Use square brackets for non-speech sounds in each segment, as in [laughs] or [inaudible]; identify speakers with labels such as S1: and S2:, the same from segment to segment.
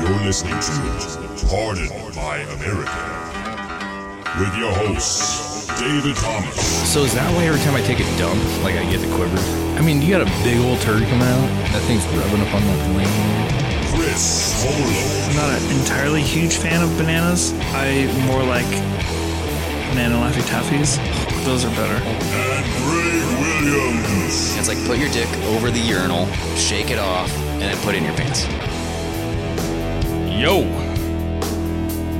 S1: You're listening to Pardon My American with your host, David Thomas,
S2: So is that why every time I take a dump, like I get the quivers? I mean, you got a big old turd coming out. That thing's rubbing up on that lane.
S1: Chris Holm,
S3: I'm not an entirely huge fan of bananas. I more like banana Laffy Taffies. Those are better.
S1: and Greg Williams.
S4: It's like put your dick over the urinal, shake it off, and then put it in your pants.
S2: Yo,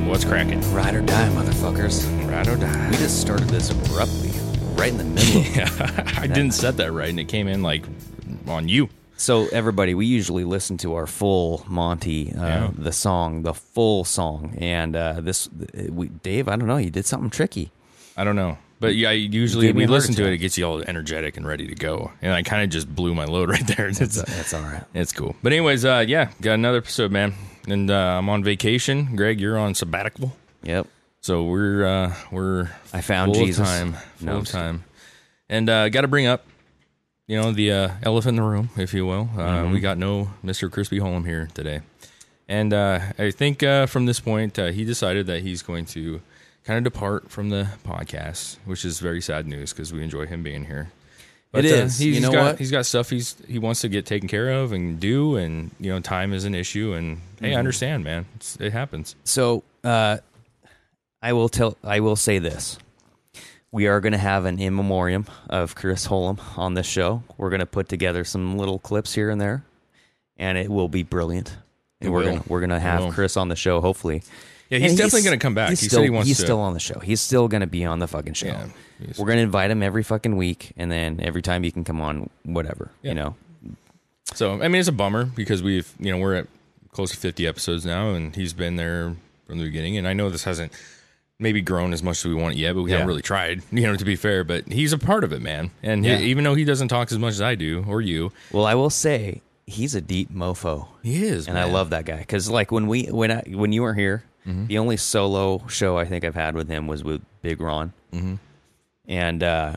S2: what's cracking?
S4: Ride or die, motherfuckers.
S2: Ride or die.
S4: We just started this abruptly, right in the middle. [laughs]
S2: Yeah, I didn't set that right, and it came in like on you.
S4: So everybody, we usually listen to our full Monty, uh,
S2: Yeah.
S4: the song, the full song, and uh, this, we, Dave, I don't know, you did something tricky.
S2: I don't know. But yeah, usually we listen to it, it gets you all energetic and ready to go. And I kind of just blew my load [laughs] right there. It's,
S4: That's all right.
S2: it's cool. But anyways, uh, yeah, got another episode, man. And uh, I'm on vacation. Greg, you're on sabbatical.
S4: Yep.
S2: So we're uh, we're
S4: I found
S2: full
S4: Jesus.
S2: of time, full
S4: No,
S2: of time, and uh, got to bring up, you know, the uh, elephant in the room, if you will. Uh,
S4: Mm-hmm.
S2: We got no Mr. Crispy Holm here today, and uh, I think uh, from this point uh, he decided that he's going to kind of depart from the podcast, which is very sad news because we enjoy him being here. But,
S4: It
S2: uh,
S4: is.
S2: he's
S4: You know
S2: got,
S4: what?
S2: He's got stuff he's he wants to get taken care of and do, and you know, time is an issue. And hey,
S4: Mm-hmm.
S2: I understand, man. It's, it happens.
S4: So uh, I will tell. I will say this: we are going to have an in memoriam of Chris Holm on this show. We're going to put together some little clips here and there, and it will be brilliant. And
S2: It
S4: we're
S2: will.
S4: gonna we're gonna have. Chris on the show, hopefully.
S2: Yeah, he's
S4: And
S2: definitely going to come back. He
S4: He's
S2: said
S4: still,
S2: he wants
S4: he's
S2: to.
S4: still on the show. He's still going to be on the fucking show.
S2: Yeah,
S4: We're going to invite him every fucking week, and then every time he can come on, whatever.
S2: Yeah.
S4: You know,
S2: So I mean, it's a bummer because we've you know we're at close to fifty episodes now, and he's been there from the beginning. And I know this hasn't maybe grown as much as we want yet, but we
S4: Yeah.
S2: haven't really tried. [laughs] You know, to be fair, but he's a part of it, man. And he- even though he doesn't talk as much as I do or you,
S4: Well, I will say he's a deep mofo,
S2: he is,
S4: and I love that guy because like when we when I when you were here,
S2: Mm-hmm.
S4: the only solo show I think I've had with him was with Big Ron,
S2: Mm-hmm.
S4: and uh,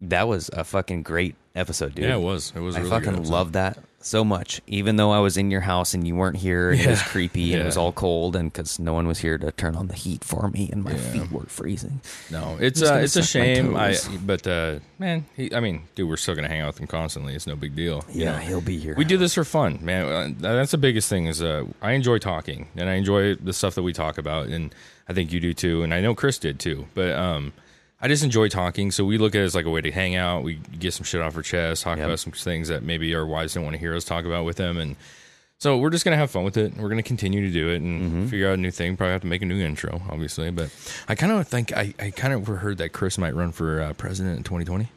S4: that was a fucking great episode, dude.
S2: Yeah, it was. It was.
S4: I
S2: really
S4: fucking loved that so much. Even though I was in your house and you weren't here, and it was creepy and it was all cold, and because no one was here to turn on the heat for me, and my feet were freezing.
S2: No, it's uh, it's a shame. I but uh, man, he, I mean, dude, we're still gonna hang out with him constantly. It's no big deal. you
S4: Yeah,
S2: know?
S4: he'll be here.
S2: We do this for fun, man. Uh, That's the biggest thing. Is uh, I enjoy talking, and I enjoy the stuff that we talk about, and I think you do too, and I know Chris did too. But um, I just enjoy talking, so we look at it as like a way to hang out. We get some shit off our chest, talk
S4: Yep.
S2: about some things that maybe our wives don't want to hear us talk about with them, and so we're just gonna have fun with it. We're gonna continue to do it and
S4: Mm-hmm.
S2: figure out a new thing. Probably have to make a new intro, obviously. But I kind of think I, I kind of heard that Chris might run for uh, president in 2020.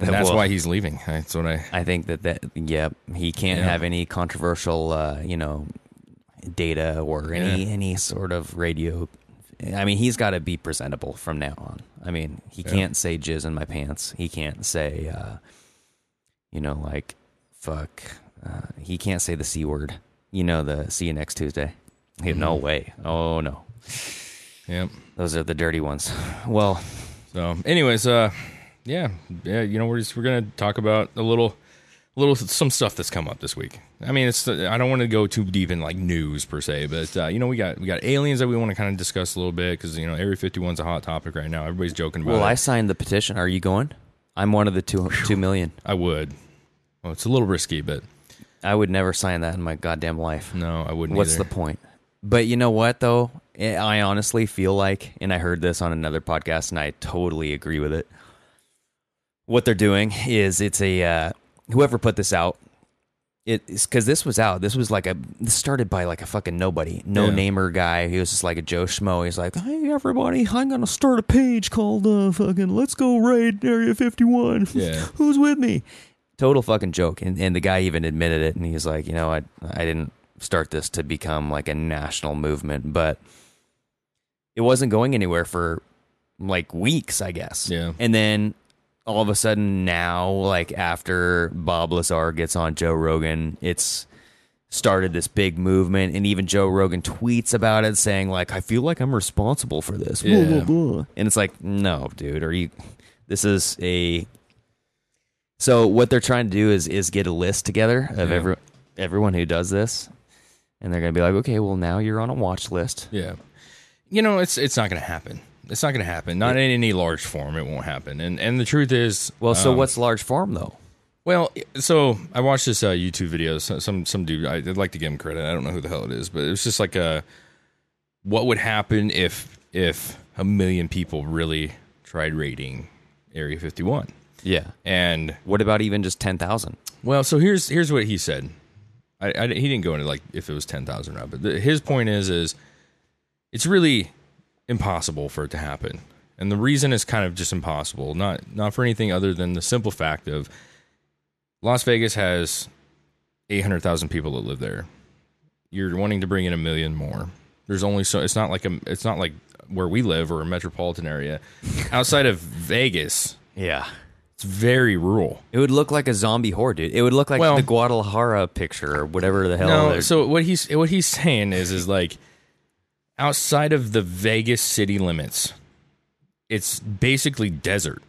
S2: And that's
S4: Well,
S2: why he's leaving. That's what I.
S4: I think that that yeah, he can't
S2: Yeah.
S4: have any controversial, uh, you know, data or any
S2: Yeah.
S4: any sort of radio. I mean, he's got to be presentable from now on. I mean, he can't say jizz in my pants. He can't say, uh, you know, like fuck. Uh, he can't say the c word. You know, the see you next Tuesday. No
S2: Mm-hmm.
S4: way. Oh no,
S2: Yep.
S4: those are the dirty ones. Well,
S2: So, anyways, uh, yeah, yeah, you know, we're just we're gonna talk about a little, little some stuff that's come up this week. I mean, it's I don't want to go too deep in like news per se, but uh, you know, we got we got aliens that we want to kind of discuss a little bit because you know, Area 51's a hot topic right now. Everybody's joking about
S4: well,
S2: it.
S4: I signed the petition. Are you going? I'm one of the two two million.
S2: I would. Well, it's a little risky, but
S4: I would never sign that in my goddamn life.
S2: no, I wouldn't.
S4: What's
S2: either.
S4: the point? But you know what though? I I honestly feel like, and I heard this on another podcast, and I totally agree with it. What they're doing is it's a uh, whoever put this out. It's because this was out. This was like a this started by like a fucking nobody, no
S2: Yeah.
S4: namer guy. He was just like a Joe Schmo. He's like, "Hey everybody, I'm gonna start a page called uh, fucking Let's Go Raid Area 51. [laughs]
S2: Yeah.
S4: Who's with me?" Total fucking joke. And and the guy even admitted it, and he's like, "You know, I I didn't start this to become like a national movement, but it wasn't going anywhere for like weeks, I guess.
S2: Yeah.
S4: And then all of a sudden now, like after Bob Lazar gets on Joe Rogan, it's started this big movement and even Joe Rogan tweets about it saying like I feel like I'm responsible for this. Blah, blah,
S2: Yeah.
S4: blah. And it's like, no, dude, are you this is a so what they're trying to do is is get a list together of
S2: Yeah.
S4: every everyone who does this. And they're gonna be like, okay, well now you're on a watch list.
S2: Yeah. You know, it's it's not going to happen. It's not going to happen. Not in any large form. It won't happen. And and the truth is,
S4: Well, so
S2: um,
S4: what's large form though?
S2: Well, so I watched this uh, YouTube video. So- Some some dude. I- I'd like to give him credit. I don't know who the hell it is, but it was just like a what would happen if if a million people really tried raiding Area 51.
S4: Yeah.
S2: And
S4: What about even just ten thousand?
S2: well, so here's here's what he said. I, I he didn't go into like if it was ten thousand or not, but the, his point is is it's really impossible for it to happen, and the reason is kind of just impossible. Not not for anything other than the simple fact of Las Vegas has eight hundred thousand people that live there. You're wanting to bring in a million more. There's only so it's not like a it's not like where we live or a metropolitan area. Outside of Vegas,
S4: Yeah.
S2: it's very rural.
S4: It would look like a zombie horde, dude. It would look like
S2: Well-
S4: the Guadalajara picture or whatever the hell.
S2: No, so what he's what he's saying is is like outside of the Vegas city limits, it's basically desert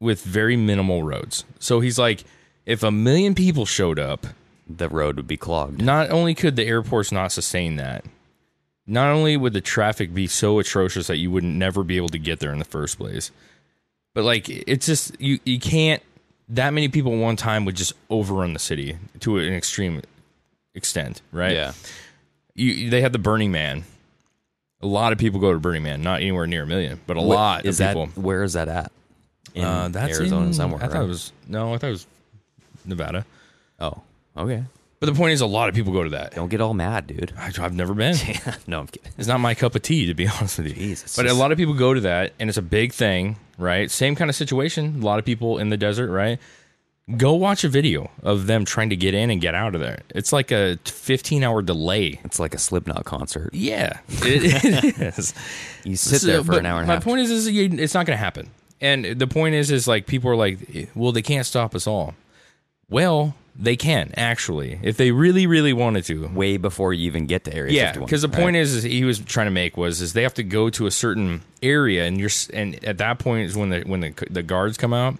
S2: with very minimal roads. So he's like, if a million people showed up,
S4: the road would be clogged.
S2: not only could the airports not sustain that, not only would the traffic be so atrocious that you would never be able to get there in the first place, but like it's just you you can't that many people at one time would just overrun the city to an extreme extent, right?
S4: Yeah.
S2: You they had the Burning Man. A lot of people go to Burning Man, not anywhere near a million, but a
S4: What-
S2: lot
S4: is
S2: of
S4: that
S2: people.
S4: where is that at? In
S2: uh, that's
S4: Arizona
S2: in,
S4: somewhere.
S2: I thought it was no, I thought it was Nevada.
S4: Oh, okay.
S2: But the point is, a lot of people go to that.
S4: Don't get all mad, dude.
S2: I, I've never been. [laughs]
S4: no, I'm kidding.
S2: It's not my cup of tea, to be [laughs] honest with you.
S4: Jeez, it's
S2: but a lot of people go to that, and it's a big thing, right? Same kind of situation. A lot of people in the desert, right? Go watch a video of them trying to get in and get out of there. It's like a 15 hour delay.
S4: It's like a Slipknot concert.
S2: Yeah, it, [laughs] it is.
S4: You sit
S2: So,
S4: there for an hour and a half.
S2: my point is, is you, it's not going to happen. And the point is, is like people are like, well, they can't stop us all. Well, they can actually, if they really, really wanted to.
S4: way before you even get to Area
S2: Yeah, because the
S4: right?
S2: point is, is he was trying to make was is they have to go to a certain area, and you're and at that point is when the when the the guards come out,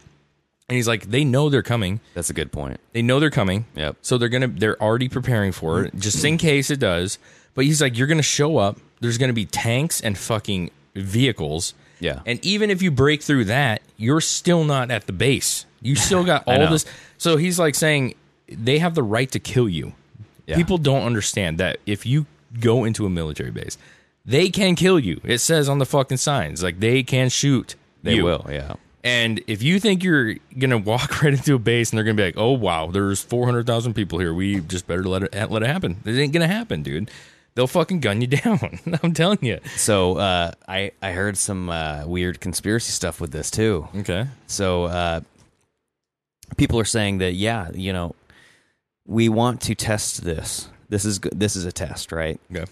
S2: and he's like, they know they're coming,
S4: that's a good point.
S2: they know they're coming,
S4: Yep.
S2: so they're gonna they're already preparing for it mm-hmm. just in case it does. But he's like, you're gonna show up. There's gonna be tanks and fucking vehicles.
S4: Yeah.
S2: And even if you break through that, you're still not at the base. You still got [laughs] all this. So he's like saying they have the right to kill you.
S4: Yeah.
S2: People don't understand that if you go into a military base, they can kill you. It says on the fucking signs like they can shoot.
S4: They
S2: you.
S4: will, yeah.
S2: And if you think you're gonna walk [laughs] right into a base and they're gonna be like, "Oh wow, there's four hundred thousand people here. We just better let it let it happen." It ain't gonna happen, dude. They'll fucking gun you [laughs] down. [laughs] I'm telling you.
S4: So uh, I I heard some uh, weird conspiracy stuff with this too.
S2: Okay.
S4: So uh, people are saying that yeah, you know, we want to test this. This is this is a test, right?
S2: Okay.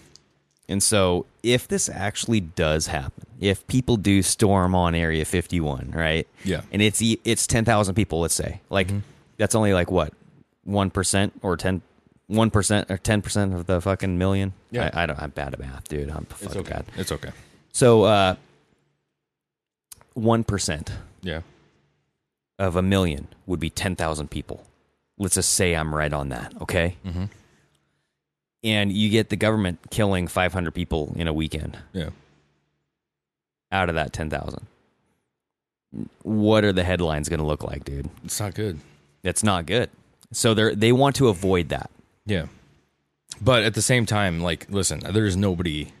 S4: And so if this actually does happen, if people do storm on Area 51, right?
S2: Yeah.
S4: And it's it's 10,000 people, let's say. Like that's only like what? 1% or 10 1% or 10% of the fucking million?
S2: Yeah.
S4: I, I don't I'm bad at math, dude. I'm
S2: It's
S4: fucking
S2: okay.
S4: bad.
S2: It's okay.
S4: So uh 1%
S2: Yeah.
S4: of a million would be 10,000 people. Let's just say I'm right on that, okay?
S2: Mhm.
S4: And you get the government killing 500 people in a weekend
S2: Yeah.
S4: out of that 10,000. What are the headlines going to look like, dude?
S2: It's not good.
S4: It's not good. So they they want to avoid that.
S2: Yeah. But at the same time, like, listen, there's nobody.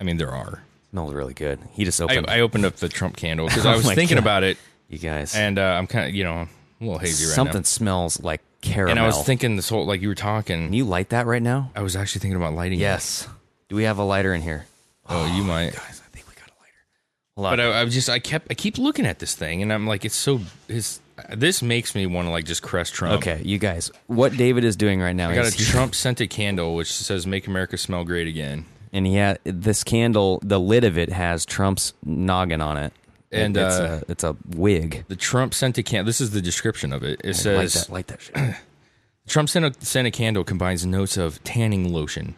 S2: I mean, there are.
S4: Smells really good. He just opened.
S2: I opened up the Trump candle [laughs] because
S4: Oh
S2: I was thinking
S4: God.
S2: about it,
S4: you guys,
S2: and uh, I'm kind of, you know, a little hazy right
S4: something
S2: now.
S4: Something smells like caramel.
S2: And I was thinking this whole, like you were talking.
S4: Can you light that right now?
S2: I was actually thinking about lighting. it.
S4: Yes. Do we have a lighter in here?
S2: Oh, you oh, might.
S4: Guys, I think we got a lighter. Hold on.
S2: But I, I was just, I kept, I keep looking at this thing, and I'm like, it's so, his. this makes me want to like just crest Trump.
S4: Okay, you guys, what David is doing right now
S2: I got a
S4: is he-
S2: Trump scented candle which says "Make America Smell Great Again."
S4: and he had this candle. The lid of it has Trump's noggin on it,
S2: And,
S4: it's
S2: uh,
S4: a it's a wig.
S2: The Trump scented candle. This is the description of it. It
S4: light
S2: says
S4: that, light that shit. [clears throat]
S2: Trump scented, scented candle combines notes of tanning lotion,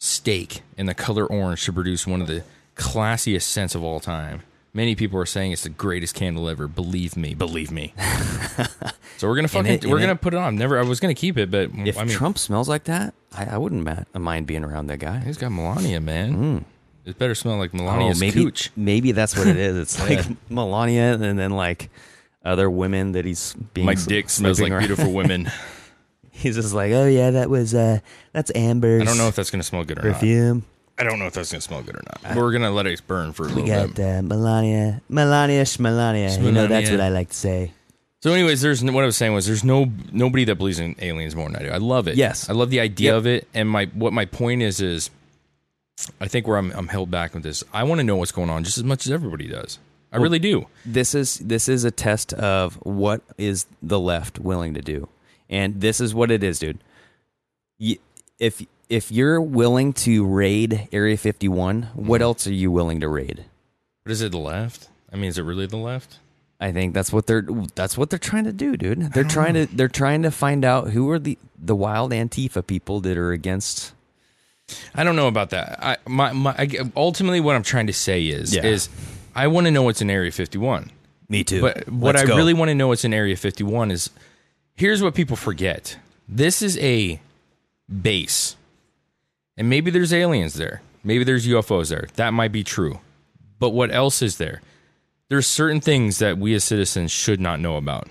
S2: steak, and the color orange to produce one of the classiest scents of all time. Many people are saying it's the greatest candle ever. Believe me, believe me. [laughs] so we're gonna fucking
S4: it-
S2: we're gonna
S4: it-
S2: put it on. Never, I was gonna keep it, but
S4: If
S2: I mean,
S4: Trump smells like that, I, I wouldn't mind being around that guy.
S2: he's got Melania, man. It better smell like Melania's
S4: oh, maybe
S2: cooch.
S4: maybe that's what it is. It's [laughs] like Melania, and then like other women that he's being
S2: My dick smells like
S4: around.
S2: beautiful women. [laughs]
S4: He's just like, oh yeah, that was uh, that's Amber's
S2: I don't know if that's gonna smell good or not.
S4: perfume.
S2: I don't know if that's gonna smell good or not. But we're gonna let it burn for a
S4: We got
S2: bit.
S4: uh, Melania, Melania, Schmelania. You know, that's what I like to say.
S2: So, anyways, there's what I was saying was there's no nobody that believes in aliens more than I do. I love it.
S4: Yes.
S2: I love the idea
S4: Yep.
S2: of it. And my what my point is is, I think where I'm I'm held back with this. I want to know what's going on just as much as everybody does. I really do.
S4: This is this is a test of what is the left willing to do, and this is what it is, dude. If if you're willing to raid Area 51, what mm-hmm. else are you willing to raid?
S2: But is it the left? I mean, is it really the left?
S4: I think that's what they're that's what they're trying to do, dude. They're trying to they're trying to find out who are the the wild Antifa people that are against.
S2: I don't know about that. I my, my I, ultimately what I'm trying to say is
S4: Yeah.
S2: is I want to know what's in Area 51.
S4: Me too.
S2: But what I really want to know what's in Area 51 is here's what people forget. This is a base. And maybe there's aliens there. Maybe there's UFOs there. That might be true. But what else is there? There's certain things that we as citizens should not know about.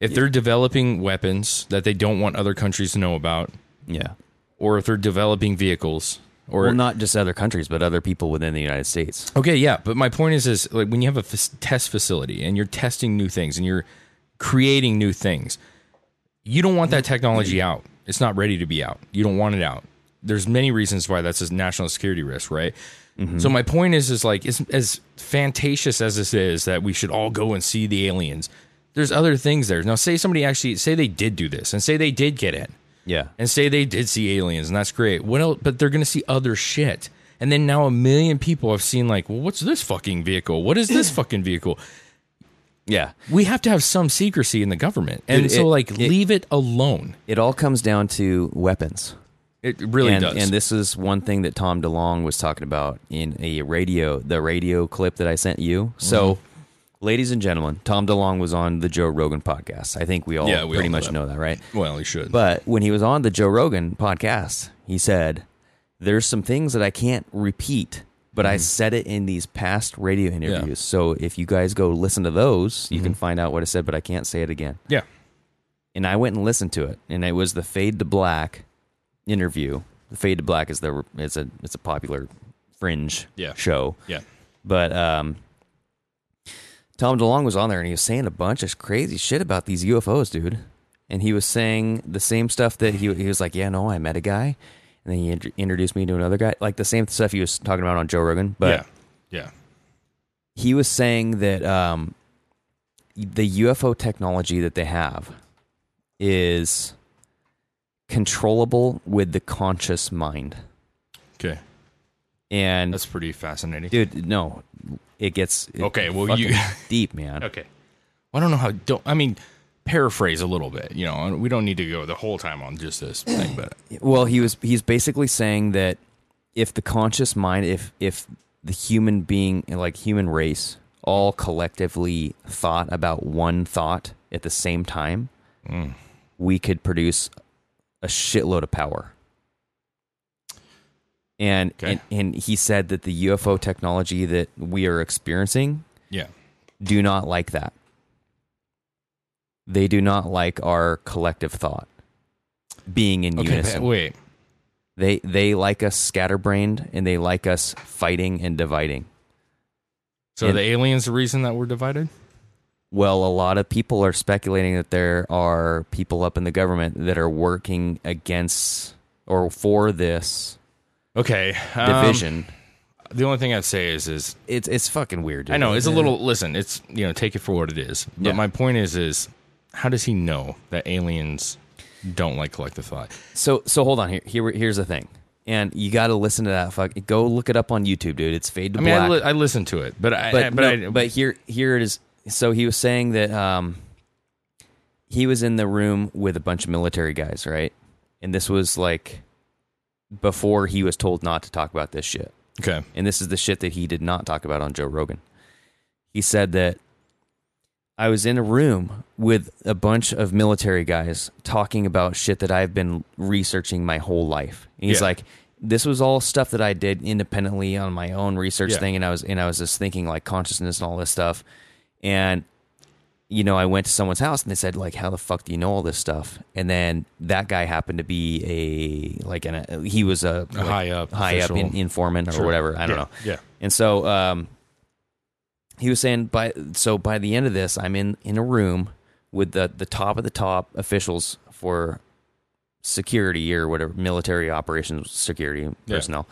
S2: If they're developing weapons that they don't want other countries to know about,
S4: yeah.
S2: Or if they're developing vehicles, or
S4: Well, not just other countries, but other people within the United States.
S2: Okay, yeah, but my point is, is like when you have a f- test facility and you're testing new things and you're creating new things, you don't want that technology mm-hmm. out. It's not ready to be out. You don't want it out. There's many reasons why that's a national security risk, right? Mm-hmm. So my point is, is like as, as fantasious as this is that we should all go and see the aliens. There's other things there. Now, say somebody actually say they did do this and say they did get in
S4: Yeah.
S2: and say they did see aliens, and that's great. What else? But they're going to see other shit. And then now a million people have seen like, well, what's this fucking vehicle? What is this [clears throat] fucking vehicle?
S4: Yeah.
S2: We have to have some secrecy in the government, and
S4: Dude,
S2: so
S4: it-
S2: like
S4: it-
S2: leave it alone.
S4: It all comes down to weapons.
S2: It really
S4: and,
S2: does.
S4: And this is one thing that Tom DeLonge was talking about in a radio, the radio clip that I sent you. So,
S2: Mm-hmm.
S4: Ladies and gentlemen, Tom DeLonge was on the Joe Rogan podcast. I think we all
S2: Yeah, we
S4: pretty
S2: all know
S4: much
S2: that.
S4: know that, right?
S2: well, he should.
S4: But when he was on the Joe Rogan podcast, he said, There's some things that I can't repeat, but I said it in these past radio interviews. So if you guys go listen to those, you can find out what I said, but I can't say it again.
S2: yeah,
S4: And I went and listened to it, and it was the Fade to Black interview. The Fade to Black is the it's a it's a popular fringe
S2: Yeah.
S4: show.
S2: yeah,
S4: But um, Tom DeLonge was on there and he was saying a bunch of crazy shit about these UFOs, dude. And he was saying the same stuff that he he was like, yeah, no, I met a guy, and then he int- introduced me to another guy, like the same stuff he was talking about on Joe Rogan. But
S2: yeah, yeah.
S4: he was saying that um, the UFO technology that they have is controllable with the conscious mind.
S2: Okay,
S4: And
S2: that's pretty fascinating.
S4: dude, no, it gets it
S2: Okay, well, you- [laughs]
S4: deep, man.
S2: Okay, well, I don't know how. Don't I mean paraphrase a little bit? You know, we don't need to go the whole time on just this thing, but [clears throat]
S4: Well, he was he's basically saying that if the conscious mind, if if the human being, like human race, all collectively thought about one thought at the same time, mm. we could produce a shitload of power. And,
S2: Okay.
S4: and and he said that the UFO technology that we are experiencing
S2: yeah,
S4: do not like that. They do not like our collective thought being in
S2: okay.
S4: unison.
S2: Wait,
S4: They they like us scatterbrained and they like us fighting and dividing.
S2: so
S4: And-
S2: the aliens the reason that we're divided?
S4: Well, a lot of people are speculating that there are people up in the government that are working against or for this
S2: Okay, um,
S4: division.
S2: the only thing I'd say is is
S4: It's it's fucking weird. Dude.
S2: I know it's a little. Listen, it's you know take it for what it is. But
S4: Yeah.
S2: my point is is how does he know that aliens don't like collective thought?
S4: So so hold on here. Here here's the thing. And you got to listen to that. Fuck, go look it up on YouTube, dude. It's Fade to
S2: I mean, I,
S4: Black.
S2: li- I listened to it, but I,
S4: but
S2: I- but
S4: no,
S2: I,
S4: but here here it is. So he was saying that um, he was in the room with a bunch of military guys, right? And this was like before he was told not to talk about this shit.
S2: okay,
S4: And this is the shit that he did not talk about on Joe Rogan. He said that I was in a room with a bunch of military guys talking about shit that I've been researching my whole life. And he's
S2: Yeah.
S4: like, this was all stuff that I did independently on my own research
S2: Yeah.
S4: thing, and I was and I was just thinking like consciousness and all this stuff. And you know, I went to someone's house and they said like, "How the fuck do you know all this stuff?" And then that guy happened to be a like an a, he was a, like,
S2: high up
S4: high up in,
S2: official.
S4: informant or
S2: Sure.
S4: whatever. I don't
S2: Yeah,
S4: know.
S2: yeah.
S4: And so um, he was saying by so by the end of this, I'm in in a room with the the top of the top officials for security or whatever military operations security
S2: Yeah.
S4: personnel,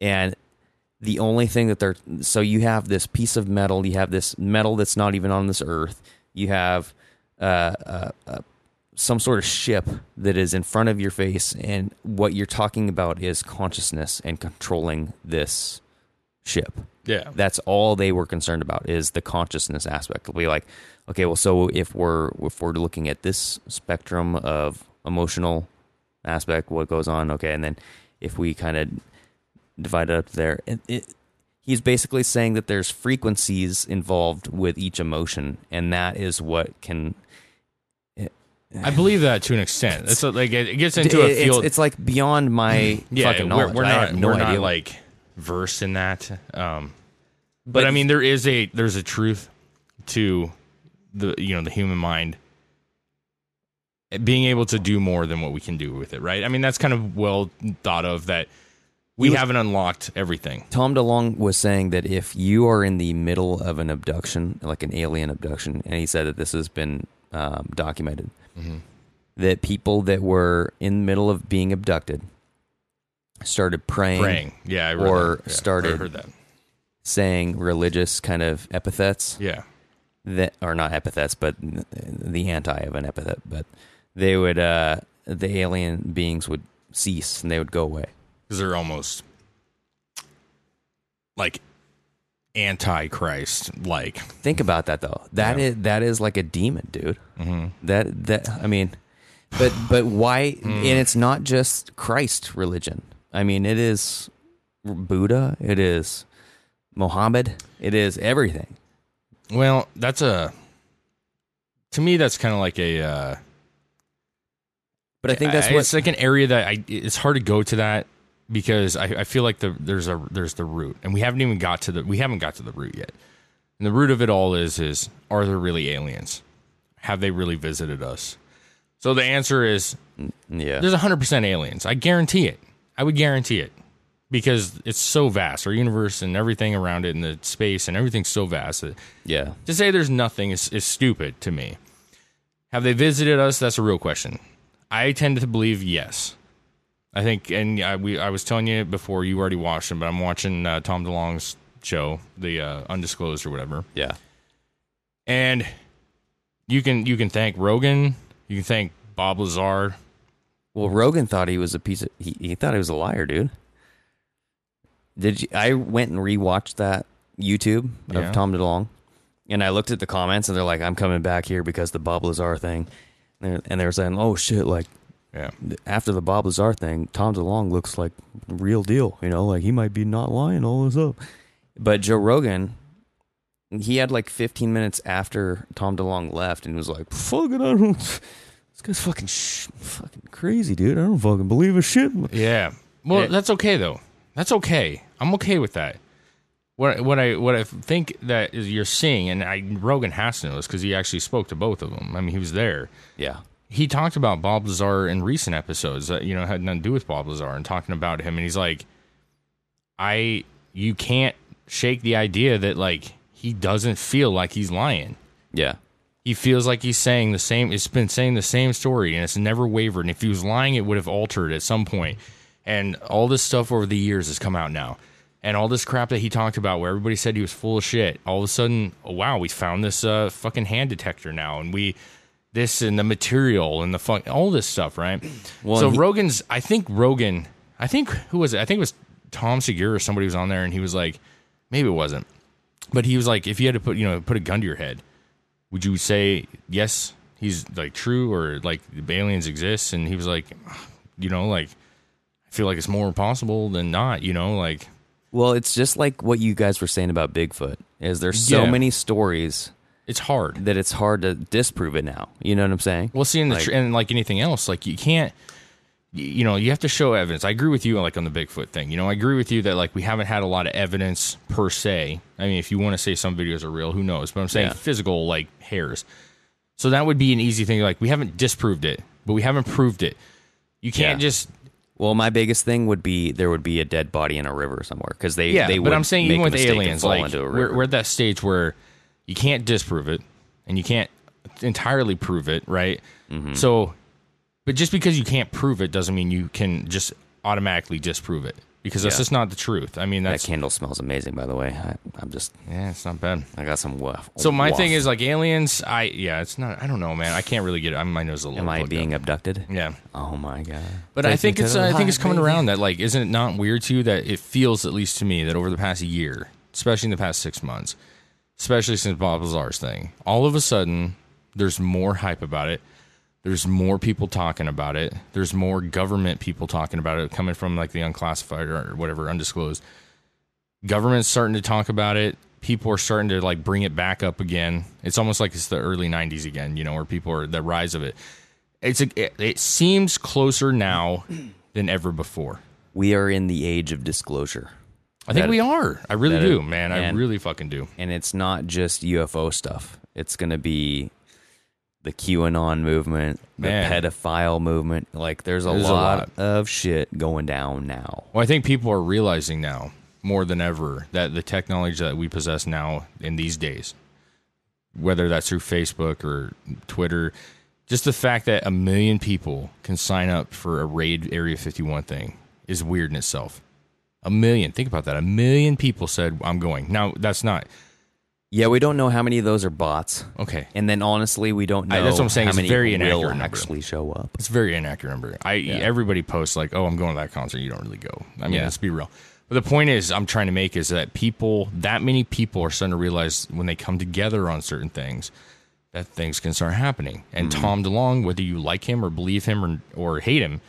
S4: and the only thing that they're so you have this piece of metal, you have this metal that's not even on this earth, you have uh, uh, uh, some sort of ship that is in front of your face, and what you're talking about is consciousness and controlling this ship.
S2: yeah,
S4: That's all they were concerned about is the consciousness aspect. It'll be like, okay, well, so if we're if we're looking at this spectrum of emotional aspect, what goes on, okay, and then if we kind of divide it up there, it, it, he's basically saying that there's frequencies involved with each emotion, and that is what can.
S2: I believe that to an extent. It's like it, gets into a field.
S4: it's, like beyond my
S2: yeah,
S4: fucking
S2: we're, we're
S4: I
S2: not
S4: have no
S2: we're
S4: idea.
S2: not like versed in that. Um, but,
S4: But-
S2: I mean, there is a there's a truth to the you know the human mind being able to do more than what we can do with it, right? I mean, that's kind of well thought of that we
S4: was-
S2: haven't unlocked everything.
S4: Tom DeLonge was saying that if you are in the middle of an abduction, like an alien abduction, and he said that this has been um, documented,
S2: Mm-hmm.
S4: that people that were in the middle of being abducted started praying,
S2: Praying, yeah, I
S4: or
S2: that. Yeah,
S4: started-
S2: I heard that.
S4: saying religious kind of epithets
S2: Yeah,
S4: that are not epithets, but the anti of an epithet. But they would, uh, the alien beings would cease and they would go away.
S2: Because they're almost like antichrist like
S4: Think about that though. That is
S2: Yeah.
S4: that is like a demon, dude.
S2: mm-hmm.
S4: That that I mean, but but why? And it's not just Christ religion. I mean, it is Buddha. It is Mohammed. It is everything.
S2: well that's a to me that's kind of like a uh
S4: But I think that's
S2: I-
S4: what
S2: it's like an area that I it's hard to go to that because I, I feel like the there's a there's the root and we haven't even got to the we haven't got to the root yet. And the root of it all is is are there really aliens? Have they really visited us? So the answer is
S4: yeah.
S2: there's 100% aliens. I guarantee it. I would guarantee it because it's so vast. Our universe and everything around it and the space and everything's so vast that
S4: Yeah.
S2: to say there's nothing is, is stupid to me. Have they visited us? That's a real question. I tend to believe yes. I think, and I, we, I was telling you before you already watched them, but I'm watching uh, Tom DeLonge's show, the uh, Undisclosed or whatever,
S4: Yeah.
S2: and you can you can thank Rogan, you can thank Bob Lazar.
S4: Well, Rogan thought he was a piece of. He, he thought he was a liar, dude. Did you? I went and rewatched that YouTube of
S2: Yeah.
S4: Tom DeLonge, and I looked at the comments, and they're like, "I'm coming back here because the Bob Lazar thing," and they're, and they were saying, "Oh shit!" Like
S2: Yeah,
S4: after the Bob Lazar thing, Tom DeLonge looks like real deal. You know, like he might be not lying all this up. But Joe Rogan, he had like 15 minutes after Tom DeLonge left, and was like, "Fuck it, I don't." [laughs] This guy's fucking sh- fucking crazy, dude. I don't fucking believe a shit.
S2: yeah. Well,
S4: Yeah.
S2: that's okay though. That's okay. I'm okay with that. What what I what I think that is you're seeing, and I Rogan has to know this because he actually spoke to both of them. I mean, he was there.
S4: Yeah,
S2: he talked about Bob Lazar in recent episodes that you know had nothing to do with Bob Lazar and talking about him and he's like I you can't shake the idea that like he doesn't feel like he's lying.
S4: yeah,
S2: He feels like he's saying the same it's been saying the same story and it's never wavered and if he was lying it would have altered at some point. And all this stuff over the years has come out now. and all this crap that he talked about, where everybody said he was full of shit. All of a sudden, oh, wow, we found this uh, fucking hand detector now, and we this and the material and the fuck all this stuff, right?
S4: Well,
S2: so
S4: he-
S2: Rogan's, I think Rogan, I think who was it? I think it was Tom Segura or somebody was on there, and he was like, maybe it wasn't, but he was like, if you had to put you know put a gun to your head, would you say yes? He's like true or like the aliens exist, and he was like, you know, like I feel like it's more possible than not, you know, like
S4: Well, it's just like what you guys were saying about Bigfoot. Is there's so
S2: Yeah.
S4: many stories
S2: it's hard.
S4: that it's hard to disprove it now. You know what I'm saying?
S2: Well, see, the
S4: Like-
S2: tr- and like anything else, like you can't, you know, you have to show evidence. I agree with you, like on the Bigfoot thing. You know, I agree with you that like we haven't had a lot of evidence per se. I mean, if you want to say some videos are real, who knows? But I'm saying
S4: Yeah.
S2: physical like hairs. So that would be an easy thing. Like we haven't disproved it, but we haven't proved it. You can't
S4: Yeah.
S2: just
S4: Well, my biggest thing would be there would be a dead body in a river somewhere because they
S2: yeah.
S4: they
S2: but I'm saying even with aliens, like
S4: into a
S2: we're, we're at that stage where you can't disprove it and you can't entirely prove it, right?
S4: Mm-hmm.
S2: So, but just because you can't prove it doesn't mean you can just automatically disprove it because that's
S4: Yeah.
S2: just not the truth. I mean,
S4: that candle smells amazing, by the way. I, I'm just
S2: yeah, it's not bad.
S4: I got some wuff.
S2: So my
S4: wuff.
S2: thing is like aliens. I yeah, it's not. I don't know, man. I can't really get. it. I'm my nose is a little.
S4: am I being
S2: up.
S4: abducted?
S2: Yeah.
S4: Oh my god!
S2: But I think it's uh, I think it's coming around that like isn't it not weird to you that it feels at least to me that over the past year, especially in the past six months, especially since Bob Lazar's thing, all of a sudden there's more hype about it. There's more people talking about it. There's more government people talking about it coming from like the unclassified or whatever undisclosed. Government's starting to talk about it. People are starting to like bring it back up again. It's almost like it's the early '90s again, you know, where people are the rise of it. It's a, it, it seems closer now than ever before.
S4: We are in the age of disclosure,
S2: I think
S4: That-
S2: we are. I really do, man. I really fucking do.
S4: and it's not just UFO stuff. It's going to be the QAnon movement, the
S2: Man.
S4: pedophile movement. Like, there's a
S2: There's a
S4: lot,
S2: lot.
S4: of shit going down now.
S2: Well, I think people are realizing now more than ever that the technology that we possess now in these days, whether that's through Facebook or Twitter, just the fact that a million people can sign up for a raid Area 51 thing is weird in itself. A million. Think about that. A million people said, I'm going. Now, that's not.
S4: Yeah, we don't know how many of those are bots.
S2: Okay.
S4: And then honestly, we don't know
S2: I- that's what I'm saying.
S4: how
S2: It's
S4: many
S2: very inaccurate number.
S4: actually show up.
S2: It's a very inaccurate number. I everybody posts like, "Oh, I'm going to that concert." You don't really go. I mean,
S4: Yeah.
S2: let's be real. But the point is, I'm trying to make is that people, that many people, are starting to realize when they come together on certain things, that things can start happening. And mm-hmm. Tom DeLonge, whether you like him or believe him or or hate him,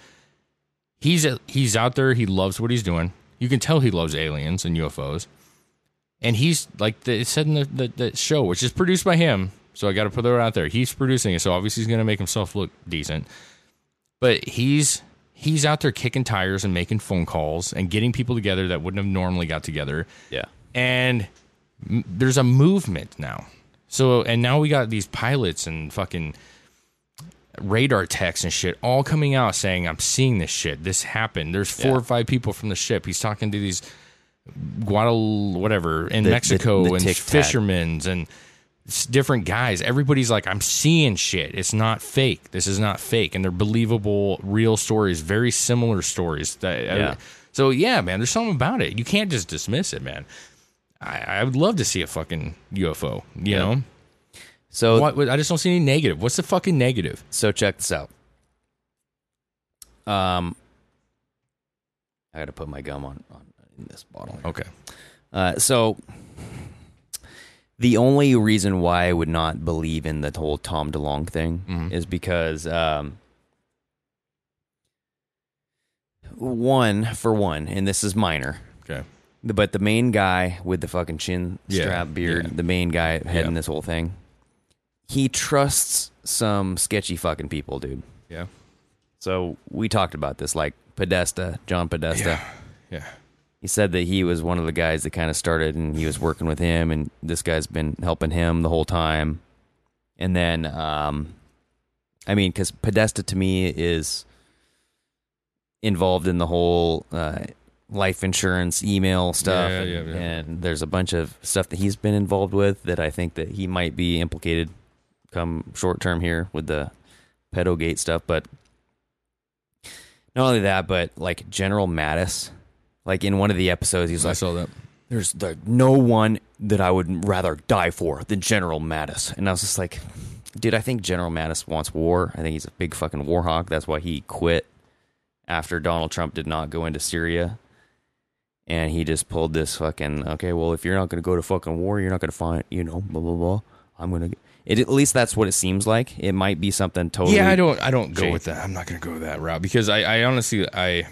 S2: he's he's out there. He loves what he's doing. You can tell he loves aliens and UFOs. And he's like the, it said in the, the, the show, which is produced by him. So I got to put that out there. He's producing it, so obviously he's going to make himself look decent. But he's he's out there kicking tires and making phone calls and getting people together that wouldn't have normally got together.
S4: Yeah.
S2: And m- there's a movement now. So and now we got these pilots and fucking radar techs and shit all coming out saying I'm seeing this shit. This happened. There's four
S4: Yeah.
S2: or five people from the ship. He's talking to these Guadal whatever in
S4: The- the-
S2: Mexico
S4: the
S2: and
S4: Tic Tac.
S2: fishermen's and different guys. Everybody's like, I'm seeing shit. It's not fake. This is not fake, and they're believable, real stories, very similar stories. That uh,
S4: Yeah.
S2: so yeah, man. There's something about it. You can't just dismiss it, man. I, I would love to see a fucking UFO. You
S4: Yeah.
S2: know,
S4: So
S2: what? I just don't see any negative. What's the fucking negative?
S4: So check this out. Um, I got to put my gum on, on in this bottle.
S2: Okay.
S4: Uh, so the only reason why I would not believe in the whole Tom DeLonge thing
S2: Mhm.
S4: is because um, one for one, and this is minor,
S2: Okay.
S4: but the main guy with the fucking chin
S2: Yeah,
S4: strap beard,
S2: yeah.
S4: the main guy heading
S2: Yeah.
S4: this whole thing, he trusts some sketchy fucking people, dude.
S2: Yeah.
S4: So we talked about this, like Podesta, John Podesta.
S2: Yeah.
S4: He said that he was one of the guys that kind of started, and he was working with him, and this guy's been helping him the whole time. And then, um, I mean, because Podesta to me is involved in the whole uh, life insurance email stuff,
S2: Yeah, yeah, yeah.
S4: and there's a bunch of stuff that he's been involved with that I think that he might be implicated come short term here with the pedo gate stuff. But not only that, but like General Mattis, Like in one of the episodes, he's
S2: I
S4: like,
S2: saw that.
S4: "There's the, no one that I would rather die for than General Mattis," and I was just like, "Dude, I think General Mattis wants war. I think he's a big fucking war hawk. That's why he quit after Donald Trump did not go into Syria." And he just pulled this fucking okay. Well, if you're not going to go to fucking war, you're not going to find you know blah blah blah. I'm gonna. It, at least that's what it seems like. It might be something totally.
S2: Yeah, I don't. I don't go with that. I'm not going to go that route because I, I honestly, I,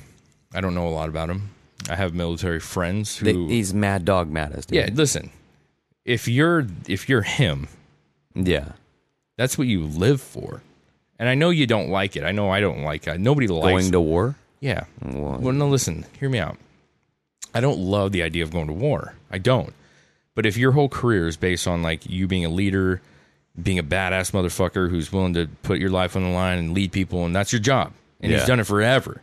S2: I don't know a lot about him. I have military friends who.
S4: They- he's Mad Dog Mattis. Dude.
S2: yeah, listen. If you're if you're him,
S4: yeah.
S2: that's what you live for. And I know you don't like it. I know I don't like it. Nobody likes.
S4: Going to war.
S2: yeah.
S4: Well,
S2: Well, no, listen. Hear me out. I don't love the idea of going to war. I don't. But if your whole career is based on like you being a leader, being a badass motherfucker who's willing to put your life on the line and lead people, and that's your job, and he's done it forever.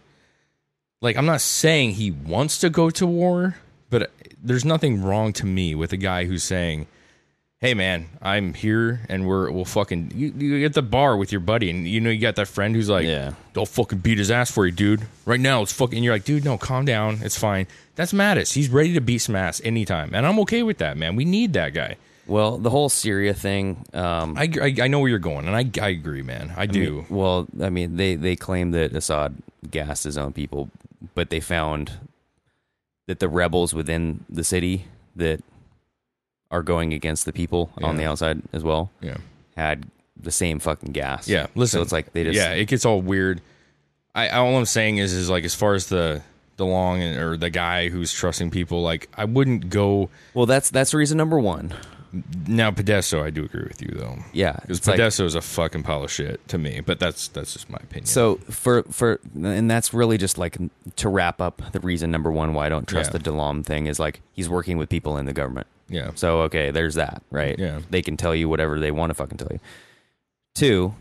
S2: Like I'm not saying he wants to go to war, but there's nothing wrong to me with a guy who's saying, "Hey man, I'm here, and we're we'll fucking you, you at the bar with your buddy, and you know you got that friend who's like,
S4: Yeah.
S2: they'll fucking beat his ass for you, dude. Right now, it's fucking. And you're like, dude, no, calm down, it's fine. That's Mattis. He's ready to beat some ass anytime, and I'm okay with that, man. We need that guy.
S4: Well, the whole Syria thing. Um,
S2: I, I, I know where you're going, and I, I agree, man. I do.
S4: well, I mean, they they claim that Assad gassed his own people, but they found that the rebels within the city that are going against the people on the outside as well
S2: yeah,
S4: had the same fucking gas.
S2: yeah. Listen,
S4: so it's like they just
S2: yeah, it gets all weird. I all I'm saying is is like as far as the the long or the guy who's trusting people, like I wouldn't go
S4: Well, that's that's reason number one.
S2: Now. Podesta, I do agree with you though.
S4: Yeah,
S2: Because Podesta is a fucking pile of shit to me, but that's that's just my opinion.
S4: So for for and that's really just like to wrap up the reason number one why I don't trust
S2: Yeah.
S4: the DeLonge thing is like he's working with people in the government.
S2: yeah,
S4: So okay, there's that, right?
S2: Yeah.
S4: They can tell you whatever they want to fucking tell you. Two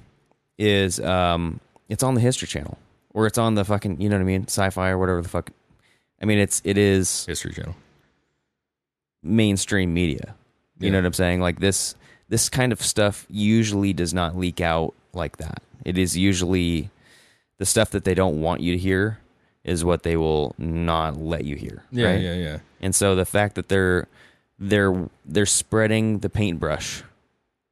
S4: is um it's on the History Channel. Or it's on the fucking you know what I mean, sci-fi or whatever the fuck. I mean it's it is
S2: History Channel.
S4: mainstream media. You
S2: Yeah.
S4: know what I'm saying? Like this this kind of stuff usually does not leak out like that. It is usually the stuff that they don't want you to hear is what they will not let you hear.
S2: Yeah,
S4: right?
S2: yeah, yeah.
S4: And so the fact that they're they're they're spreading the paintbrush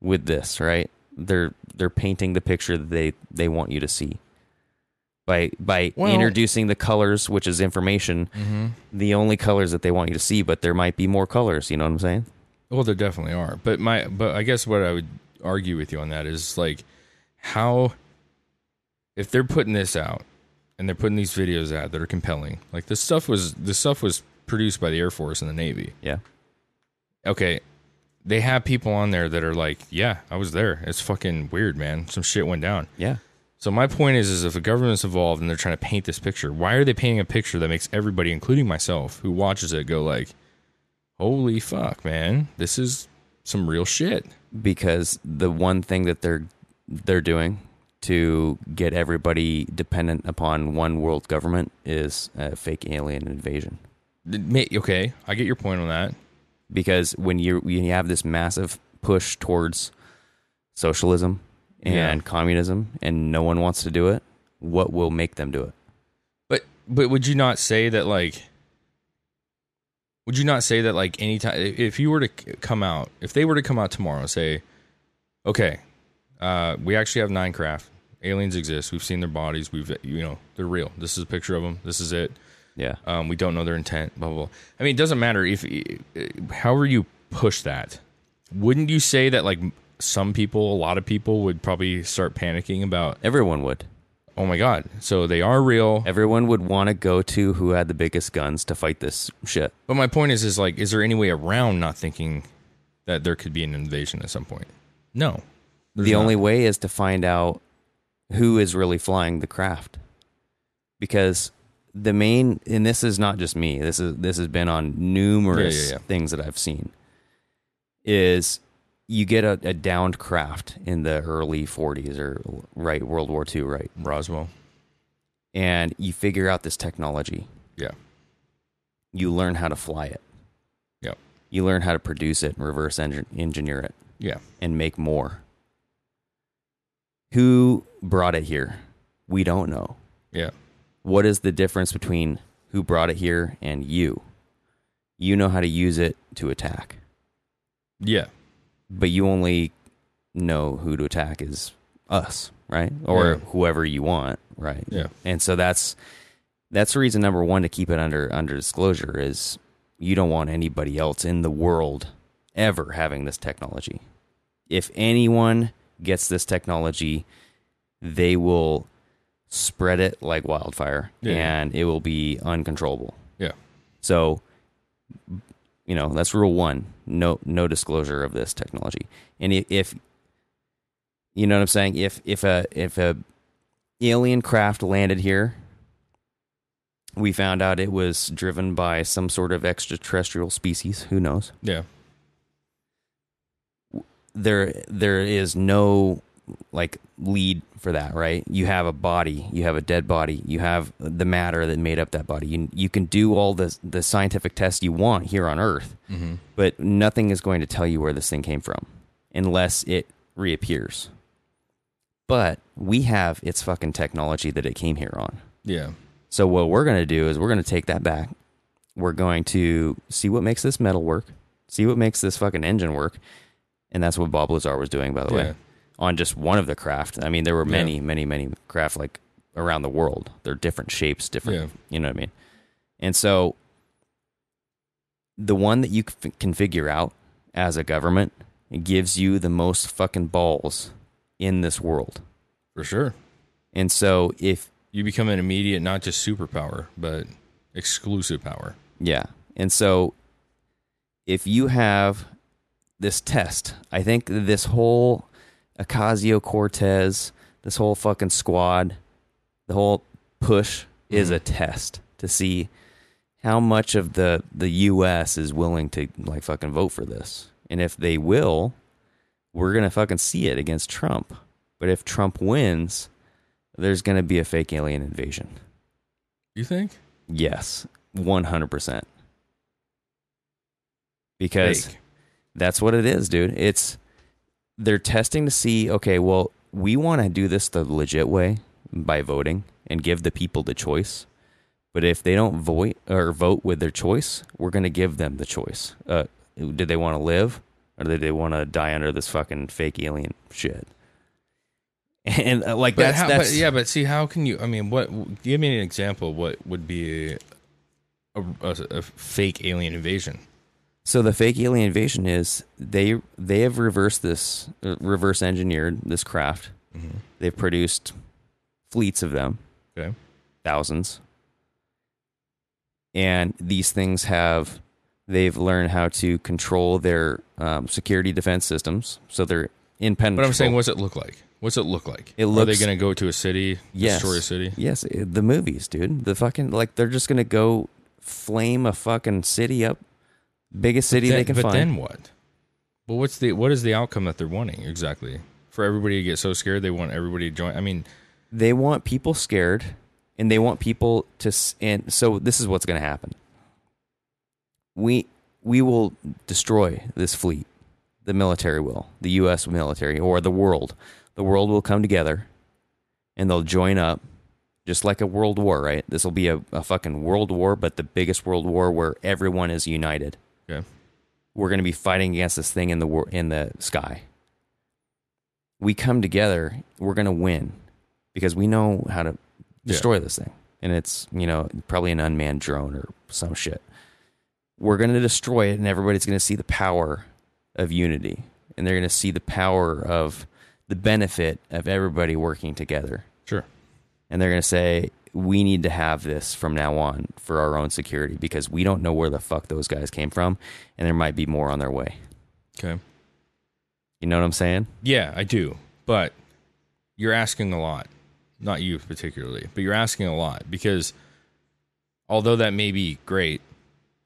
S4: with this, right? They're they're painting the picture that they they want you to see. By by
S2: Well-
S4: introducing the colors, which is information,
S2: Mm-hmm.
S4: the only colors that they want you to see, but there might be more colors, you know what I'm saying?
S2: Well, there definitely are, but my but I guess what I would argue with you on that is like how if they're putting this out and they're putting these videos out that are compelling, like this stuff was this stuff was produced by the Air Force and the Navy.
S4: Yeah.
S2: Okay, they have people on there that are like, yeah, I was there. It's fucking weird, man. Some shit went down.
S4: Yeah.
S2: So my point is, is if a government's involved and they're trying to paint this picture, why are they painting a picture that makes everybody, including myself, who watches it, go like, "Holy fuck, man, this is some real shit."
S4: Because the one thing that they're they're doing to get everybody dependent upon one world government is a fake alien invasion.
S2: Okay, I get your point on that.
S4: because when you when you have this massive push towards socialism and
S2: Yeah.
S4: communism and no one wants to do it, what will make them do it?
S2: But but would you not say that like would you not say that like anytime if you were to come out if they were to come out tomorrow and say okay uh we actually have nine craft aliens exist. We've seen their bodies. We've you know they're real. This is a picture of them this is it.
S4: Yeah.
S2: um we don't know their intent blah blah blah. I mean it doesn't matter if however you push that. Wouldn't you say that like some people a lot of people would probably start panicking about
S4: Everyone would.
S2: Oh my god so they are real
S4: Everyone would want to go to who had the biggest guns to fight this shit.
S2: But my point is, is like, is there any way around not thinking that there could be an invasion at some point? No. There's
S4: the
S2: not.
S4: only way is to find out who is really flying the craft. Because the main and this is not just me. This is this has been on numerous
S2: Yeah, yeah, yeah.
S4: things that I've seen. Is you get a, a downed craft in the early 40s or right World War II, right?
S2: Roswell.
S4: And you figure out this technology.
S2: Yeah.
S4: You learn how to fly it.
S2: Yep.
S4: You learn how to produce it and reverse engin- engineer it
S2: Yeah.
S4: and make more. Who brought it here? We don't know.
S2: Yeah.
S4: What is the difference between who brought it here and you. You know how to use it to attack,
S2: Yeah.
S4: But you only know who to attack is us, right? Or
S2: Yeah.
S4: whoever you want, right?
S2: Yeah.
S4: And so that's that's the reason number one to keep it under under disclosure is you don't want anybody else in the world ever having this technology. If anyone gets this technology, they will spread it like wildfire
S2: Yeah.
S4: and it will be uncontrollable.
S2: Yeah.
S4: So you know, that's rule 1. No no disclosure of this technology. And if you know what I'm saying, if if a if a alien craft landed here, we found out it was driven by some sort of extraterrestrial species, who knows?
S2: Yeah.
S4: there there is no like lead for that, right? You have a body, you have a dead body, you have the matter that made up that body. You you can do all the the scientific tests you want here on Earth,
S2: Mm-hmm.
S4: but nothing is going to tell you where this thing came from unless it reappears. But we have its fucking technology that it came here on.
S2: Yeah.
S4: So what we're going to do is we're going to take that back. We're going to see what makes this metal work, see what makes this fucking engine work, and that's what Bob Lazar was doing, by the
S2: Yeah.
S4: way, on just one of the craft. I mean, there were many, many, many craft like around the world. They're different shapes, different.
S2: Yeah.
S4: You know what I mean? And so, the one that you can figure out as a government it gives you the most fucking balls in this world.
S2: For sure.
S4: And so, if
S2: You become an immediate, not just superpower, but exclusive power.
S4: Yeah. And so if you have this test, I think this whole Ocasio Cortez, this whole fucking squad, the whole push is mm-hmm. a test to see how much of the the US is willing to like fucking vote for this. And if they will, we're going to fucking see it against Trump. But if Trump wins, there's going to be a fake alien invasion.
S2: You think?
S4: Yes, one hundred percent. Because
S2: Fake.
S4: that's what it is, dude. It's they're testing to see. Okay, well, we want to do this the legit way by voting and give the people the choice. But if they don't vote or vote with their choice, we're going to give them the choice. Uh, did they want to live or did they want to die under this fucking fake alien shit? [laughs] And uh, like
S2: But,
S4: that's,
S2: how,
S4: that's
S2: but yeah, but see, how can you? I mean, what? Give me an example. of What would be a, a, a fake alien invasion?
S4: So the fake alien invasion is they they have reversed this uh, reverse engineered this craft. They've produced fleets of them,
S2: Okay.
S4: thousands, and these things have they've learned how to control their um, security defense systems. So they're impenetrable.
S2: But I'm saying, what's it look like? What's it look like?
S4: It
S2: Are they going to go to a city,
S4: yes,
S2: destroy a city?
S4: Yes, the movies, dude. The fucking like they're just gonna go flame a fucking city up, biggest city
S2: Then-
S4: they can
S2: but
S4: find.
S2: then what? Well, what's the what is the outcome that they're wanting exactly? For everybody to get so scared, they want everybody to join. I mean,
S4: they want people scared and they want people to and so this is what's going to happen we we will destroy this fleet the military will the US military or the world the world will come together and they'll join up just like a world war right this will be a, a fucking world war but the biggest world war where everyone is united
S2: okay,
S4: we're going to be fighting against this thing in the wor- in the sky. We come together, we're going to win because we know how to destroy this thing. And it's, you know, probably an unmanned drone or some shit. We're going to destroy it and everybody's going to see the power of unity and they're going to see the power of the benefit of everybody working together.
S2: sure.
S4: And they're going to say, we need to have this from now on for our own security because we don't know where the fuck those guys came from and there might be more on their way.
S2: Okay.
S4: You know what I'm saying?
S2: Yeah, I do. But you're asking a lot. Not you particularly, but you're asking a lot because although that may be great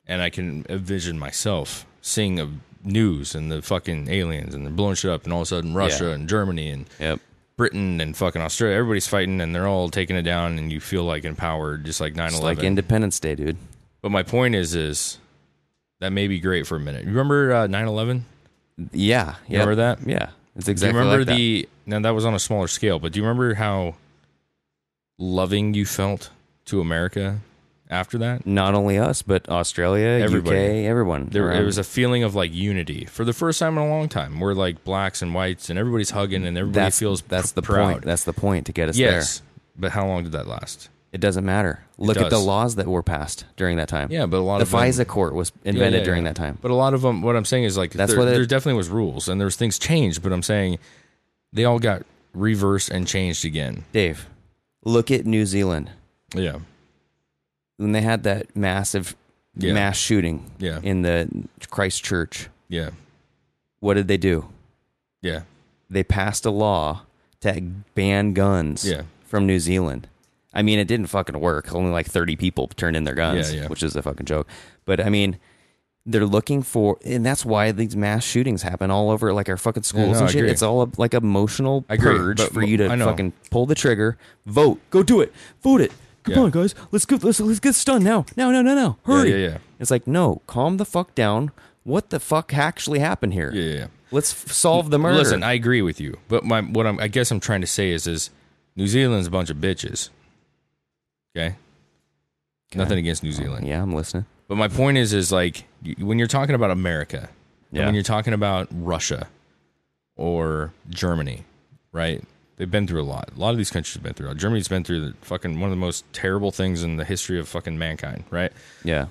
S2: and I can envision myself seeing the news and the fucking aliens and they're blowing shit up and all of a sudden Russia
S4: Yeah.
S2: and Germany and
S4: Yep.
S2: Britain and fucking Australia, everybody's fighting and they're all taking it down and you feel like empowered just like 9/11.
S4: Like Independence Day, dude.
S2: but my point is is that may be great for a minute. You remember uh, 9/11?
S4: Yeah.
S2: You
S4: yep.
S2: remember that?
S4: Yeah. It's
S2: Do you
S4: exactly
S2: remember
S4: like that.
S2: the now that was on a smaller scale, but do you remember how loving you felt to America after that.
S4: Not only us, but Australia,
S2: Everybody.
S4: UK, everyone.
S2: There, it was a feeling of like unity for the first time in a long time. We're like blacks and whites, and everybody's hugging, and everybody
S4: that's
S2: feels
S4: that's
S2: pr-
S4: the
S2: proud.
S4: point. That's the point to get us
S2: yes,
S4: there.
S2: but how long did that last?
S4: It doesn't matter. Look at the laws that were passed during that time.
S2: Yeah, but a lot
S4: the
S2: of them-
S4: FISA court was
S2: Yeah,
S4: invented
S2: yeah,
S4: during
S2: yeah.
S4: that time.
S2: But a lot of them, what I'm saying is like
S4: That's
S2: there,
S4: what it-
S2: there definitely was rules, and there's things changed. But I'm saying they all got reversed and changed again.
S4: Dave, look at New Zealand
S2: Yeah,
S4: when they had that massive
S2: Yeah.
S4: mass shooting
S2: Yeah.
S4: in the Christchurch.
S2: yeah,
S4: What did they do?
S2: yeah,
S4: They passed a law to ban guns
S2: Yeah.
S4: from New Zealand. I mean, it didn't fucking work. Only like 30 people turned in their guns,
S2: Yeah, yeah.
S4: which is a fucking joke. But I mean, they're looking for, and that's why these mass shootings happen all over like our fucking schools
S2: no,
S4: and shit. It's all a, like emotional
S2: I agree,
S4: purge for you to fucking pull the trigger, vote, go do it, vote it. Come
S2: Yeah.
S4: on, guys, let's go. Let's let's get done now. Now, now, now, now. Hurry!
S2: yeah, yeah.
S4: It's like no, calm the fuck down. What the fuck actually happened here?
S2: yeah, yeah. yeah.
S4: Let's f- solve the murder.
S2: Listen, I agree with you, but my what I'm, I guess I'm trying to say is is New Zealand's a bunch of bitches. Okay, nothing against New Zealand,
S4: yeah, I'm listening.
S2: but my point is is like when you're talking about America,
S4: Yeah.
S2: when you're talking about Russia or Germany, right? They've been through a lot. A lot of these countries have been through. Germany's been through the fucking one of the most terrible things in the history of fucking mankind, right?
S4: Yeah.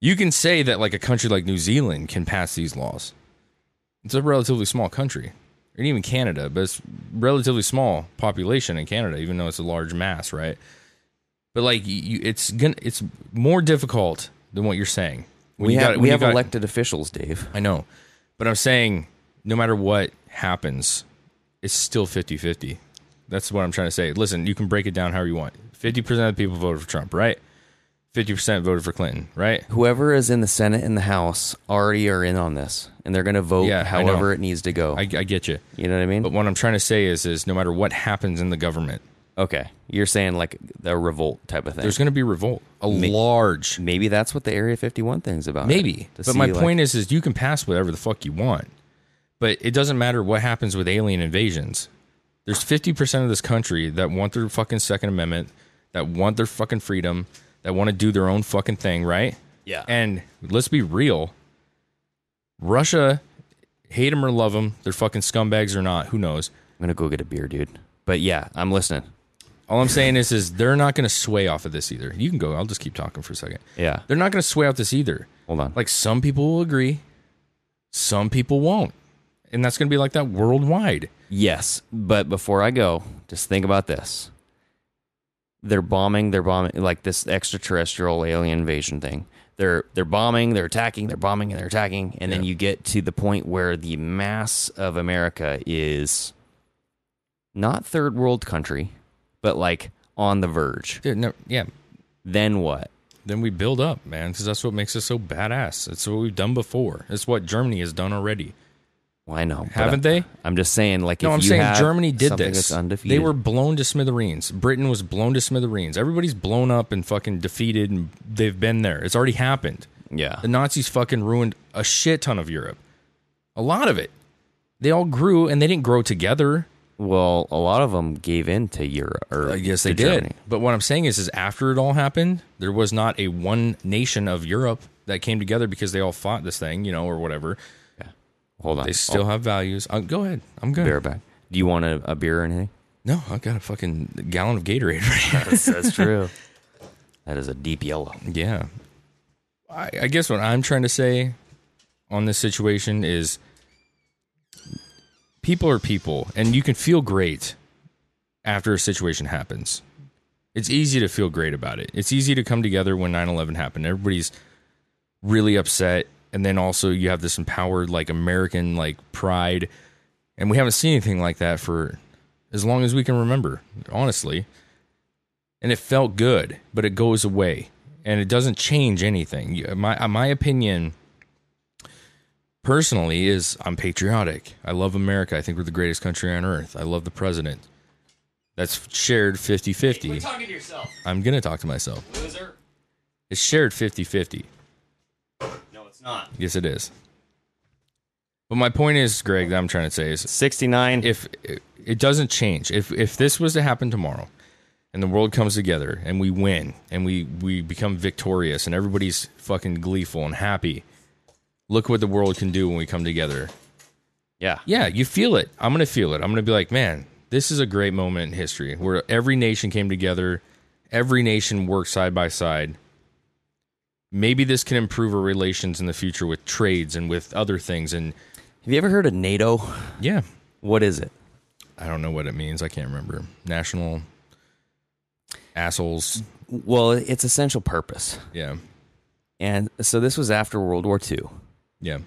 S2: You can say that like a country like New Zealand can pass these laws. It's a relatively small country, and even Canada, but it's relatively small population in Canada, even though it's a large mass, right? But like, you, it's gonna, it's more difficult than what you're saying. When
S4: we have
S2: got,
S4: we have
S2: got-
S4: elected officials, Dave.
S2: I know, but I'm saying no matter what happens, it's still 50-50. That's what I'm trying to say. Listen, you can break it down however you want. 50% of the people voted for Trump, right? 50% voted for Clinton, right?
S4: Whoever is in the Senate and the House already are in on this, and they're going to vote
S2: Yeah,
S4: however it needs to go.
S2: I, I get you.
S4: you know what I mean?
S2: But what I'm trying to say is, is no matter what happens in the government,
S4: okay, you're saying like the revolt type of thing.
S2: there's going to be revolt. A
S4: May-
S2: large,
S4: Maybe that's what the Area 51 thing's about.
S2: maybe. But my
S4: like-
S2: point is, is you can pass whatever the fuck you want, but it doesn't matter what happens with alien invasions. There's 50% of this country that want their fucking Second Amendment, that want their fucking freedom, that want to do their own fucking thing, right?
S4: Yeah.
S2: And let's be real. Russia, hate them or love them, they're fucking scumbags or not, who knows?
S4: I'm going to go get a beer, dude. But yeah, I'm listening.
S2: All I'm saying is, is they're not going to sway off of this either. You can go. I'll just keep talking for a second.
S4: Yeah.
S2: They're not going to sway off this either.
S4: Hold on.
S2: Like some people will agree, some people won't, and that's going to be like that worldwide.
S4: Yes, but before I go, just think about this. They're bombing, they're bombing like this extraterrestrial alien invasion thing. They're they're bombing, they're attacking, they're bombing and they're attacking, and then you get to the point where the mass of America is not third world country, but like on the verge.
S2: Dude, no, yeah.
S4: Then what?
S2: Then we build up, man, because that's what makes us so badass. It's what we've done before. It's what Germany has done already.
S4: Well, I know, uh,
S2: Haven't they?
S4: I'm just saying, like,
S2: No,
S4: if
S2: I'm saying Germany did this. They were blown to smithereens. Britain was blown to smithereens. Everybody's blown up and fucking defeated, and they've been there. It's already happened.
S4: yeah.
S2: The Nazis fucking ruined a shit ton of Europe. A lot of it. They all grew, and they didn't grow together.
S4: Well, a lot of them gave in to Europe. Or
S2: I guess they did.
S4: Germany.
S2: But what I'm saying is, is after it all happened, there was not a one nation of Europe that came together because they all fought this thing, you know, or whatever.
S4: Hold on.
S2: They still
S4: Oh,
S2: have values. Uh, go ahead. I'm good.
S4: be back. Do you want a, a beer or anything?
S2: No, I've got a fucking gallon of Gatorade right here.
S4: That's, that's [laughs] true. that is a deep yellow.
S2: Yeah. I, I guess what I'm trying to say on this situation is people are people, and you can feel great after a situation happens. It's easy to feel great about it. It's easy to come together when 9 11 happened. Everybody's really upset. And then also you have this empowered, like American, like pride. And we haven't seen anything like that for as long as we can remember, honestly and it felt good, but it goes away and it doesn't change anything. My uh, my opinion personally is I'm patriotic. I love America. I think we're the greatest country on earth. I love the president. That's shared 50-50.
S4: talking to yourself,
S2: I'm going to talk to myself.
S4: loser.
S2: It's shared 50-50.
S4: No, it's not.
S2: Yes it is. But my point is, Greg, that I'm trying to say is
S4: 69.
S2: if it doesn't change, if if this was to happen tomorrow, and the world comes together and we win and we we become victorious and everybody's fucking gleeful and happy. Look what the world can do when we come together.
S4: Yeah.
S2: Yeah, you feel it. I'm gonna feel it. I'm gonna be like, man, this is a great moment in history where every nation came together, every nation worked side by side. Maybe this can improve our relations in the future with trades and with other things. And
S4: Have you ever heard of NATO?
S2: yeah,
S4: What is it?
S2: I don't know what it means. I can't remember. National assholes.
S4: Well, it's essential purpose.
S2: Yeah,
S4: And so this was after World War II.
S2: yeah,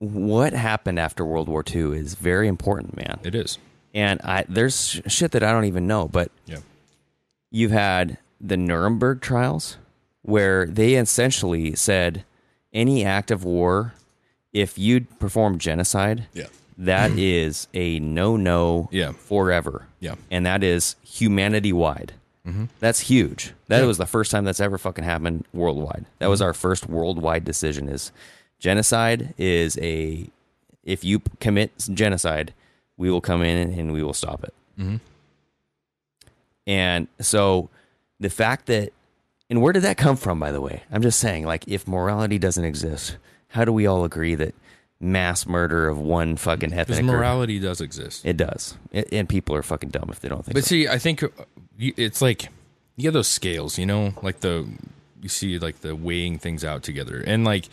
S4: What happened after World War II is very important, man.
S2: it is.
S4: And I there's shit that I don't even know, but
S2: Yeah,
S4: you've had the Nuremberg trials where they essentially said any act of war, if you perform genocide,
S2: yeah,
S4: that [clears throat] is a no no
S2: Yeah.
S4: forever.
S2: yeah.
S4: And that is humanity wide. That's huge. That
S2: Yeah.
S4: was the first time that's ever fucking happened worldwide. That was our first worldwide decision is genocide is a if you commit genocide, we will come in and we will stop it.
S2: Mhm.
S4: And so the fact that and where did that come from by the way? I'm just saying like if morality doesn't exist, how do we all agree that mass murder of one fucking
S2: Because
S4: ethnic group-
S2: morality does exist.
S4: it does. It, and people are fucking dumb if they don't think
S2: But
S4: so.
S2: see, I think uh, it's like you have those scales, you know, like the you see like the weighing things out together, and like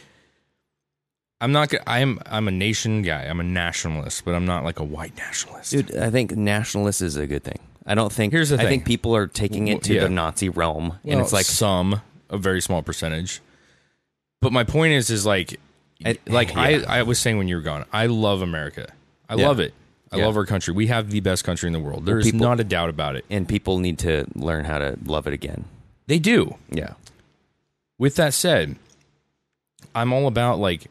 S2: I'm not. I'm I'm a nation guy. I'm a nationalist, but I'm not like a white nationalist.
S4: Dude, I think nationalist is a good thing. I don't think.
S2: Here's the
S4: I
S2: thing.
S4: think people are taking it to
S2: Yeah.
S4: the Nazi realm, and it's like
S2: some, a very small percentage. But my point is, is like,
S4: I-
S2: like. I, I was saying when you were gone, I love America. I
S4: Yeah.
S2: love it. I
S4: Yeah.
S2: love our country. We have the best country in the world. There is
S4: people-
S2: not a doubt about it.
S4: and people need to learn how to love it again.
S2: They do.
S4: Yeah,
S2: With that said, I'm all about like,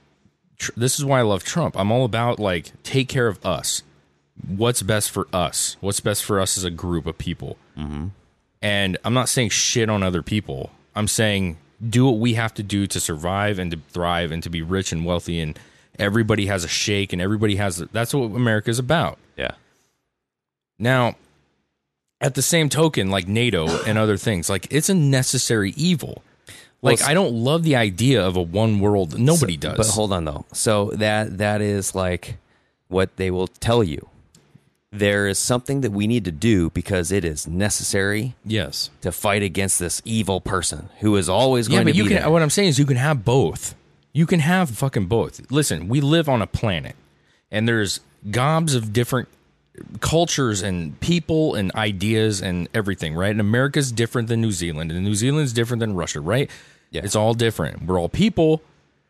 S2: tr- this is why I love Trump. I'm all about like, take care of us. What's best for us? What's best for us as a group of people? Mm-hmm. And I'm not saying shit on other people. I'm saying do what we have to do to survive and to thrive and to be rich and wealthy. And everybody has a shake and everybody has, that's what America is about.
S4: yeah.
S2: Now, at the same token, like NATO [coughs] and other things, like it's a necessary evil. Like
S4: Well,
S2: I don't love the idea of a one world. Nobody does.
S4: But hold on though. So that that is like what they will tell you. There is something that we need to do because it is necessary
S2: yes.
S4: to fight against this evil person who is always
S2: Yeah,
S4: going
S2: but
S4: to
S2: you
S4: be
S2: can.
S4: there.
S2: What I'm saying is, you can have both. You can have fucking both. Listen, we live on a planet, and there's gobs of different cultures and people and ideas and everything, right? And America's different than New Zealand, and New Zealand's different than Russia, right?
S4: Yeah.
S2: It's all different. We're all people.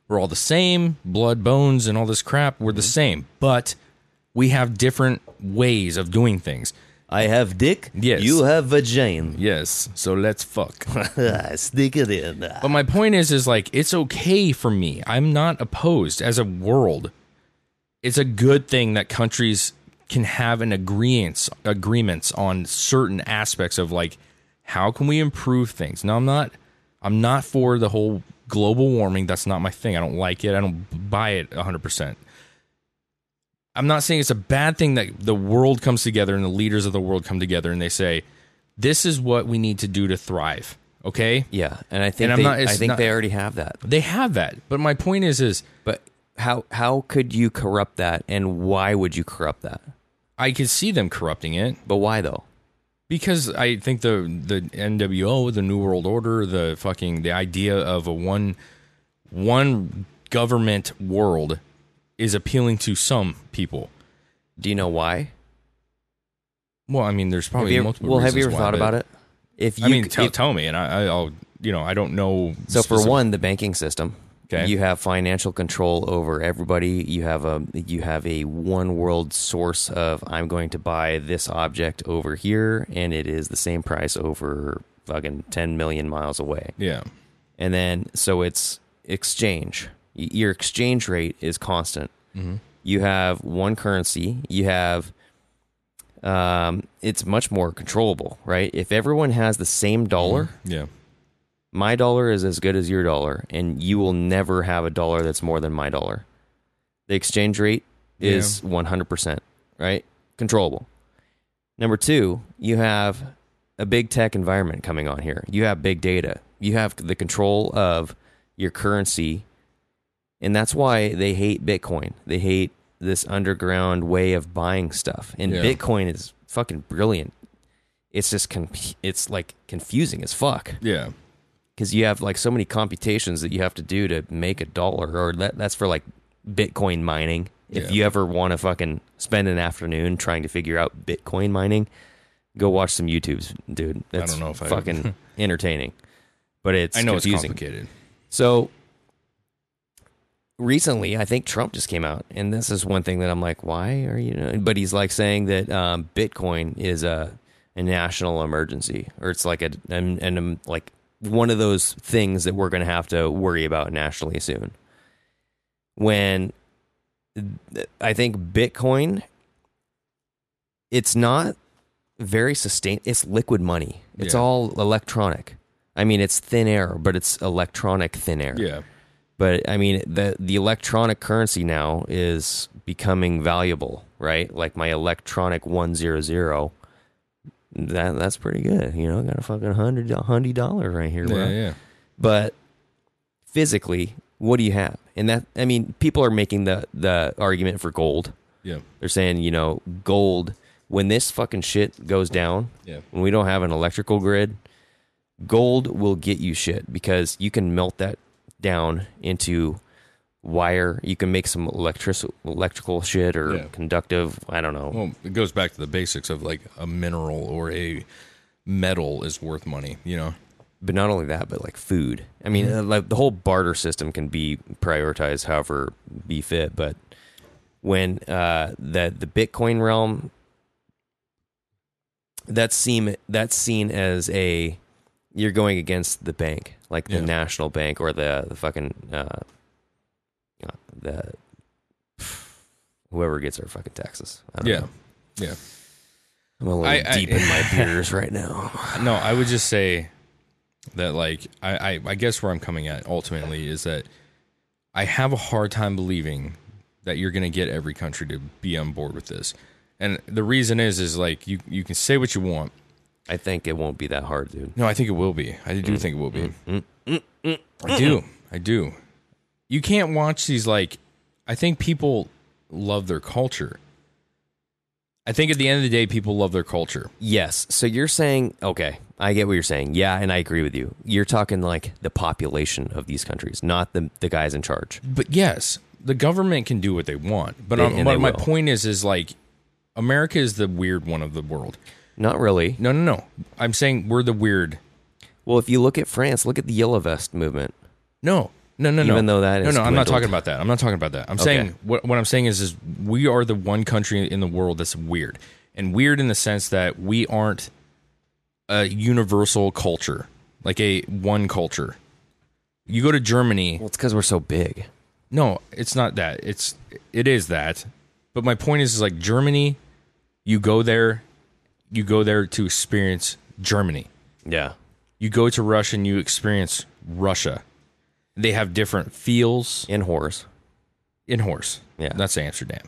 S2: We're all the same. Blood, bones, and all this crap. We're the mm-hmm. same, but we have different ways of doing things.
S4: I have dick.
S2: Yes.
S4: You have vagina.
S2: Yes. So let's fuck. [laughs]
S4: Ah, stick it in.
S2: But my point is, is like it's okay for me. I'm not opposed as a world. It's a good thing that countries can have an agreements agreements on certain aspects of like how can we improve things. Now I'm not I'm not for the whole global warming. That's not my thing. I don't like it. I don't buy it 100%. I'm not saying it's a bad thing that the world comes together and the leaders of the world come together and they say this is what we need to do to thrive. Okay?
S4: Yeah, and I think
S2: And
S4: they,
S2: not-
S4: I think
S2: not-
S4: they already have that.
S2: They have that. But my point is is
S4: But how how could you corrupt that, and why would you corrupt that?
S2: I could see them corrupting it
S4: But why though?
S2: because I think the the NWO, the New World Order, the fucking the idea of a one one government world is appealing to some people.
S4: Do you know why?
S2: Well, I mean, there's
S4: Have
S2: probably
S4: you,
S2: multiple.
S4: well, have you ever
S2: reasons why,
S4: thought
S2: but-
S4: about it? If you,
S2: I mean,
S4: c-
S2: tell,
S4: if-
S2: tell me, and I, I'll you know I don't know.
S4: so for
S2: specific-
S4: one, the banking system.
S2: Okay.
S4: You have financial control over everybody. You have a you have a one world source of I'm going to buy this object over here, and it is the same price over fucking ten million miles away.
S2: yeah,
S4: and then so it's exchange. Your exchange rate is constant. You have one currency. You have, um, it's much more controllable, right? If everyone has the same dollar,
S2: yeah,
S4: my dollar is as good as your dollar, and you will never have a dollar that's more than my dollar. The exchange rate is one hundred percent, right? Controllable. Number two, you have a big tech environment coming on here. You have big data. You have the control of your currency. And that's why they hate Bitcoin. They hate this underground way of buying stuff. And
S2: Yeah.
S4: Bitcoin is fucking brilliant. It's just con- it's like confusing as fuck
S2: Yeah.
S4: because you have like so many computations that you have to do to make a dollar, or that, that's for like Bitcoin mining. If
S2: Yeah.
S4: you ever want to fucking spend an afternoon trying to figure out Bitcoin mining, go watch some YouTubes, dude. That's
S2: don't know if I-
S4: fucking [laughs] entertaining, but it's
S2: I know
S4: confusing.
S2: it's complicated.
S4: So recently, I think Trump just came out, and this is one thing that I'm like, why are you? But he's like saying that um, Bitcoin is a a national emergency, or it's like a and, and um, like one of those things that we're going to have to worry about nationally soon. When I think Bitcoin, it's not very sustain. It's liquid money. It's
S2: Yeah.
S4: all electronic. I mean, it's thin air, but it's electronic thin air.
S2: Yeah.
S4: But I mean, the the electronic currency now is becoming valuable, right? Like my electronic one zero zero. That that's pretty good. You know, I got a fucking hundred hundred dollar right here, bro.
S2: Yeah. Yeah.
S4: But physically, what do you have? And that I mean, people are making the the argument for gold.
S2: Yeah.
S4: They're saying, you know, gold when this fucking shit goes down,
S2: Yeah.
S4: when we don't have an electrical grid, gold will get you shit because you can melt that down into wire. You can make some electric electrical shit or
S2: Yeah.
S4: conductive. I don't know.
S2: Well, it goes back to the basics of like a mineral or a metal is worth money. You know.
S4: but not only that, but like food. I mean, like the whole barter system can be prioritized however be fit. But when uh, the the Bitcoin realm, that's seen that's seen as a you're going against the bank, like the
S2: Yeah.
S4: national bank or the the fucking uh, uh, the whoever gets our fucking taxes. I don't
S2: Yeah.
S4: know.
S2: Yeah.
S4: I'm a little
S2: I- I-
S4: deep in my [laughs] beers right now. [laughs]
S2: No, I would just say that like I, I I guess where I'm coming at ultimately is that I have a hard time believing that you're going to get every country to be on board with this. And the reason is is like you you can say what you want.
S4: I think it won't be that hard, dude.
S2: No, I think it will be. I do mm. think it will be. Mm. Mm. I do. I do. You can't watch these like I think people love their culture. I think at the end of the day people love their culture.
S4: Yes. So you're saying, okay, I get what you're saying. Yeah, and I agree with you. You're talking like the population of these countries, not the the guys in charge.
S2: But yes, the government can do what they want. But
S4: They-
S2: um,
S4: and
S2: but
S4: they
S2: my
S4: will.
S2: point is, is like America is the weird one of the world.
S4: Not really.
S2: No, no, no. I'm saying we're the weird.
S4: Well, if you look at France, look at the Yellow Vest movement.
S2: No, no, no, no.
S4: Even though that
S2: no,
S4: is
S2: no. I'm not talking about that. I'm not talking about that. I'm
S4: Okay.
S2: saying what what I'm saying is, is we are the one country in the world that's weird, and weird in the sense that we aren't a universal culture, like a one culture. You go to Germany,
S4: Well, it's because we're so big.
S2: No, it's not that. It's it is that. But my point is, is like Germany, you go there, you go there to experience Germany.
S4: Yeah.
S2: You go to Russia and you experience Russia. They have different feels
S4: In horse.
S2: in horse.
S4: Yeah.
S2: That's Amsterdam.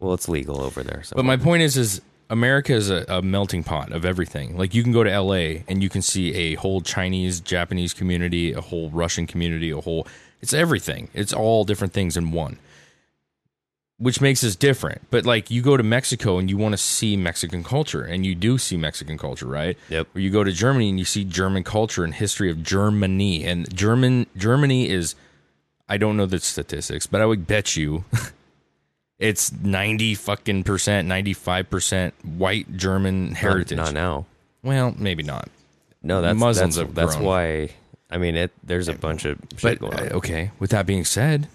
S4: Well, it's legal over there. So
S2: But my point is, is America is a, a melting pot of everything. Like you can go to LA and you can see a whole Chinese, Japanese community, a whole Russian community, a whole. It's everything. It's all different things in one, which makes us different. But like you go to Mexico and you want to see Mexican culture, and you do see Mexican culture, right?
S4: Yep.
S2: Or you go to Germany and you see German culture and history of Germany, and German Germany is. I don't know the statistics, but I would bet you [laughs] it's 90 fucking percent, 95% white German heritage.
S4: Not, not now.
S2: Well, maybe not.
S4: No, that's
S2: Muslims
S4: that's,
S2: have
S4: that's why. I mean, it. There's a bunch of shit
S2: But
S4: going on.
S2: uh, okay, with that being said,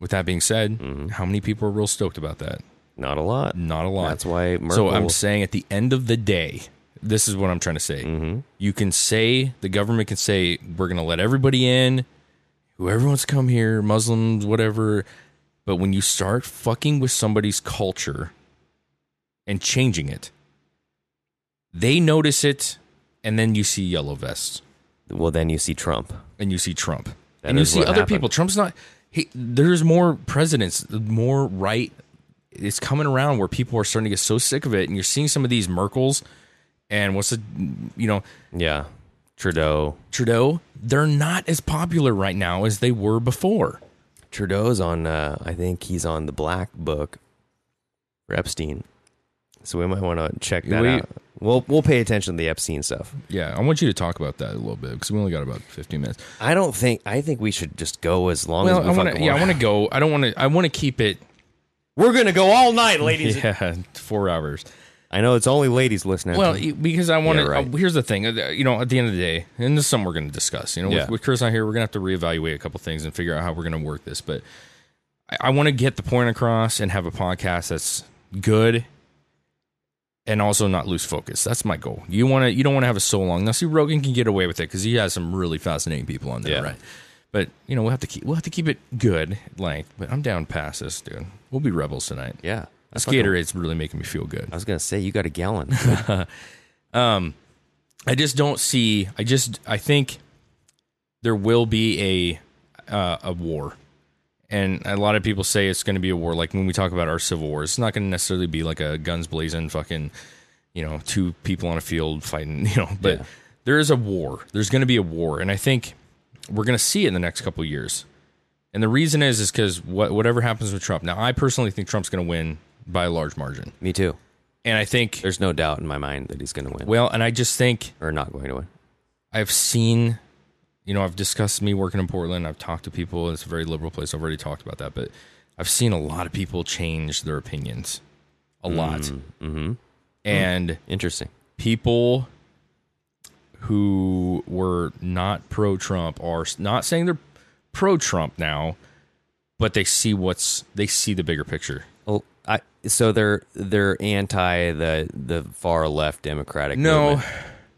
S2: with that being said,
S4: Mm-hmm.
S2: how many people are real stoked about that?
S4: Not a lot.
S2: Not a lot.
S4: That's why Merkel.
S2: So I'm saying at the end of the day, this is what I'm trying to say.
S4: Mm-hmm.
S2: You can say the government can say we're going to let everybody in, whoever wants to come here, Muslims, whatever. But when you start fucking with somebody's culture and changing it, they notice it, and then you see yellow vests
S4: well, then you see Trump.
S2: and you see Trump,
S4: That
S2: and you see other
S4: happened.
S2: people. Trump's not. He, there's more presidents, more right. It's coming around where people are starting to get so sick of it, and you're seeing some of these Merkels and what's the you know
S4: Yeah. Trudeau.
S2: Trudeau, they're not as popular right now as they were before.
S4: Trudeau's on. Uh, I think he's on the black book for Epstein. So we might want to check that
S2: We-
S4: out. We'll we'll pay attention to the Epstein stuff.
S2: Yeah, I want you to talk about that a little bit because we only got about 15 minutes.
S4: I don't think. I think we should just go as long
S2: Well,
S4: as we
S2: I
S4: fucking
S2: to. Yeah, I
S4: want.
S2: to go. I don't want to. I want to keep it.
S4: We're gonna go all night, ladies. [laughs]
S2: Yeah, four hours.
S4: I know it's only ladies listening.
S2: Well, because I want to.
S4: Yeah, right.
S2: here's the thing. uh, You know, at the end of the day, and this is something we're going to discuss. You know,
S4: Yeah.
S2: with, with Chris out here, we're going to have to reevaluate a couple things and figure out how we're going to work this. But I, I want to get the point across and have a podcast that's good and also not lose focus. That's my goal. You want to. You don't want to have it so long. Now, see, Rogan can get away with it because he has some really fascinating people on there,
S4: Yeah.
S2: right? But you know, we'll have to keep. We'll have to keep it good length. But I'm down past this, dude. We'll be rebels tonight.
S4: yeah.
S2: This
S4: I fucking-
S2: Gatorade's really making me feel good.
S4: I was gonna say you got a gallon. [laughs] [laughs]
S2: um, I just don't see. I just I think there will be a uh, a war, and a lot of people say it's going to be a war. Like when we talk about our civil war, it's not going to necessarily be like a guns blazing, fucking, you know, two people on a field fighting. [laughs] You know, but
S4: Yeah.
S2: there is a war. There's going to be a war, and I think we're going to see it in the next couple of years. And the reason is is because what, whatever happens with Trump. Now, I personally think Trump's going to win by a large margin,
S4: Me too.
S2: and I think
S4: There's no doubt in my mind that he's gonna win
S2: well, and I just think
S4: or not going to win.
S2: I've seen, you know, I've discussed me working in Portland. I've talked to people. It's a very liberal place. I've already talked about that, but I've seen a lot of people change their opinions, a lot,
S4: Mm-hmm.
S2: and
S4: Interesting.
S2: people who were not pro Trump are not saying they're pro Trump now, but they see what's they see the bigger picture.
S4: Well, I so they're they're anti the the far left Democratic.
S2: No,
S4: movement.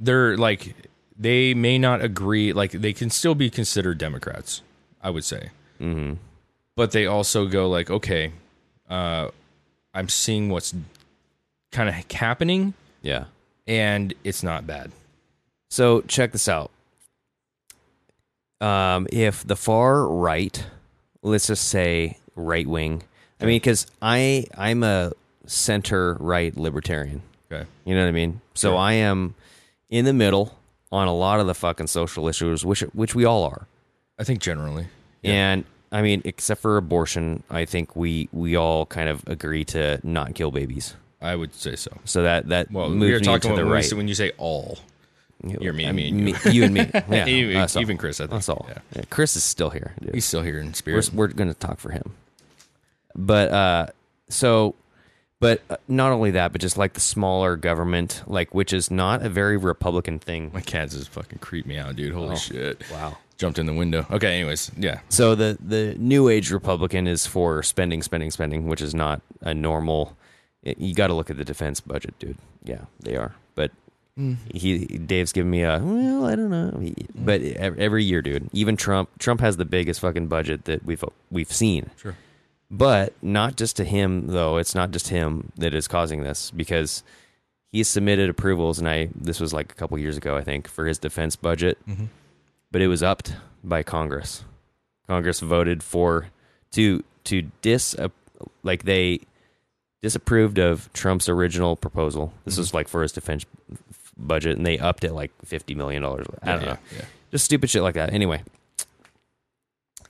S2: they're like they may not agree. Like they can still be considered Democrats, I would say. Mm-hmm. But they also go like, okay, uh, I'm seeing what's kind of happening,
S4: Yeah.
S2: and it's not bad.
S4: So check this out. Um, if the far right, let's just say right wing, I mean, because I I'm a center right libertarian.
S2: Okay,
S4: You know what I mean? So. I am in the middle on a lot of the fucking social issues, which which we all are.
S2: I think generally,
S4: And I mean, except for abortion, I think we we all kind of agree to not kill babies.
S2: I would say so.
S4: So that that
S2: Well,
S4: moves
S2: we are talking
S4: to
S2: about
S4: the right.
S2: when you say all. You're me, I mean,
S4: me,
S2: you.
S4: you and me. [laughs] Yeah,
S2: Even-
S4: us all.
S2: even Chris, I think.
S4: That's all.
S2: Yeah.
S4: Yeah, Chris is still here. Dude.
S2: He's still here in
S4: we're
S2: spirit.
S4: we're going to talk for him. But uh, so, but uh, not only that, but just like the smaller government, like which is not a very Republican thing.
S2: My cats just fucking creep me out, dude. Holy
S4: Oh,
S2: shit!
S4: Wow.
S2: Jumped in the window. Okay, anyways, yeah.
S4: So the the new age Republican is for spending, spending, spending, which is not a normal. You got to look at the defense budget, dude. Yeah, they are. But he Dave's giving me a well, I don't know. But every year, dude, even Trump, Trump has the biggest fucking budget that we've we've seen.
S2: Sure.
S4: But not just to him though. It's not just him that is causing this because he submitted approvals, and I this was like a couple years ago, I think, for his defense budget, but it was upped by Congress. Congress voted for to to dis like they disapproved of Trump's original proposal. This was like for his defense budget, and they upped it like fifty million dollars. I don't
S2: yeah,
S4: know,
S2: Yeah.
S4: just stupid shit like that. Anyway,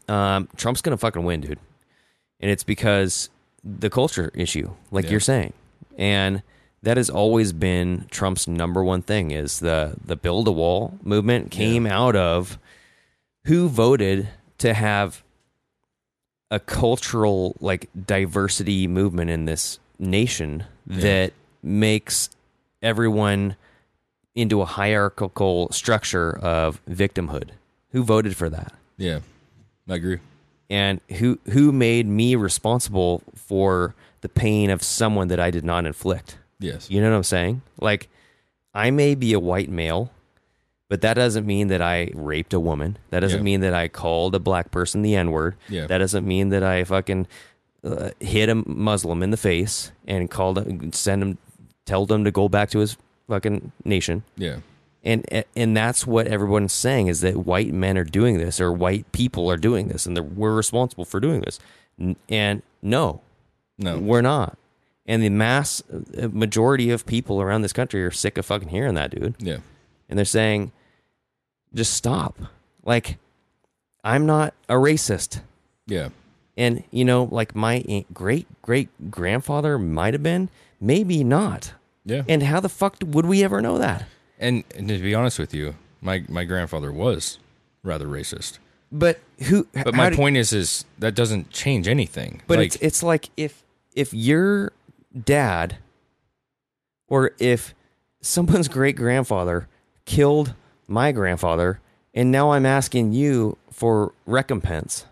S4: um, Trump's gonna fucking win, dude, and it's because the culture issue, like
S2: Yeah.
S4: you're saying, and that has always been Trump's number one thing is the the build a wall movement came out of who voted to have a cultural like diversity movement in this nation that makes everyone into a hierarchical structure of victimhood. Who voted for that?
S2: Yeah. I agree.
S4: And who who made me responsible for the pain of someone that I did not inflict?
S2: Yes.
S4: You know what I'm saying? Like I may be a white male, but that doesn't mean that I raped a woman. That doesn't
S2: Yeah.
S4: mean that I called a black person the N-word.
S2: Yeah.
S4: That doesn't mean that I fucking uh, hit a Muslim in the face and called him, send him, tell him to go back to his fucking nation.
S2: Yeah.
S4: And and that's what everyone's saying is that white men are doing this or white people are doing this and we're responsible for doing this. And no,
S2: No.
S4: we're not. And the mass uh, majority of people around this country are sick of fucking hearing that, dude.
S2: Yeah.
S4: And they're saying, just stop. Like, I'm not a racist.
S2: Yeah.
S4: And, you know, like my great great grandfather might have been, maybe not.
S2: Yeah.
S4: And how the fuck would we ever know that?
S2: And, and to be honest with you, my my grandfather was rather racist.
S4: But who?
S2: But my
S4: do-
S2: point is, is that doesn't change anything.
S4: But
S2: like,
S4: it's it's like if if your dad or if someone's great grandfather killed my grandfather and now I'm asking you for recompense.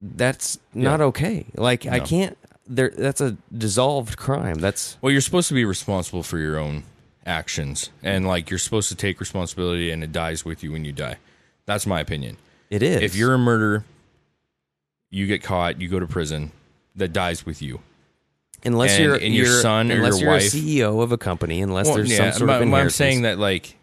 S4: That's not
S2: Yeah.
S4: okay. Like I can't there that's a dissolved crime. That's
S2: well, you're supposed to be responsible for your own actions, and like you're supposed to take responsibility, and it dies with you when you die. That's my opinion.
S4: it is.
S2: If you're a murderer, you get caught, you go to prison. That dies with you.
S4: unless
S2: and-
S4: you're
S2: and your
S4: you're-
S2: son or
S4: unless
S2: your
S4: you're
S2: wife-
S4: a CEO of a company, unless
S2: Well,
S4: there's
S2: yeah,
S4: some sort
S2: but-
S4: of
S2: I'm saying that like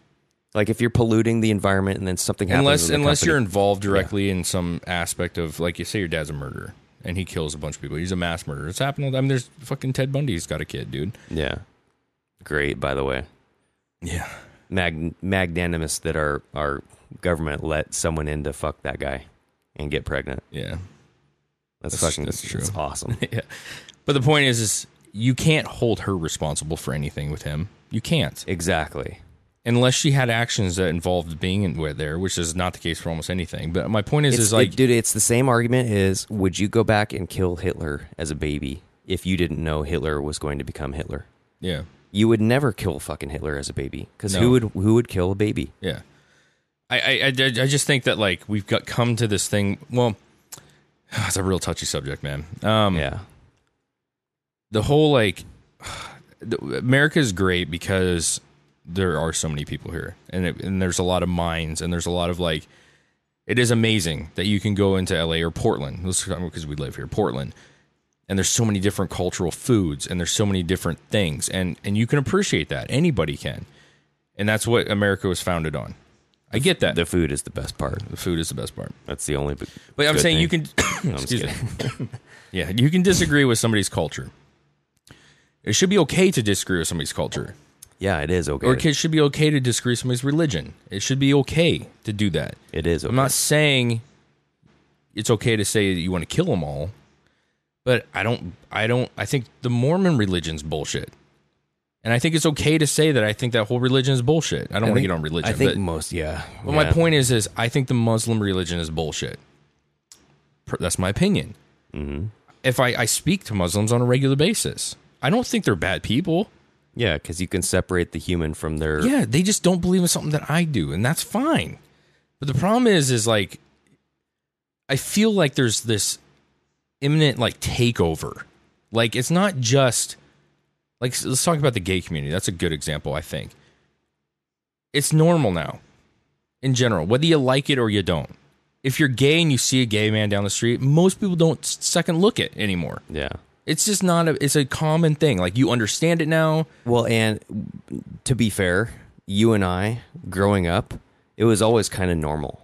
S4: like if you're polluting the environment and then something happens
S2: unless unless
S4: company-
S2: you're involved directly in some aspect of like you say your dad's a murderer and he kills a bunch of people. He's a mass murderer. It's happened. I mean, there's fucking Ted Bundy. He's got a kid, dude.
S4: yeah, great by the way.
S2: Yeah.
S4: mag- magnanimous that our our government let someone in to fuck that guy and get pregnant.
S2: Yeah.
S4: That's,
S2: That's-
S4: fucking
S2: that's true.
S4: That's awesome. [laughs]
S2: yeah. But the point is, is you can't hold her responsible for anything with him. You can't
S4: exactly.
S2: unless she had actions that involved being in with there, which is not the case for almost anything. But my point is,
S4: It's,
S2: is like
S4: it- dude, it's the same argument Is would you go back and kill Hitler as a baby if you didn't know Hitler was going to become Hitler?
S2: yeah,
S4: You would never kill fucking Hitler as a baby because
S2: No.
S4: who would who would kill a baby?
S2: yeah. I, I I I just think that like we've got come to this thing. Well, [sighs] it's a real touchy subject, man. Um,
S4: Yeah,
S2: the whole like [sighs] the- America is great because there are so many people here, and it, and there's a lot of minds, and there's a lot of like. It is amazing that you can go into LA or Portland, because we live here, Portland, and there's so many different cultural foods, and there's so many different things, and and you can appreciate that. Anybody can, and that's what America was founded on. I get that.
S4: the food is the best part.
S2: the food is the best part.
S4: That's the only.
S2: But I'm
S4: good
S2: saying you can. [coughs]
S4: No,
S2: excuse me. [laughs] Yeah, you can disagree with somebody's culture. It should be okay to disagree with somebody's culture.
S4: Yeah, it is okay.
S2: Or it should be okay to disagree with somebody's religion. It should be okay to do that.
S4: it is. Okay.
S2: I'm not saying it's okay to say that you want to kill them all, but I don't I don't I think the Mormon religion's bullshit. And I think it's okay to say that I think that whole religion is bullshit. I don't want to get on religion,
S4: I think
S2: but,
S4: most. Yeah.
S2: but
S4: yeah.
S2: my point is is I think the Muslim religion is bullshit. That's my opinion.
S4: Mm-hmm.
S2: If I, I speak to Muslims on a regular basis, I don't think they're bad people.
S4: Yeah, because you can separate the human from their.
S2: Yeah, they just don't believe in something that I do, and that's fine. But the problem is, is like, I feel like there's this imminent like takeover. Like it's not just like let's talk about the gay community. That's a good example, I think. It's normal now, in general, whether you like it or you don't. If you're gay and you see a gay man down the street, most people don't second look it anymore.
S4: Yeah.
S2: It's just not a. It's a common thing. Like you understand it now.
S4: Well, and to be fair, you and I, growing up, it was always kind of normal.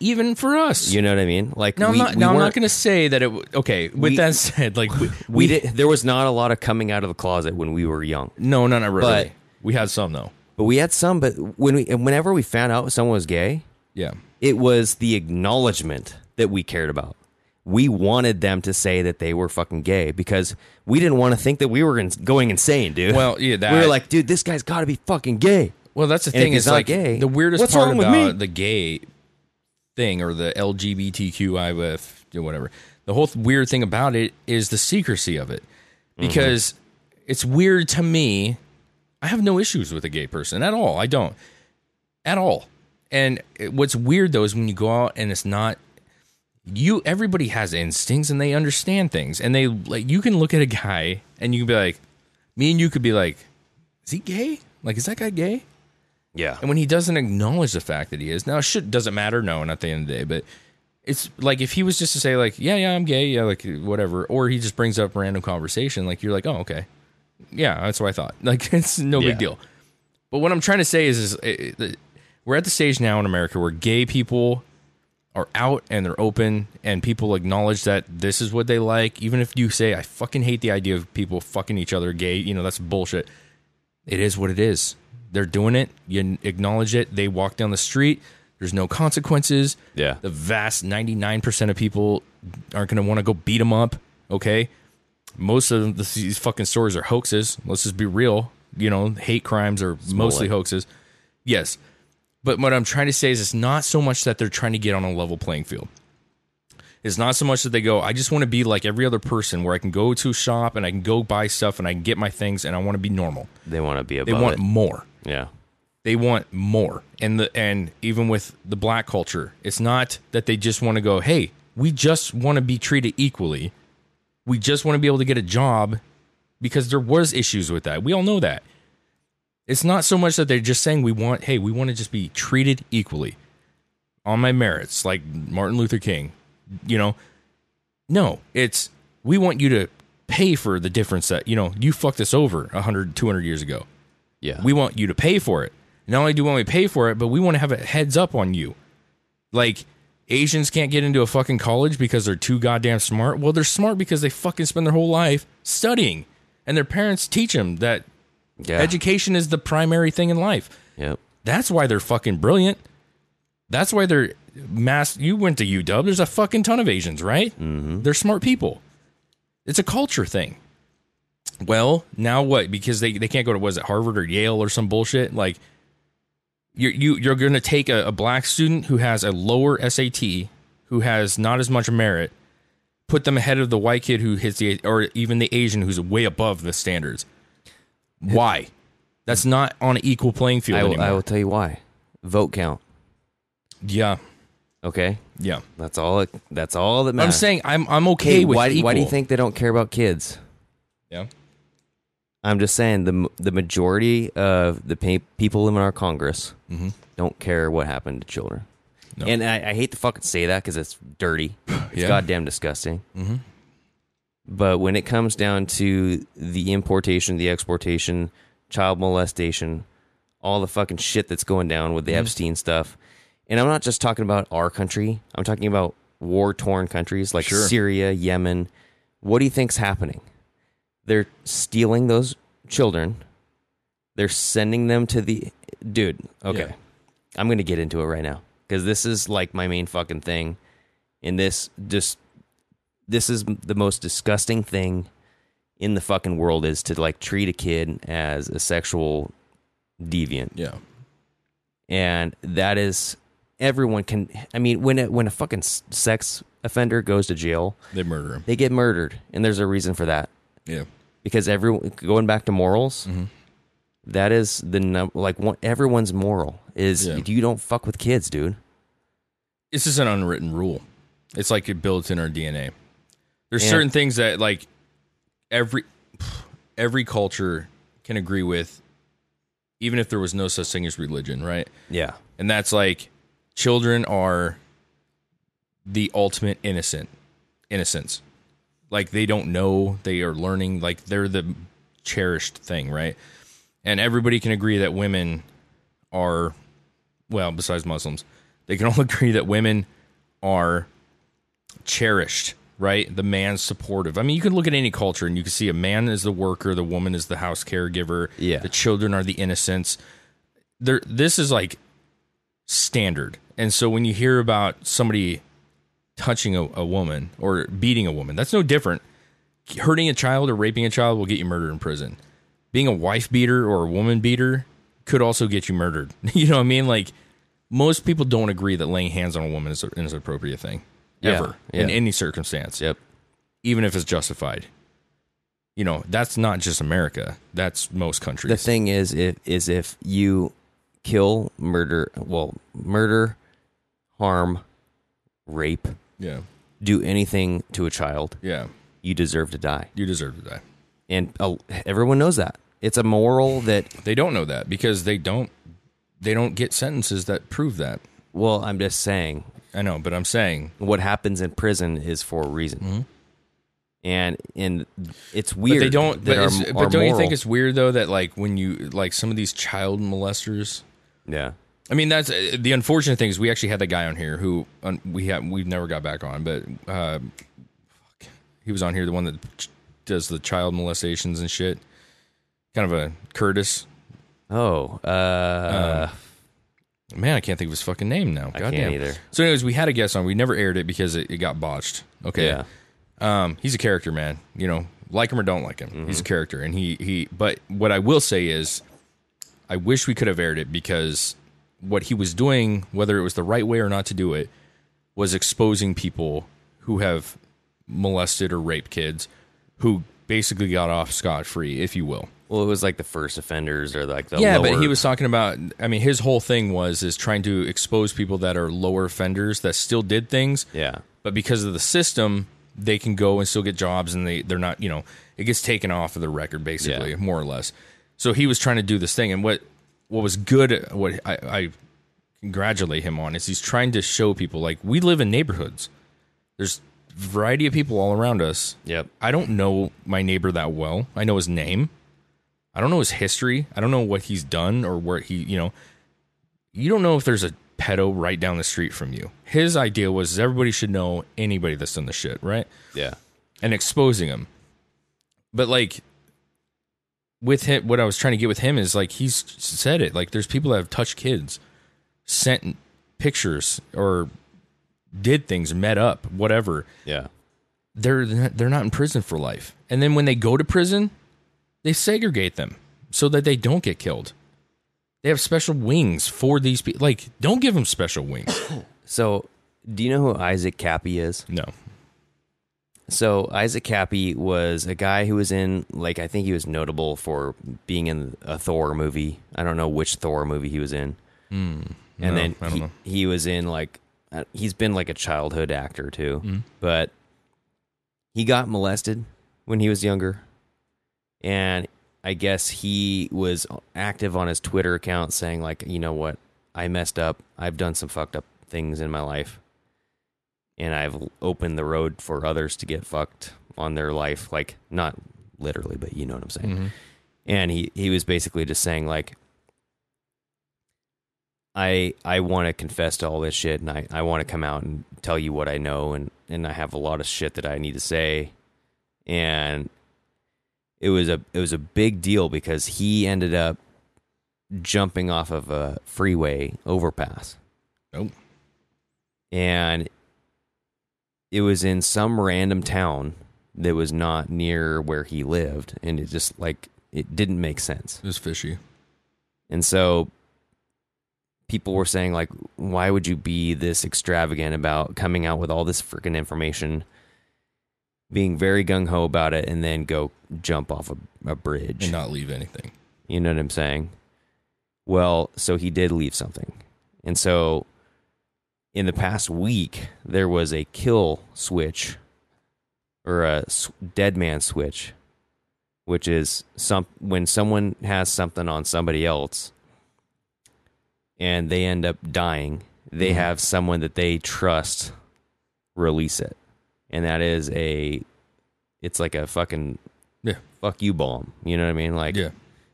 S2: Even for us,
S4: You know what I mean? Like
S2: Now,
S4: we,
S2: I'm not,
S4: we
S2: now I'm not going to say that it. w- Okay, with
S4: We-
S2: that said, like [laughs] we,
S4: We did. There was not a lot of coming out of the closet when we were young,
S2: no, no, not really.
S4: But-
S2: we had some though.
S4: but we had some. But when we, and whenever we found out someone was gay,
S2: Yeah,
S4: it was the acknowledgement that we cared about. We wanted them to say that they were fucking gay because we didn't want to think that we were ins- going insane, dude.
S2: Well, yeah, that-
S4: we were like, dude, this guy's got to be fucking gay.
S2: Well, that's the
S4: And
S2: thing is
S4: not
S2: like
S4: gay,
S2: the weirdest
S4: what's
S2: part
S4: wrong with
S2: about
S4: me?
S2: the gay thing or the LGBTQI whatever. The whole th- weird thing about it is the secrecy of it,
S4: Mm-hmm.
S2: because it's weird to me. I have no issues with a gay person at all. I don't at all. And what's weird though is when you go out and it's not you. Everybody has instincts and they understand things, and they like you can look at a guy and you can be like, me and you could be like, is he gay? Like, is that guy gay?
S4: Yeah.
S2: And when he doesn't acknowledge the fact that he is, now shit doesn't matter, no, not at the end of the day, but it's like if he was just to say like, yeah, yeah, I'm gay, yeah, like whatever, or he just brings up random conversation, like you're like, oh, okay, yeah, that's what I thought. [laughs] Like it's no
S4: Yeah.
S2: big deal. But what I'm trying to say is, is it, it- we're at the stage now in America where gay people are out and they're open and people acknowledge that this is what they like, even if you say I fucking hate the idea of people fucking each other gay, you know, that's bullshit. It is what it is. They're doing it. You acknowledge it. They walk down the street. There's no consequences.
S4: Yeah.
S2: The vast 99% of people aren't going to want to go beat them up. Okay. Most of the, these fucking stories are hoaxes. Let's just be real. You know, hate crimes are mostly hoaxes. Yes. But what I'm trying to say is it's not so much that they're trying to get on a level playing field. It's not so much that they go, I just want to be like every other person where I can go to a shop and I can go buy stuff and I can get my things and I want to be normal.
S4: They want to be
S2: They
S4: above
S2: want
S4: it.
S2: more
S4: Yeah.
S2: they want more. And the and even with the black culture it's not that they just want to go hey we just want to be treated equally. We just want to be able to get a job because there was issues with that. We all know that. It's not so much that they're just saying we want hey we want to just be treated equally on my merits like martin luther king you know? No it's we want you to pay for the difference that you know you fucked us over 100 200 years ago
S4: Yeah.
S2: we want you to pay for it. Not only do we want to pay for it, but we want to have a heads up on you. Like Asians can't get into a fucking college because they're too goddamn smart. Well, they're smart because they fucking spend their whole life studying, and their parents teach them that
S4: yeah.
S2: education is the primary thing in life.
S4: Yep.
S2: That's why they're fucking brilliant. That's why they're mass. You went to UW. There's a fucking ton of Asians, right? Mm-hmm. They're smart people. It's a culture thing. Well, now what? Because they, they can't go to was it Harvard or Yale or some bullshit. Like you you you're going to take a, a black student who has a lower SAT, who has not as much merit, put them ahead of the white kid who hits the or even the Asian who's way above the standards. Why? That's not on an equal playing field
S4: I will. I will tell you why. Vote count.
S2: Yeah,
S4: Okay.
S2: yeah.
S4: That's all. It, that's all that
S2: I'm saying I'm I'm okay
S4: Hey,
S2: with
S4: why, why do you think they don't care about kids?
S2: Yeah.
S4: I'm just saying the the majority of the pa- people in our Congress don't care what happened to children.
S2: No.
S4: And I, I hate to fucking say that because it's dirty. [sighs] It's
S2: Yeah.
S4: goddamn disgusting. Mm-hmm. But when it comes down to the importation, the exportation, child molestation, all the fucking shit that's going down with the Epstein stuff, and I'm not just talking about our country. I'm talking about war torn countries like
S2: Sure.
S4: Syria, Yemen. What do you think's happening? They're stealing those children. They're sending them to the dude. Okay,
S2: Yeah.
S4: I'm gonna get into it right now because this is like my main fucking thing. And this just this is the most disgusting thing in the fucking world is to like treat a kid as a sexual deviant
S2: Yeah.
S4: and that is everyone can i mean when a, when a fucking sex offender goes to jail
S2: They murder him.
S4: they get murdered and there's a reason for that
S2: Yeah.
S4: because everyone going back to morals
S2: Mm-hmm.
S4: that is the num- like one, everyone's moral is
S2: Yeah.
S4: you don't fuck with kids dude
S2: It's just an unwritten rule. It's like it builds in our DNA. There's
S4: And-
S2: certain things that like every [sighs] every culture can agree with, even if there was no such thing as religion, right?
S4: yeah
S2: And that's like children are the ultimate innocent innocence. Like they don't know, they are learning, like they're the cherished thing, right? And everybody can agree that women are well, besides Muslims, they can [laughs] all agree that women are cherished, right? The man's supportive. I mean, you can look at any culture and you can see a man is the worker, the woman is the house caregiver,
S4: Yeah.
S2: the children are the innocents. There this is like standard. And so when you hear about somebody touching a, a woman or beating a woman, that's no different. Hurting a child or raping a child will get you murdered in prison. Being a wife beater or a woman beater could also get you murdered. [laughs] You know what I mean? Like most people don't agree that laying hands on a woman is, is an appropriate thing
S4: Yeah,
S2: ever in any circumstance,
S4: yep
S2: even if it's justified. You know, that's not just America. That's most countries.
S4: the thing is if is if you kill murder well murder harm rape
S2: yeah.
S4: do anything to a child
S2: Yeah.
S4: you deserve to die
S2: You deserve to die.
S4: and uh, everyone knows that it's a moral that
S2: They don't know that because they don't they don't get sentences that prove that.
S4: well i'm just saying
S2: I know, but I'm saying
S4: what happens in prison is for a reason and and it's
S2: but
S4: weird
S2: they don't
S4: that
S2: but,
S4: our-
S2: it's-
S4: our
S2: don't you think it's weird though that like when you like some of these child molesters
S4: yeah
S2: I mean, that's uh, the unfortunate thing is we actually had that guy on here who um, we have we've never got back on, but uh, fuck, he was on here, the one that ch- does the child molestations and shit. Kind of a Curtis.
S4: Oh, uh,
S2: Man, I can't think of his fucking name now.
S4: I
S2: God
S4: can't
S2: damn.
S4: either.
S2: So, anyways, we had a guest on. We never aired it because it, it got botched. Okay.
S4: Yeah.
S2: Um, he's a character, man. You know, like him or don't like him,
S4: Mm-hmm.
S2: he's a character. And he he. But what I will say is, I wish we could have aired it because what he was doing, whether it was the right way or not to do it, was exposing people who have molested or raped kids, who basically got off scot free, if you will.
S4: well, it was like the first offenders or like the
S2: yeah,
S4: lower,
S2: but he was talking about. I mean, his whole thing was is trying to expose people that are lower offenders that still did things,
S4: yeah,
S2: but because of the system, they can go and still get jobs, and they they're not. You know, it gets taken off of the record basically,
S4: Yeah.
S2: more or less. So he was trying to do this thing, and what what was good, what I, I congratulate him on is he's trying to show people like we live in neighborhoods. There's a variety of people all around us.
S4: yep,
S2: I don't know my neighbor that well. I know his name. I don't know his history. I don't know what he's done or where he, you know, you don't know if there's a pedo right down the street from you. His idea was everybody should know anybody that's done the shit, right?
S4: yeah,
S2: And exposing him. But like with him, what I was trying to get with him is like he's said it. Like there's people that have touched kids, sent pictures or did things, met up, whatever
S4: yeah,
S2: they're they're not in prison for life. And then when they go to prison, they segregate them so that they don't get killed. They have special wings for these people. Like, don't give them special wings. [coughs]
S4: So, do you know who Isaac Kappy is?
S2: No.
S4: So Isaac Kappy was a guy who was in like I think he was notable for being in a Thor movie. I don't know which Thor movie he was in. and
S2: no,
S4: then he, he was in like uh, he's been like a childhood actor too.
S2: Mm-hmm.
S4: But he got molested when he was younger. And I guess he was active on his Twitter account saying like, you know what? I messed up. I've done some fucked up things in my life and I've opened the road for others to get fucked on their life, like not literally, but you know what I'm saying. Mm-hmm. And he he was basically just saying like, I I want to confess to all this shit, and I I want to come out and tell you what I know, and and I have a lot of shit that I need to say, and it was a it was a big deal because he ended up jumping off of a freeway overpass
S2: Nope.
S4: and it was in some random town that was not near where he lived and it just like it didn't make sense
S2: It was fishy.
S4: and so people were saying like why would you be this extravagant about coming out with all this freaking information being very gung-ho about it and then go jump off a, a bridge
S2: And not leave anything.
S4: you know what I'm saying? Well, so he did leave something. And so in the past week, there was a kill switch or a dead man switch, which is some when someone has something on somebody else and they end up dying, they mm-hmm. have someone that they trust release it. And that is a it's like a fucking
S2: Yeah.
S4: fuck you bomb. You know what I mean? Like
S2: Yeah.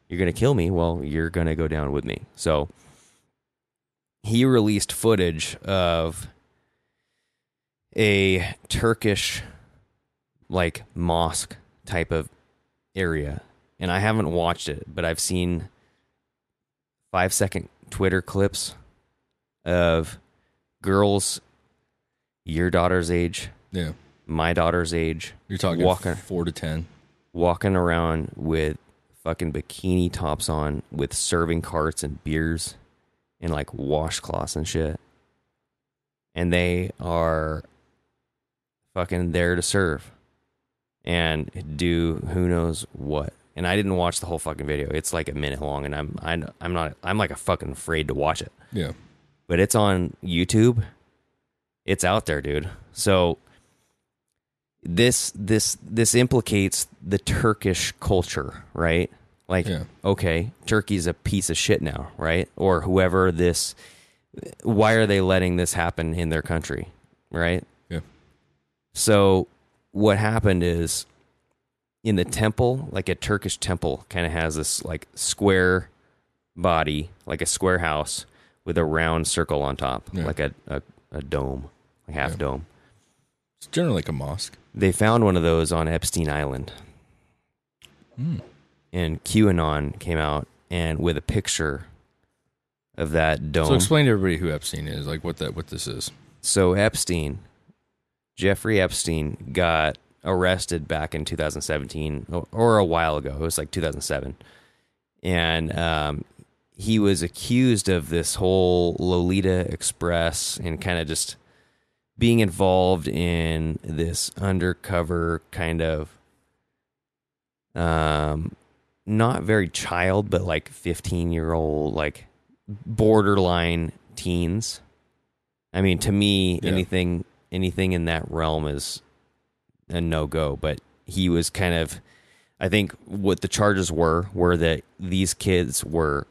S4: you're going to kill me. Well, you're going to go down with me. So he released footage of a Turkish, like, mosque type of area. And I haven't watched it, but I've seen five second Twitter clips of girls your daughter's age,
S2: Yeah.
S4: my daughter's age,
S2: You're talking
S4: Walker.
S2: four to ten.
S4: walking around with fucking bikini tops on with serving carts and beers and like washcloths and shit. And they are fucking there to serve and do who knows what. And I didn't watch the whole fucking video. It's like a minute long and I'm I'm I'm not I'm like a fucking afraid to watch it.
S2: Yeah.
S4: But it's on YouTube. It's out there, dude. So this this this implicates the Turkish culture, right? Like,
S2: Yeah.
S4: okay, Turkey's a piece of shit now, right? Or whoever this. Why are they letting this happen in their country, right?
S2: Yeah.
S4: So what happened is in the temple, like a Turkish temple kind of has this like square body, like a square house with a round circle on top,
S2: Yeah.
S4: like a, a, a dome, a half
S2: Yeah.
S4: dome.
S2: It's generally like a mosque.
S4: They found one of those on Epstein Island.
S2: Hmm.
S4: And QAnon came out and with a picture of that dome.
S2: So explain to everybody who Epstein is, like what that what this is.
S4: So Epstein, Jeffrey Epstein, got arrested back in 2017 or, or a while ago. It was like 2007, and um, he was accused of this whole Lolita Express and kind of just being involved in this undercover kind of um not very child but like 15 year old like borderline teens i mean to me
S2: Yeah.
S4: anything anything in that realm is a no go but he was kind of i think what the charges were were that these kids were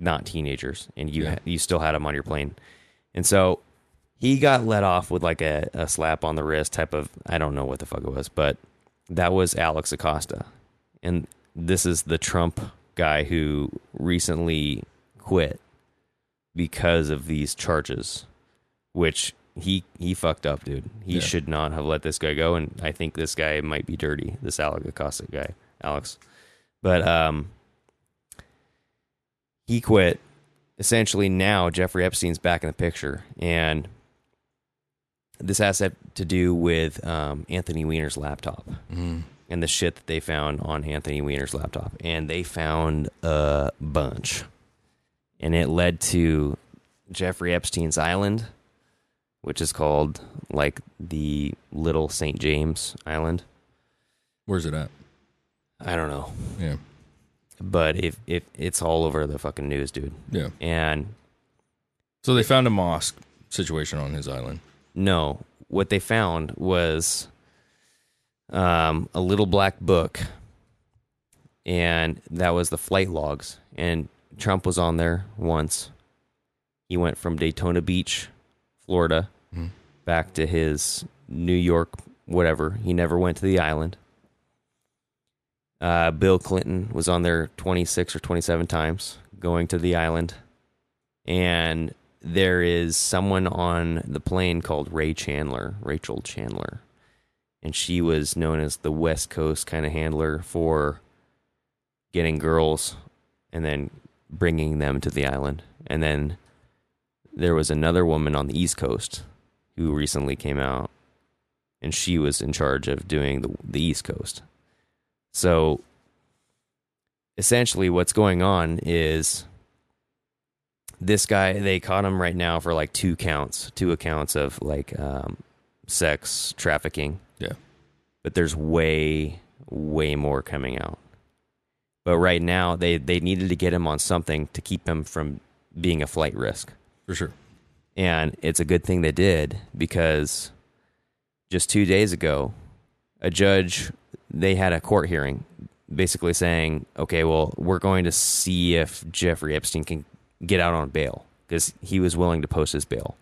S4: not teenagers and you
S2: Yeah.
S4: you still had them on your plane and so he got let off with like a, a slap on the wrist type of I don't know what the fuck it was, but that was Alex Acosta. And this is the Trump guy who recently quit because of these charges, which he he fucked up, dude. He
S2: Yeah.
S4: should not have let this guy go and I think this guy might be dirty, this Alex Acosta guy, Alex. But um he quit essentially now Jeffrey Epstein's back in the picture, and this has to- to do with um, Anthony Weiner's laptop
S2: Mm.
S4: And the shit that they found on Anthony Weiner's laptop, and they found a bunch, and it led to Jeffrey Epstein's island, which is called like the Little Saint James Island.
S2: Where's it at?
S4: I don't know,
S2: Yeah.
S4: but if if it's all over the fucking news, dude,
S2: Yeah.
S4: and
S2: So they found a mosque situation on his island.
S4: No, what they found was um, a little black book, and that was the flight logs. And Trump was on there once. He went from Daytona Beach, Florida,
S2: Mhm.
S4: back to his New York, whatever. He never went to the island. Uh, Bill Clinton was on there 26 or 27 times going to the island. And there is someone on the plane called Ray Chandler, Rachel Chandler. And she was known as the West Coast kind of handler for getting girls and then bringing them to the island. And then there was another woman on the East Coast who recently came out, and she was in charge of doing the, the East Coast. So essentially, what's going on is this guy they caught him right now for like two counts two accounts of like um, sex trafficking. But there's way way more coming out but right now they they needed to get him on something to keep him from being a flight risk
S2: For sure.
S4: and it's a good thing they did because just two days ago, a judge, they had a court hearing basically saying, okay, well, we're going to see if Jeffrey Epstein can get out on bail because he was willing to post his bail.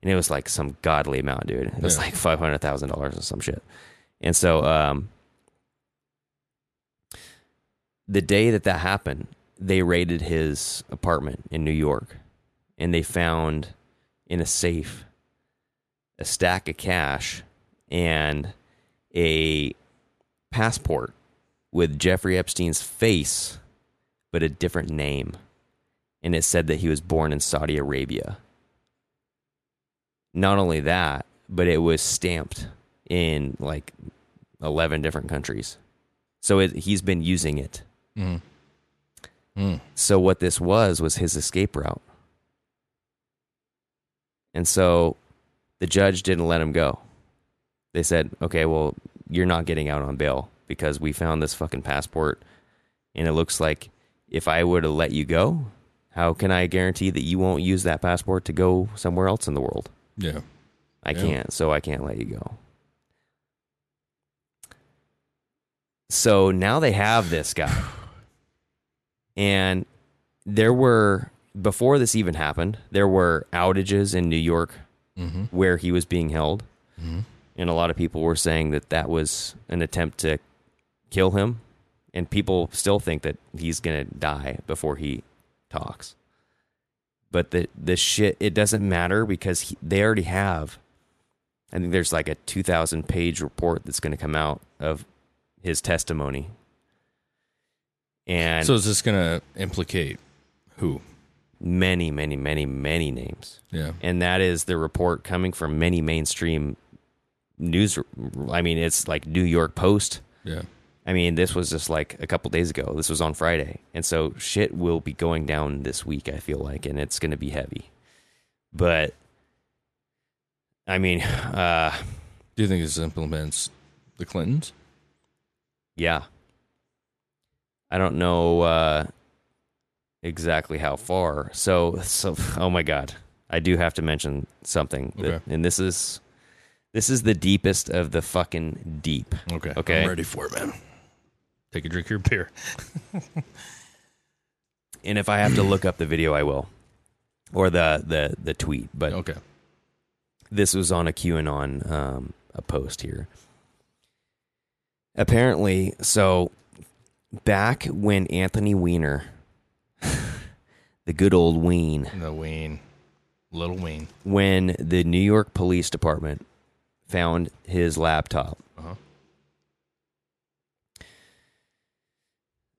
S4: And it was like some godly amount, dude. It was
S2: Yeah.
S4: like $500,000 or some shit. And so, um, the day that that happened, they raided his apartment in New York and they found in a safe a stack of cash and a passport with Jeffrey Epstein's face but a different name. And it said that he was born in Saudi Arabia. Not only that but it was stamped in like 11 different countries so it, he's been using it
S2: Mm. Mm.
S4: so what this was was his escape route. And so the judge didn't let him go. They said, "Okay, well, you're not getting out on bail because we found this fucking passport and it looks like if I were to let you go, how can I guarantee that you won't use that passport to go somewhere else in the world?
S2: Yeah.
S4: I
S2: Yeah.
S4: can't, so I can't let you go." So now they have this guy. And there were before this even happened, there were outages in New York
S2: Mm-hmm.
S4: where he was being held,
S2: Mm-hmm.
S4: and a lot of people were saying that that was an attempt to kill him, and people still think that he's going to die before he talks. but the the shit it doesn't matter because he, they already have. I think there's like a two thousand page report that's going to come out of his testimony, and
S2: So is this going to implicate who?
S4: many, many, many, many names.
S2: Yeah.
S4: and that is the report coming from many mainstream news. I mean, it's like New York Post.
S2: Yeah.
S4: I mean, this was just like a couple days ago. This was on Friday, and so shit will be going down this week. I feel like, and it's going to be heavy. But I mean, [sighs] uh,
S2: Do you think this implements the Clintons?
S4: Yeah, I don't know uh, exactly how far. So, so oh my god, I do have to mention something, that-
S2: Okay.
S4: and this is this is the deepest of the fucking deep.
S2: Okay.
S4: Okay.
S2: I'm ready for it, man. Take a drink of your beer. [laughs]
S4: And if I have to look up the video, I will, or the the the tweet. But
S2: Okay.
S4: this was on a QAnon um, a post here. Apparently, so back when Anthony Weiner, [laughs] the good old Ween,
S2: The Wayne. Little Wayne.
S4: when the New York Police Department found his laptop,
S2: Uh-huh.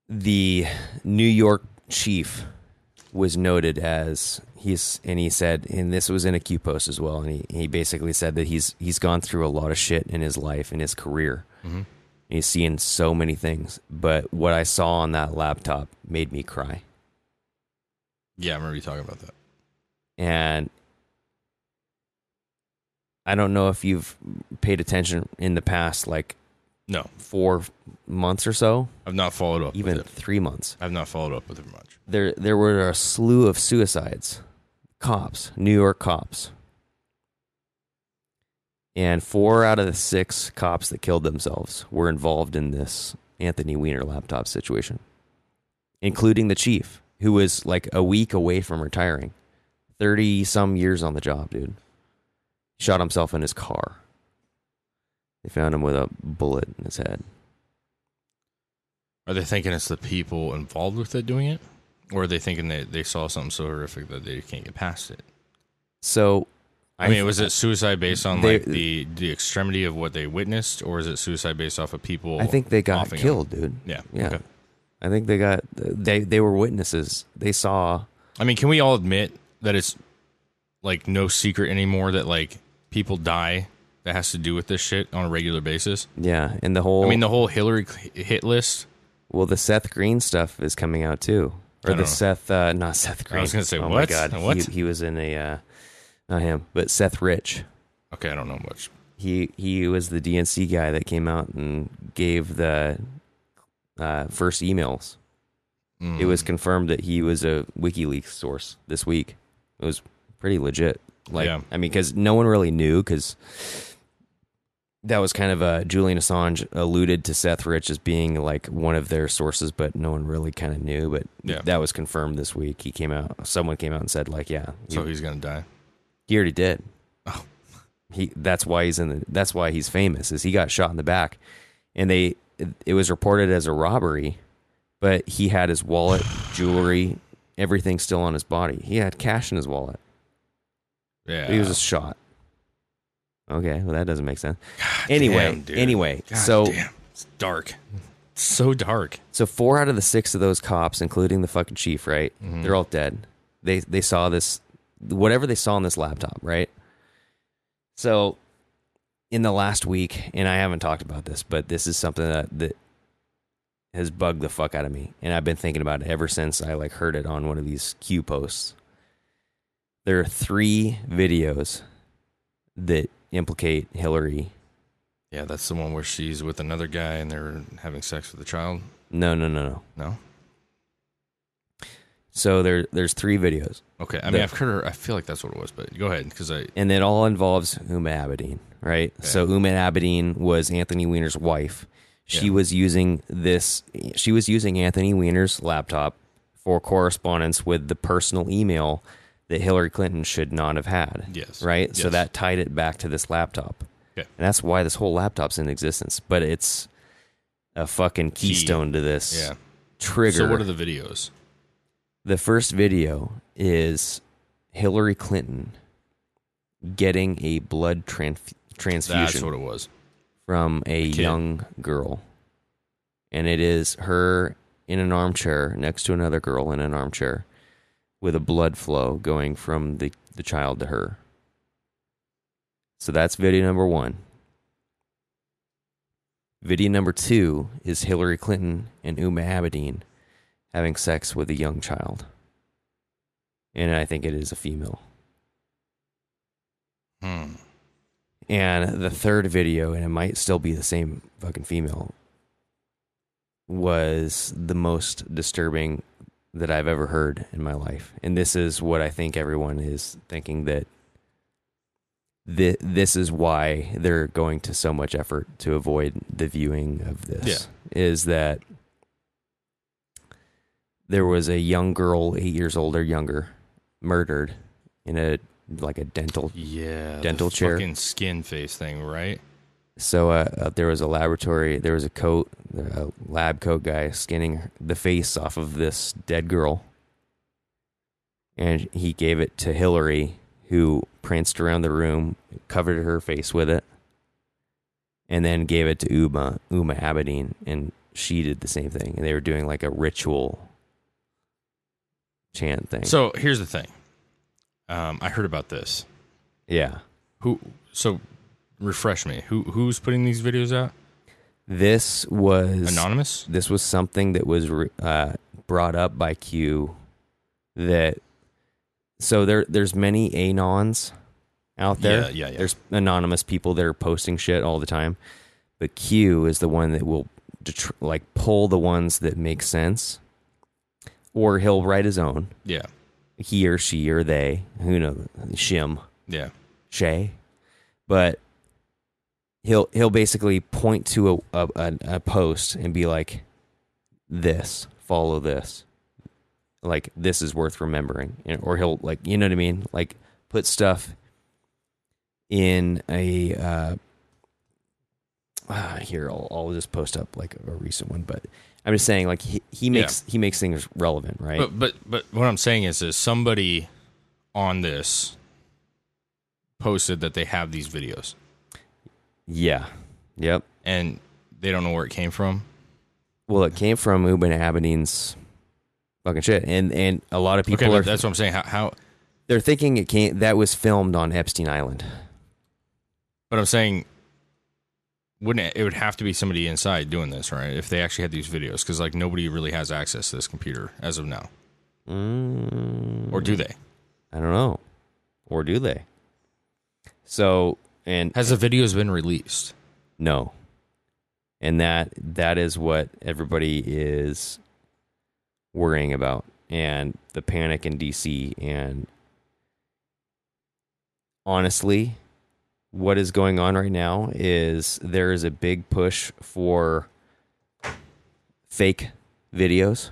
S4: the New York chief was noted as he's and he said and this was in a Q post as well and he, he basically said that he's he's gone through a lot of shit in his life in his career
S2: Mhm.
S4: He's seeing so many things but what I saw on that laptop made me cry.
S2: Yeah, I remember you talking about that.
S4: and I don't know if you've paid attention in the past like
S2: No,
S4: four months or so?
S2: I've not followed up
S4: even three months.
S2: I've not followed up with it much.
S4: there there were a slew of suicides. Cops new york cops and four out of the six cops that killed themselves were involved in this anthony weiner laptop situation including the chief who was like a week away from retiring 30 some years on the job dude shot himself in his car they found him with a bullet in his head
S2: Are they thinking it's the people involved with it doing it? Or are they thinking that they saw something so horrific that they can't get past it?
S4: so
S2: I, mean, was it suicide based on
S4: They-
S2: like the the extremity of what they witnessed, or is it suicide based off of people?
S4: i think they got killed dude?
S2: Yeah,
S4: Yeah.
S2: Okay.
S4: I think they got they they were witnesses. They saw
S2: I mean, can we all admit that it's like no secret anymore that like people die that has to do with this shit on a regular basis?
S4: yeah, and the whole
S2: I mean, the whole Hillary hit list.
S4: well the Seth Green stuff is coming out too. Or the
S2: know.
S4: Seth uh not Seth Green.
S2: I was gonna say,
S4: oh my god.
S2: What?
S4: He, he was in a uh not him, but Seth Rich.
S2: Okay, I don't know much.
S4: He he was the DNC guy that came out and gave the uh first emails.
S2: Mm.
S4: It was confirmed that he was a WikiLeaks source this week. It was pretty legit. Like,
S2: Yeah.
S4: I mean, because no one really knew because that was kind of uh, Julian Assange alluded to Seth Rich as being like one of their sources, but no one really kind of knew. But
S2: Yeah.
S4: that was confirmed this week. He came out. Someone came out and said like, yeah, he,
S2: so he's gonna die.
S4: He already did.
S2: Oh.
S4: He that's why he's in the that's why he's famous is he got shot in the back, and they it, was reported as a robbery, but he had his wallet, jewelry, everything still on his body. He had cash in his wallet.
S2: Yeah,
S4: But he was just shot. Okay, well that doesn't make sense. anyway,
S2: damn,
S4: anyway,
S2: God
S4: so
S2: damn. it's dark. It's so dark.
S4: so four out of the six of those cops, including the fucking chief, right?
S2: Mhm.
S4: They're all dead. They they saw this whatever they saw on this laptop, right? So in the last week, and I haven't talked about this, but this is something that that has bugged the fuck out of me, and I've been thinking about it ever since I like heard it on one of these Q posts. There are three videos that implicate Hillary.
S2: Yeah, that's the one where she's with another guy and they're having sex with a child.
S4: No, no, no, no.
S2: No.
S4: So there, there's three videos,
S2: Okay. I mean,
S4: The-
S2: I've heard her. I feel like that's what it was, but go ahead because I.
S4: and it all involves Uma Abedin, right? So Uma Abedin was Anthony Weiner's wife. She
S2: Yeah.
S4: was using this. She was using Anthony Weiner's laptop for correspondence with the personal email that Hillary Clinton should not have had.
S2: Yes.
S4: Right. So
S2: Yes.
S4: that tied it back to this laptop.
S2: Okay.
S4: And that's why this whole laptop's in existence. But it's a fucking
S2: Key.
S4: keystone to this
S2: Yeah.
S4: trigger.
S2: So what are the videos?
S4: The first video is Hillary Clinton getting a blood tran- transfusion
S2: That's what it was.
S4: from a
S2: kid.
S4: young girl. And it is her in an armchair next to another girl in an armchair with a blood flow going from the, the child to her. So that's video number one. Video number two is Hillary Clinton and Uma Abedin having sex with a young child. And I think it is a female.
S2: Hmm.
S4: And the third video, and it might still be the same fucking female, was the most disturbing that I've ever heard in my life. And this is what I think everyone is thinking that thi- this is why they're going to so much effort to avoid the viewing of this. Is that there was a young girl, eight years old or younger, murdered in a like a dental
S2: Yeah.
S4: Dental chair.
S2: Fucking skin face thing, right?
S4: So uh, uh, there was a laboratory, there was a coat, a lab coat guy skinning the face off of this dead girl. And he gave it to Hillary, who pranced around the room, covered her face with it, and then gave it to Uma, Uma Abedin, and she did the same thing. And they were doing like a ritual chant thing.
S2: So here's the thing. Um, I heard about this.
S4: yeah.
S2: Who? So refresh me. Who? Who's putting these videos out?
S4: This was
S2: Anonymous.
S4: this was something that was uh, brought up by Q that so there there's many anons out there.
S2: Yeah, yeah, yeah.
S4: There's anonymous people that are posting shit all the time, but Q is the one that will detr- like pull the ones that make sense, or he'll write his own.
S2: Yeah.
S4: He or she or they, who knows, shim.
S2: Yeah.
S4: Shay, but he'll he'll basically point to a, a a a post and be like, "This, follow this." Like this is worth remembering, or he'll like you know what I mean, like put stuff in a. Uh, ah, [sighs] here, I'll, I'll just post up like a recent one, but I'm just saying, like he, he makes he makes things relevant, right?
S2: But but but what I'm saying is, is somebody on this posted that they have these videos
S4: yeah, yep.
S2: and they don't know where it came from.
S4: Well, it came from Ubin Aberdeen's fucking shit, and and a lot of people
S2: okay,
S4: are
S2: that's what I'm saying. How, how?
S4: they're thinking it came that was filmed on Epstein Island.
S2: But I'm saying, wouldn't it? It would have to be somebody inside doing this, right? If they actually had these videos, because like nobody really has access to this computer as of now,
S4: Mm,
S2: or do they?
S4: I don't know, or do they? So and
S2: Has the videos been released?
S4: no, and that that is what everybody is worrying about, and the panic in DC, and honestly, what is going on right now is there is a big push for fake videos.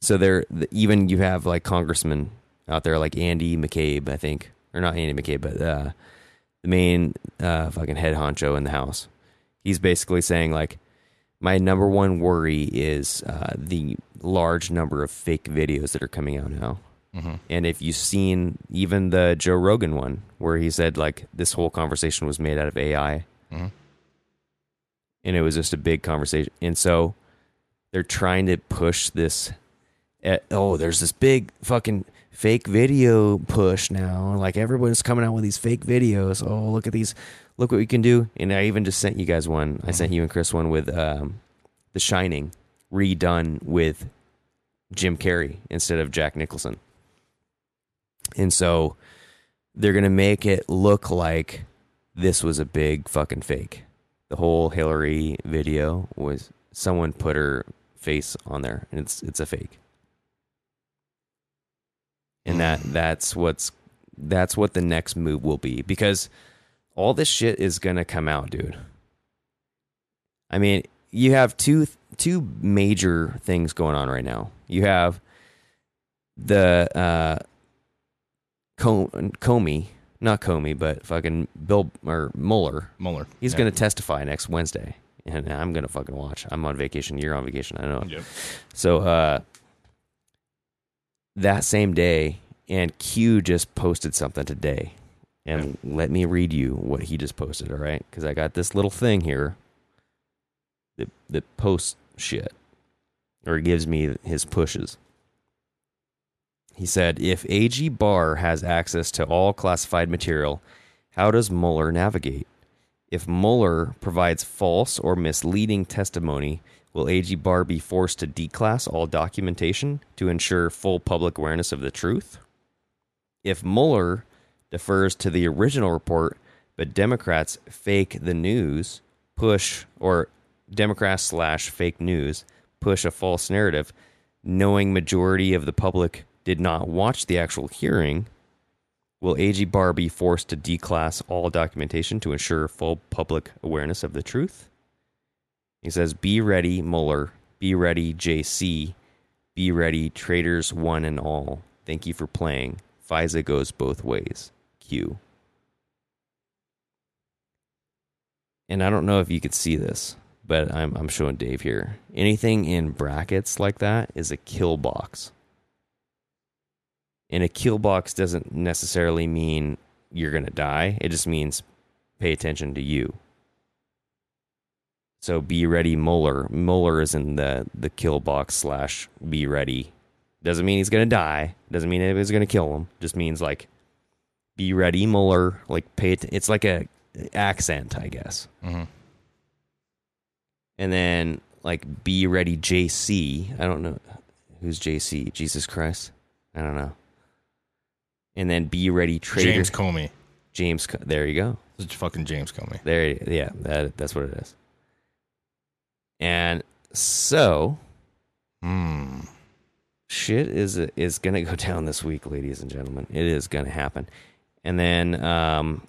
S4: So there, even you have like congressmen out there, like Andy McCabe, I think, or not Andy McCabe, but uh, the main uh, fucking head honcho in the House. He's basically saying like, my number one worry is uh, the large number of fake videos that are coming out now.
S2: Mm-hmm.
S4: And if you've seen even the Joe Rogan one, where he said like this whole conversation was made out of AI,
S2: Mhm.
S4: and it was just a big conversation, and so they're trying to push this. At, oh, there's this big fucking fake video push now. Like everyone's coming out with these fake videos. Oh, look at these! Look what we can do. And I even just sent you guys one. I sent you and Chris one with um, The Shining redone with Jim Carrey instead of Jack Nicholson. And so they're going to make it look like this was a big fucking fake. The whole Hillary video was someone put her face on there and it's it's a fake. And that that's what's that's what the next move will be because all this shit is going to come out, dude. I mean, you have two two major things going on right now. You have the uh Comey, not Comey, but fucking Bill or Mueller.
S2: Mueller.
S4: He's
S2: Yeah.
S4: going to testify next Wednesday, and I'm going to fucking watch. I'm on vacation. You're on vacation. I know.
S2: Yep.
S4: So uh, that same day, And Q just posted something today. And let me read you what he just posted, all right? Because I got this little thing here that, that posts shit or gives me his pushes. He said, if AG Barr has access to all classified material, how does Mueller navigate? If Mueller provides false or misleading testimony, will AG Barr be forced to declass all documentation to ensure full public awareness of the truth? If Mueller defers to the original report, but Democrats fake the news, push, or Democrats slash fake news push a false narrative, knowing majority of the public did not watch the actual hearing, will AG Barr be forced to declass all documentation to ensure full public awareness of the truth? He says, Be ready, Mueller. Be ready, JC. Be ready, traitors one and all. Thank you for playing. FISA goes both ways. Q. And I don't know if you could see this, but I'm, I'm showing Dave here. Anything in brackets like that is a kill box. And a kill box doesn't necessarily mean you're going to die, it just means pay attention to you. So be ready, Mueller. Mueller is in the, the kill box slash be ready. Doesn't mean he's going to die. Doesn't mean anybody's going to kill him. Just means like be ready, Mueller. Like pay it. It's like a accent, I guess.
S2: Mhm.
S4: And then like be ready, JC. I don't know who's JC. Jesus Christ. I don't know. And then be ready, traitor.
S2: James Comey.
S4: James. There you go.
S2: It's fucking James Comey.
S4: There. Yeah. That. That's what it is. And so
S2: Hmm.
S4: shit is is gonna go [laughs] down this week, ladies and gentlemen. It is gonna happen, and then um,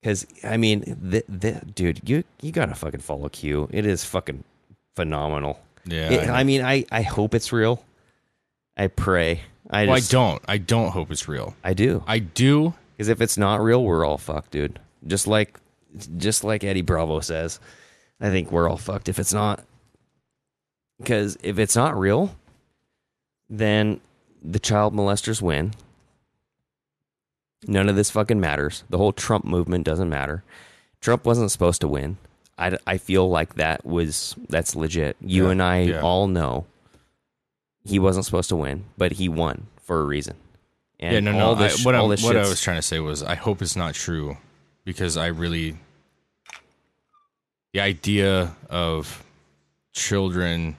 S4: because I mean, the, the, dude, you you gotta fucking follow Q. It is fucking phenomenal.
S2: Yeah.
S4: It-
S2: I,
S4: I mean, I I hope it's real. I pray. I
S2: well, I don't. I don't hope it's real.
S4: I do.
S2: I do.
S4: Because if it's not real, we're all fucked, dude. Just like, just like Eddie Bravo says, I think we're all fucked if it's not. Because if it's not real, then the child molesters win. None of this fucking matters. The whole Trump movement doesn't matter. Trump wasn't supposed to win. I, I feel like that was that's legit. You
S2: Yeah,
S4: and I
S2: yeah.
S4: all know he wasn't supposed to win, but he won for a reason. And
S2: yeah, no, no.
S4: all
S2: I,
S4: this,
S2: what I,
S4: this
S2: what I was trying to say was, I hope it's not true, because I really, the idea of children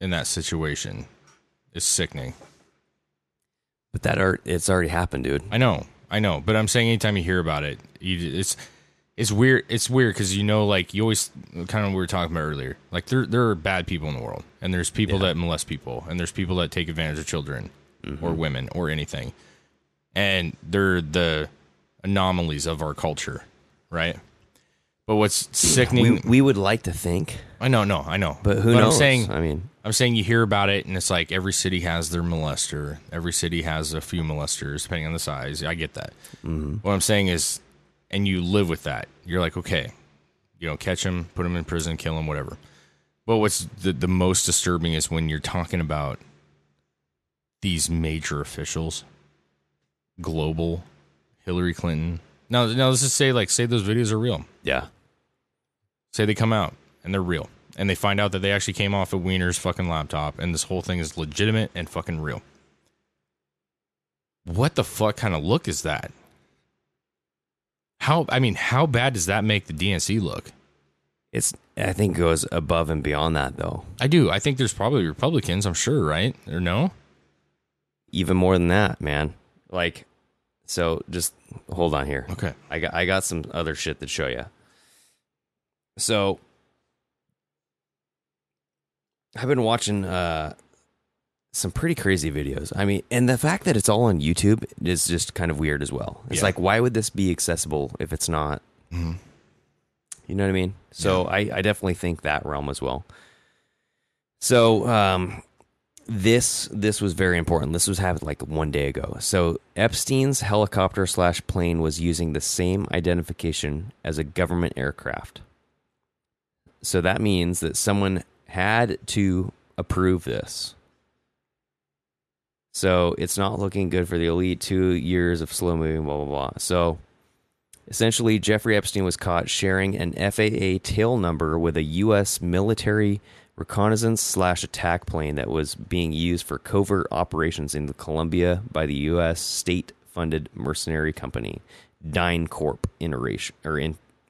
S2: in that situation is sickening.
S4: But that art, it's already happened, dude.
S2: I know, I know, but I'm saying anytime you hear about it, you, it's it's weird. It's weird because you know, like you always kind of we were talking about earlier. Like there there are bad people in the world, and there's people that molest people, and there's people that take advantage of children mm-hmm. or women or anything, and they're the anomalies of our culture, right? But what's sickening?
S4: We, we would like to think,
S2: I know, no, I know,
S4: but who knows?
S2: I'm saying
S4: I mean,
S2: I'm saying you hear about it, and it's like every city has their molester. Every city has a few molesters, depending on the size. I get that. Mm-hmm. What I'm saying is, and you live with that. You're like, okay, you know, catch him, put him in prison, kill him, whatever. But what's the, the most disturbing is when you're talking about these major officials, global, Hillary Clinton. Now, now let's just say, like, say those videos are real
S4: yeah,
S2: say they come out and they're real and they find out that they actually came off of Weiner's fucking laptop and this whole thing is legitimate and fucking real. What the fuck kind of look is that? How I mean, how bad does that make the DNC look?
S4: it's. I think goes above and beyond that, though.
S2: I do. I think there's probably Republicans, I'm sure, right? Or no?
S4: Even more than that, man. Like, so just hold on here.
S2: Okay.
S4: I got I got some other shit to show you. So I've been watching uh some pretty crazy videos. I mean, and the fact that it's all on YouTube is just kind of weird as well. It's
S2: Yeah.
S4: like why would this be accessible if it's not?
S2: Mhm.
S4: You know what I mean? So I, I definitely think that realm as well. So um this this was very important. This was happened like one day ago. So Epstein's helicopter slash plane was using the same identification as a government aircraft. So that means that someone had to approve this. So it's not looking good for the elite. Two years of slow moving, blah, blah, blah. So essentially, Jeffrey Epstein was caught sharing an FAA tail number with a U.S. military reconnaissance slash attack plane that was being used for covert operations in Colombia by the U.S. state funded mercenary company, DynCorp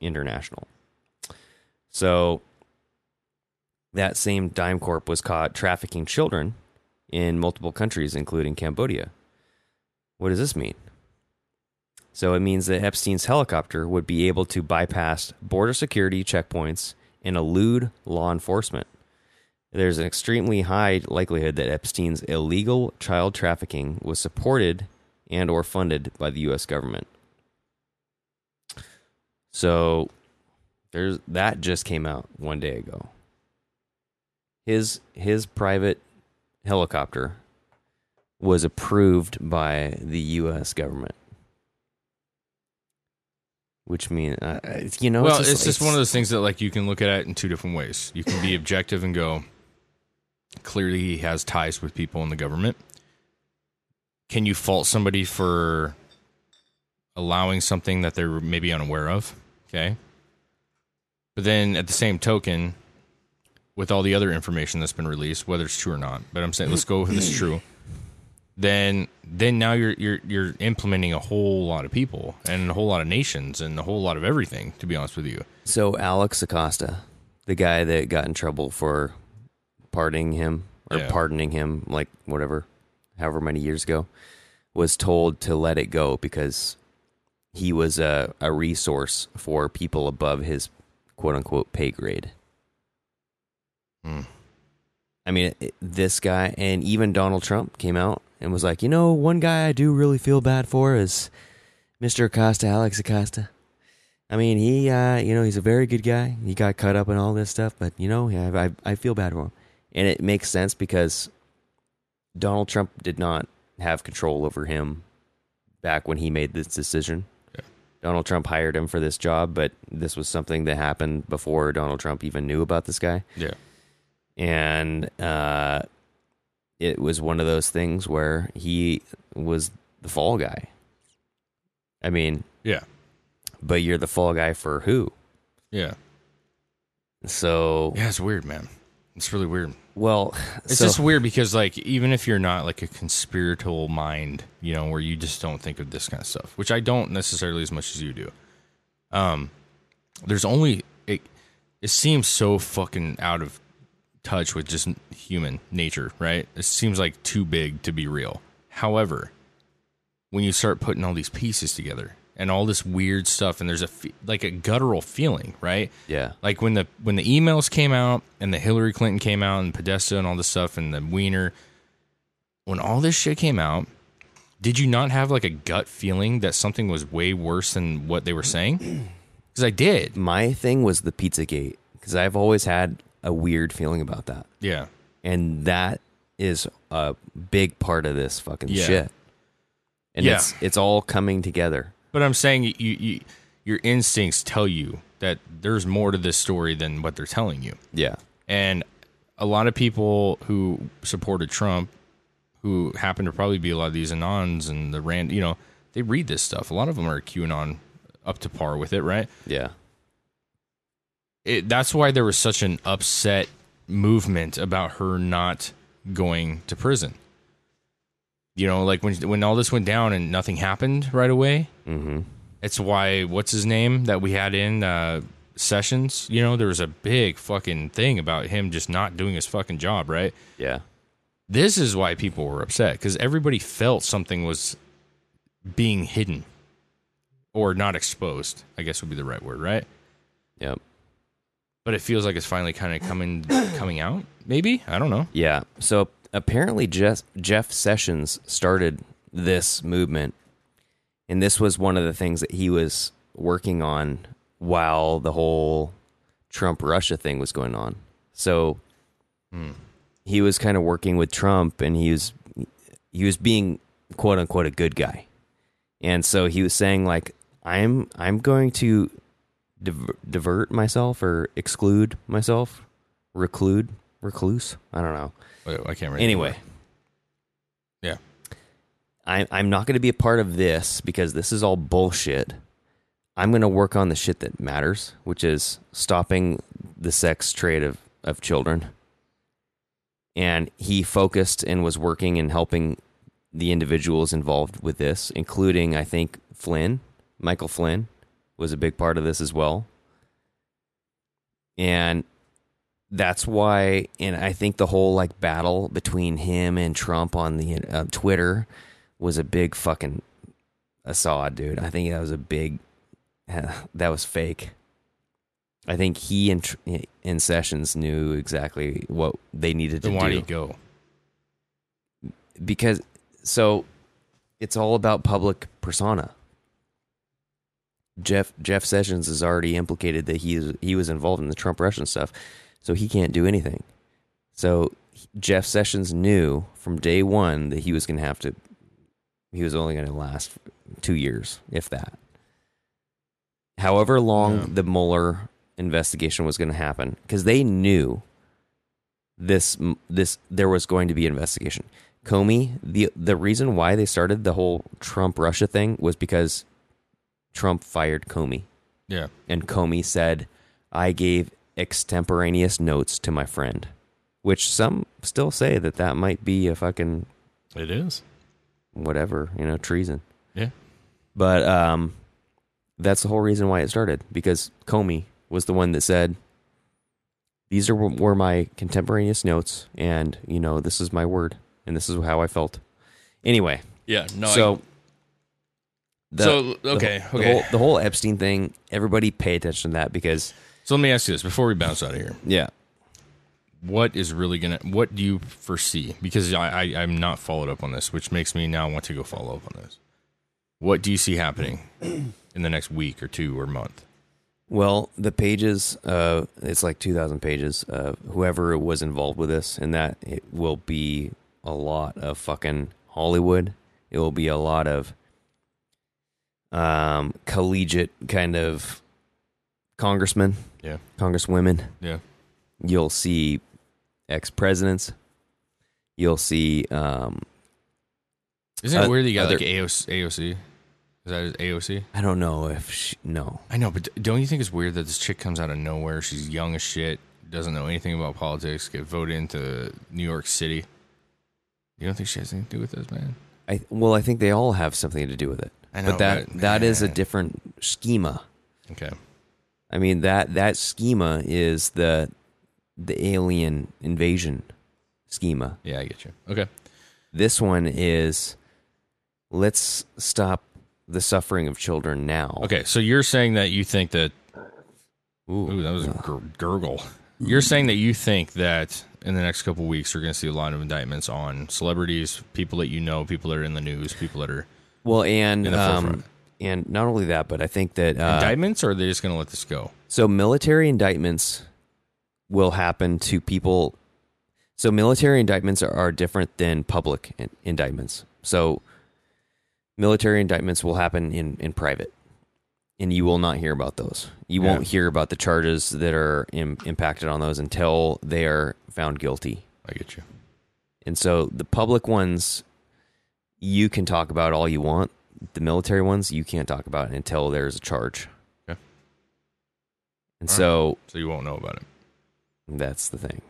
S4: International. So that same DynCorp was caught trafficking children in multiple countries, including Cambodia. What does this mean? So it means that Epstein's helicopter would be able to bypass border security checkpoints and elude law enforcement. There's an extremely high likelihood that Epstein's illegal child trafficking was supported and or funded by the US government. So there's that just came out one day ago. His his private helicopter was approved by the U.S. government, which means uh, you know.
S2: well,
S4: just-
S2: it's just one of those things that like you can look at it in two different ways. You can be objective and go, clearly he has ties with people in the government. Can you fault somebody for allowing something that they're maybe unaware of? Okay. But then at the same token, with all the other information that's been released, whether it's true or not, but I'm saying let's go with it's true. Then then now you're you're you're implementing a whole lot of people and a whole lot of nations and a whole lot of everything, to be honest with you.
S4: So Alex Acosta, the guy that got in trouble for pardoning him or
S2: Yeah.
S4: pardoning him, like whatever, however many years ago, was told to let it go because he was a, a resource for people above his quote unquote pay grade.
S2: Hmm.
S4: I mean, it, this guy and even Donald Trump came out and was like, you know, one guy I do really feel bad for is Mr. Acosta, Alex Acosta. I mean, he, uh, you know, he's a very good guy. He got caught up in all this stuff, but you know, I, I, I feel bad for him, and it makes sense because Donald Trump did not have control over him back when he made this decision.
S2: Yeah.
S4: Donald Trump hired him for this job, but this was something that happened before Donald Trump even knew about this guy
S2: Yeah.
S4: And uh, it was one of those things where he was the fall guy. I mean,
S2: Yeah.
S4: but you're the fall guy for who?
S2: Yeah.
S4: So,
S2: Yeah, it's weird, man. It's really weird.
S4: well,
S2: It's
S4: so-
S2: just weird because like even if you're not like a conspiratorial mind, you know, where you just don't think of this kind of stuff, which I don't necessarily as much as you do. Um there's only it it seems so fucking out of touch with just human nature, right? It seems like too big to be real. However, when you start putting all these pieces together and all this weird stuff and there's a like a guttural feeling, right?
S4: yeah,
S2: like when the when the emails came out and the Hillary Clinton came out and Podesta and all this stuff and the Weiner, when all this shit came out, did you not have like a gut feeling that something was way worse than what they were saying? [clears throat] Because I did.
S4: my thing was the Pizzagate because I've always had a weird feeling about that,
S2: Yeah.
S4: and that is a big part of this fucking
S2: Yeah.
S4: shit. And
S2: Yeah.
S4: it's it's all coming together.
S2: But I'm saying you, you your instincts tell you that there's more to this story than what they're telling you.
S4: Yeah,
S2: And a lot of people who supported Trump, who happen to probably be a lot of these Anons and the Rand, you know, they read this stuff. A lot of them are QAnon up to par with it, right?
S4: yeah,
S2: It, that's why there was such an upset movement about her not going to prison. You know, like when when all this went down and nothing happened right away.
S4: mm-hmm.
S2: It's why what's his name that we had in uh, sessions. You know, there was a big fucking thing about him just not doing his fucking job, right?
S4: yeah,
S2: This is why people were upset because everybody felt something was being hidden or not exposed. I guess would be the right word, right?
S4: yep.
S2: But it feels like it's finally kind of coming coming out. Maybe I don't know.
S4: Yeah. So apparently Jeff Jeff Sessions started this movement and this was one of the things that he was working on while the whole Trump Russia thing was going on. So hmm. he was kind of working with Trump and he was he was being quote unquote a good guy. And so he was saying like I'm I'm going to diver- divert myself or exclude myself, reclude, recluse, I don't know.
S2: Wait, I can't remember.
S4: Anyway,
S2: Yeah.
S4: I, I'm not going to be a part of this because this is all bullshit. I'm going to work on the shit that matters, which is stopping the sex trade of, of children. And he focused and was working and helping the individuals involved with this, including, I think, Flynn, Michael Flynn was a big part of this as well. And that's why, and I think the whole like battle between him and Trump on the uh, Twitter was a big fucking Assad, dude. I think that was a big, [laughs] that was fake. I think he and in Sessions knew exactly what they needed
S2: Then
S4: to
S2: why
S4: do
S2: do you go?
S4: because so it's all about public persona. Jeff Jeff Sessions is already implicated that he he was involved in the Trump Russian stuff, so he can't do anything. So Jeff Sessions knew from day one that he was going to have to. He was only going to last two years, if that. However long
S2: Yeah.
S4: the Mueller investigation was going to happen, because they knew this this there was going to be investigation. Comey, the the reason why they started the whole Trump Russia thing was because Trump fired Comey,
S2: Yeah.
S4: and Comey said, "I gave extemporaneous notes to my friend," which some still say that that might be a fucking
S2: It is.
S4: whatever, you know, treason.
S2: Yeah.
S4: But um, that's the whole reason why it started because Comey was the one that said, "These are were my contemporaneous notes, and you know, this is my word, and this is how I felt." Anyway,
S2: Yeah. No.
S4: so. The-
S2: So,
S4: the
S2: okay,
S4: the
S2: okay.
S4: whole, the whole Epstein thing. Everybody pay attention to that because,
S2: so let me ask you this before we bounce out of here.
S4: yeah,
S2: What is really gonna? What do you foresee? Because I, I I'm not followed up on this, which makes me now want to go follow up on this. What do you see happening [clears throat] in the next week or two or month?
S4: Well, the pages, uh, it's like 2,000 pages Uh, whoever was involved with this, and that it will be a lot of fucking Hollywood. It will be a lot of um, collegiate kind of congressmen,
S2: Yeah.
S4: congresswomen.
S2: Yeah.
S4: You'll see ex presidents. You'll see, um,
S2: Isn't it
S4: Uh,
S2: weird that you got
S4: other-
S2: like AOC, AOC? Is that AOC?
S4: I don't know if she, no.
S2: I know, but don't you think it's weird that this chick comes out of nowhere? She's young as shit, doesn't know anything about politics, get voted into New York City. You don't think she has anything to do with this, man?
S4: I well, I think they all have something to do with it.
S2: I know,
S4: but that
S2: but,
S4: that is a different schema.
S2: Okay.
S4: I mean that that schema is the the alien invasion schema.
S2: Yeah, I get you. Okay.
S4: This one is let's stop the suffering of children now.
S2: Okay, so you're saying that you think that. Ooh, that was a gur- gurgle. You're saying that you think that in the next couple weeks you're going to see a lot of indictments on celebrities, people that you know, people that are in the news, people that are
S4: Well, and
S2: In the
S4: um,
S2: forefront.
S4: and not only that, but I think that uh,
S2: indictments, or are they just going to let this go?
S4: So military indictments will happen to people. So military indictments are, are different than public in, indictments. So military indictments will happen in, in private, and you will not hear about those. You
S2: Yeah.
S4: won't hear about the charges that are Im- impacted on those until they are found guilty.
S2: I get you.
S4: And so the public ones, you can talk about all you want. The military ones, you can't talk about until there's a charge.
S2: Okay.
S4: And
S2: All right.
S4: so
S2: So you won't know about it.
S4: that's the thing.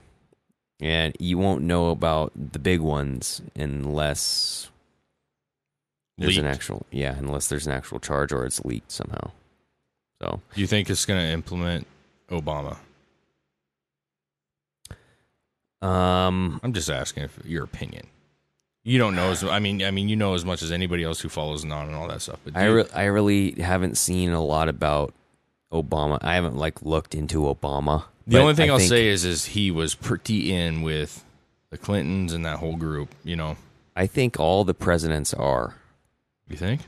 S4: And you won't know about the big ones unless there's an actual yeah, unless there's an actual charge or it's leaked somehow. So
S2: Do you think it's going to implement Obama?
S4: um
S2: I'm just asking if your opinion. You don't know as I mean I mean you know as much as anybody else who follows non and all that stuff. But
S4: I re- I really haven't seen a lot about Obama. I haven't like looked into Obama.
S2: the only thing
S4: I
S2: I'll
S4: think-
S2: say is is he was pretty in with the Clintons and that whole group. You know,
S4: I think all the presidents are.
S2: you think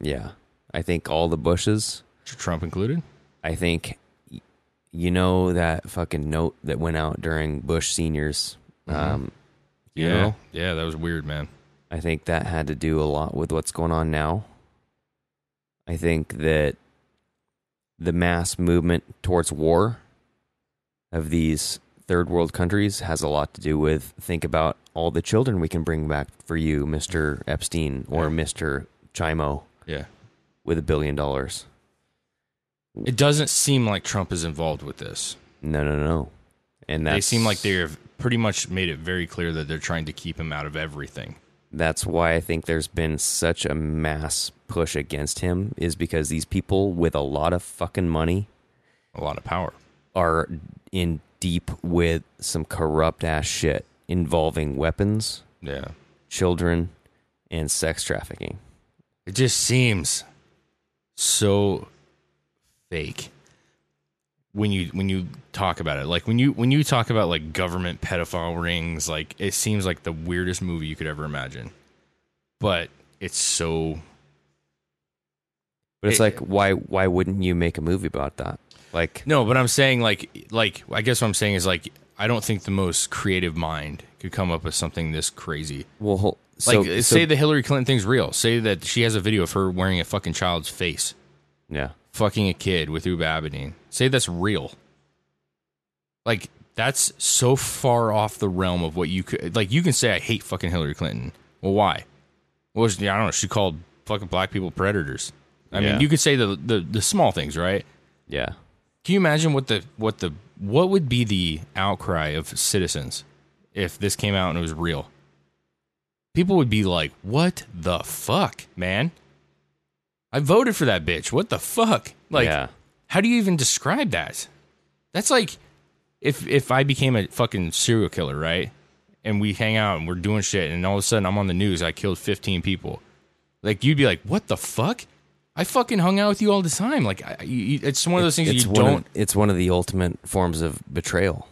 S4: Yeah. I think all the Bushes.
S2: Trump included?
S4: I think you know that fucking note that went out during Bush seniors um you
S2: Yeah,
S4: know?
S2: yeah, that was weird, man.
S4: I think that had to do a lot with what's going on now. I think that the mass movement towards war of these third world countries has a lot to do with think about all the children we can bring back for you, Mister Epstein or Mister Chimo,
S2: Yeah.
S4: with a billion dollars.
S2: It doesn't seem like Trump is involved with this.
S4: No, no, no. And
S2: They seem like they've pretty much made it very clear that they're trying to keep him out of everything.
S4: that's why I think there's been such a mass push against him is because these people with a lot of fucking money
S2: A lot of power.
S4: are in deep with some corrupt ass shit involving weapons,
S2: Yeah.
S4: children, and sex trafficking.
S2: It just seems so fake when you when you talk about it. Like when you when you talk about like government pedophile rings, like it seems like the weirdest movie you could ever imagine. But it's so
S4: But it's
S2: It-
S4: like why why wouldn't you make a movie about that? Like
S2: No, but I'm saying like like I guess what I'm saying is like I don't think the most creative mind could come up with something this crazy.
S4: well so,
S2: Like
S4: so-
S2: say the Hillary Clinton thing's real. Say that she has a video of her wearing a fucking child's face,
S4: yeah.
S2: Fucking a kid with Huma Abedin. Say that's real. Like that's so far off the realm of what you could like you can say I hate fucking Hillary Clinton. Well why? Well, she- I don't know, she called fucking black people predators. I
S4: Yeah.
S2: mean, you could say the, the the small things, right?
S4: Yeah.
S2: Can you imagine what the what the what would be the outcry of citizens if this came out and it was real? People would be like, "What the fuck, man? I voted for that bitch. What the fuck? Like,
S4: yeah.
S2: how do you even describe that? That's like if if I became a fucking serial killer, right? And we hang out and we're doing shit, and all of a sudden I'm on the news. I killed 15 people. Like you'd be like, "What the fuck?" I fucking hung out with you all the time. Like I, you, it's one of those things
S4: it's
S2: you don't
S4: of, it's one of the ultimate forms of betrayal.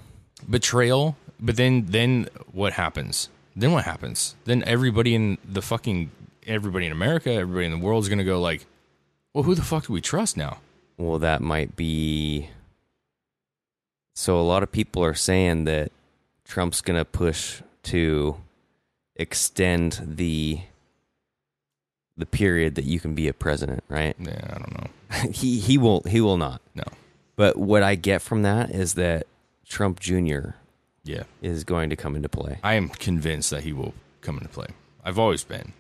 S2: betrayal. But then then what happens? Then what happens? Then everybody in the fucking everybody in America, everybody in the world is gonna go like, "Well, who the fuck do we trust now?"
S4: Well, that might be. So a lot of people are saying that Trump's going to push to extend the the period that you can be a president, right?
S2: Yeah, I don't know. [laughs]
S4: he he will he will not.
S2: No.
S4: But what I get from that is that Trump Jr.
S2: Yeah.
S4: is going to come into play.
S2: I am convinced that he will come into play. I've always been.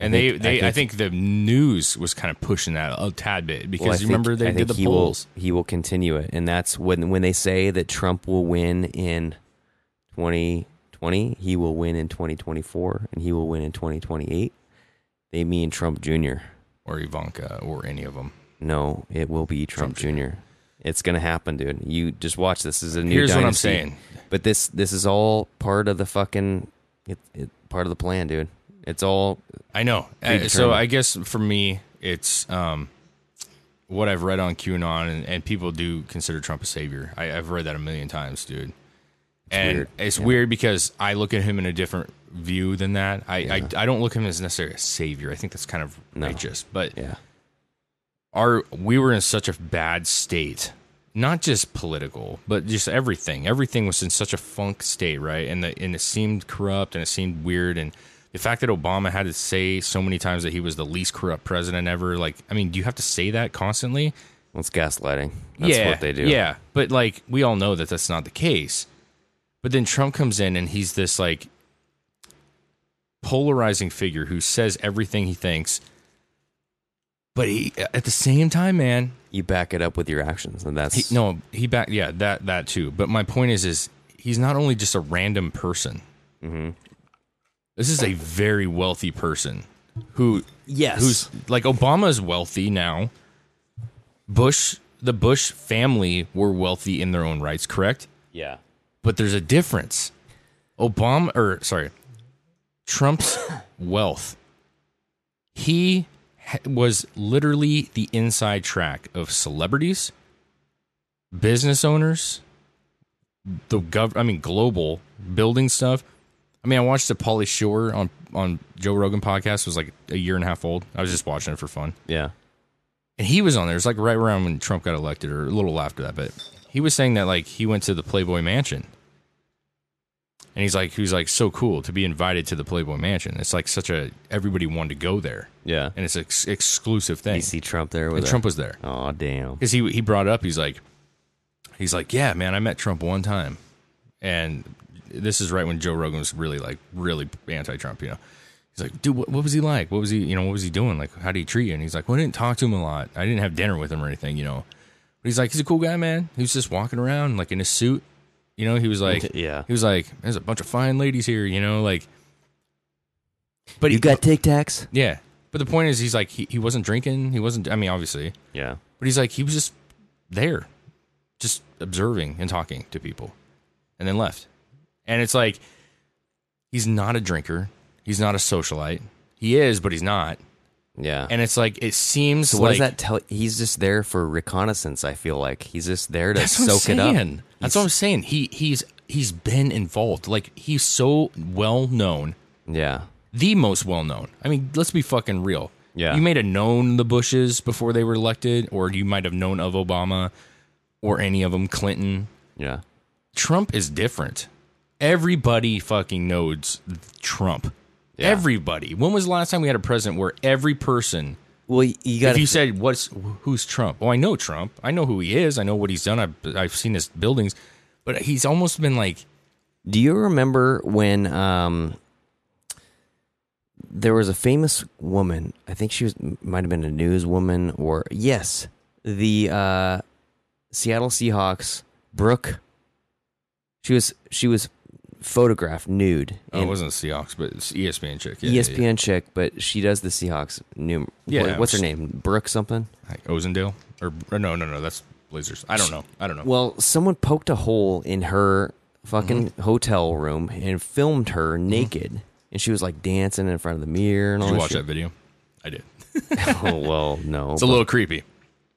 S2: And
S4: I
S2: they,
S4: think-
S2: they
S4: I
S2: I, think, the news was kind of pushing that a tad bit because
S4: Well,
S2: you
S4: think-
S2: remember they
S4: I
S2: did
S4: think
S2: the
S4: he
S2: polls.
S4: Will, he will continue it, and that's when when they say that Trump will win in 2020, he will win in 2024, and he will win in 2028. They mean Trump Jr.
S2: or Ivanka or any of them.
S4: No, it will be Trump,
S2: Trump
S4: Jr. It's gonna happen, dude. You just watch. This is a new.
S2: Here's what I'm saying.
S4: But this this is all part of the fucking it, it part of the plan, dude. It's all
S2: I know. So I guess for me, it's um, what I've read on QAnon, and, and people do consider Trump a savior. I, I've read that a million times, dude. and
S4: weird.
S2: it's
S4: Yeah.
S2: weird because I look at him in a different view than that. I, I I don't look at him as necessarily a savior. I think that's kind of
S4: No.
S2: righteous, but
S4: yeah.
S2: our we were in such a bad state not just political but just everything everything was in such a funk state right and the and it seemed corrupt and it seemed weird and the fact that obama had to say so many times that he was the least corrupt president ever like i mean do you have to say that constantly
S4: Well, it's gaslighting. That's
S2: yeah
S4: what they do.
S2: yeah but like we all know that that's not the case but then trump comes in and he's this like polarizing figure who says everything he thinks but he at the same time man
S4: You back it up with your actions, and that's
S2: he, no, he back. Yeah, that that too. But my point is, is he's not only just a random person.
S4: Mm-hmm.
S2: This is a very wealthy person who,
S4: Yes.
S2: who's like Obama's wealthy now. Bush, the Bush family were wealthy in their own rights, correct?
S4: yeah.
S2: But there's a difference. Obama, or sorry, Trump's [coughs] wealth. He was literally the inside track of celebrities, business owners, the gov. I mean, global building stuff. I mean, I watched the Pauly Shore on on Joe Rogan podcast. It was like a year and a half old. I was just watching it for fun
S4: Yeah.
S2: and he was on there. It's like right around when Trump got elected, or a little after that. But he was saying that like he went to the Playboy Mansion, and he's like he was like so cool to be invited to the Playboy Mansion. It's like such a everybody wanted to go there,
S4: Yeah.
S2: and it's an ex- exclusive thing.
S4: You see Trump there with
S2: and Trump was there
S4: Oh damn.
S2: because he he brought up he's like he's like yeah man I met Trump one time, and this is right when Joe Rogan was really like really anti-Trump. You know, he's like, dude, what, what was he like? What was he? You know, what was he doing? Like, how did he treat you? And he's like, well, I didn't talk to him a lot. I didn't have dinner with him or anything. You know, but he's like, he's a cool guy, man. He was just walking around like in his suit. You know, he was like,
S4: Yeah.
S2: he was like, there's a bunch of fine ladies here. You know, like, but
S4: you
S2: he
S4: got Tic Tacs?
S2: yeah. But the point is, he's like, he, he wasn't drinking. He wasn't. I mean, obviously,
S4: Yeah.
S2: but he's like, he was just there, just observing and talking to people, and then left. And it's like, he's not a drinker. He's not a socialite. He is, but he's not.
S4: Yeah.
S2: And it's like, it seems
S4: so what
S2: like
S4: does that tell? He's just there for reconnaissance. I feel like he's just there to
S2: that's what I'm
S4: soak it up.
S2: saying. That's what I'm saying. He he's he's been involved. Like he's so well known,
S4: Yeah.
S2: the most well known. I mean, let's be fucking real.
S4: Yeah.
S2: You might have known the Bushes before they were elected, or you might have known of Obama, or any of them, Clinton.
S4: Yeah.
S2: Trump is different. Everybody fucking knows Trump.
S4: Yeah.
S2: Everybody. When was the last time we had a president where every person,
S4: Well, you
S2: if
S4: got
S2: you said, "What's who's Trump?" Oh, I know Trump. I know who he is. I know what he's done. I've I've seen his buildings, but he's almost been like,
S4: Do you remember when um, there was a famous woman? I think she was might have been a newswoman or yes, the uh, Seattle Seahawks Brooke. She was she was photographed nude.
S2: oh, it wasn't the Seahawks, but it's ESPN chick. Yeah,
S4: ESPN
S2: yeah,
S4: chick, but she does the Seahawks. New,
S2: Yeah,
S4: what- what's her name? Brooke something.
S2: yeah. Like Ozendale or, or no, no, no. That's Blazers. I don't know. I don't know.
S4: Well, someone poked a hole in her fucking
S2: Mm-hmm.
S4: hotel room and filmed her naked, and she was like dancing in front of the mirror and
S2: Did
S4: all
S2: you
S4: that
S2: watch
S4: shit.
S2: that video? I did. [laughs]
S4: oh well, no.
S2: It's a little creepy.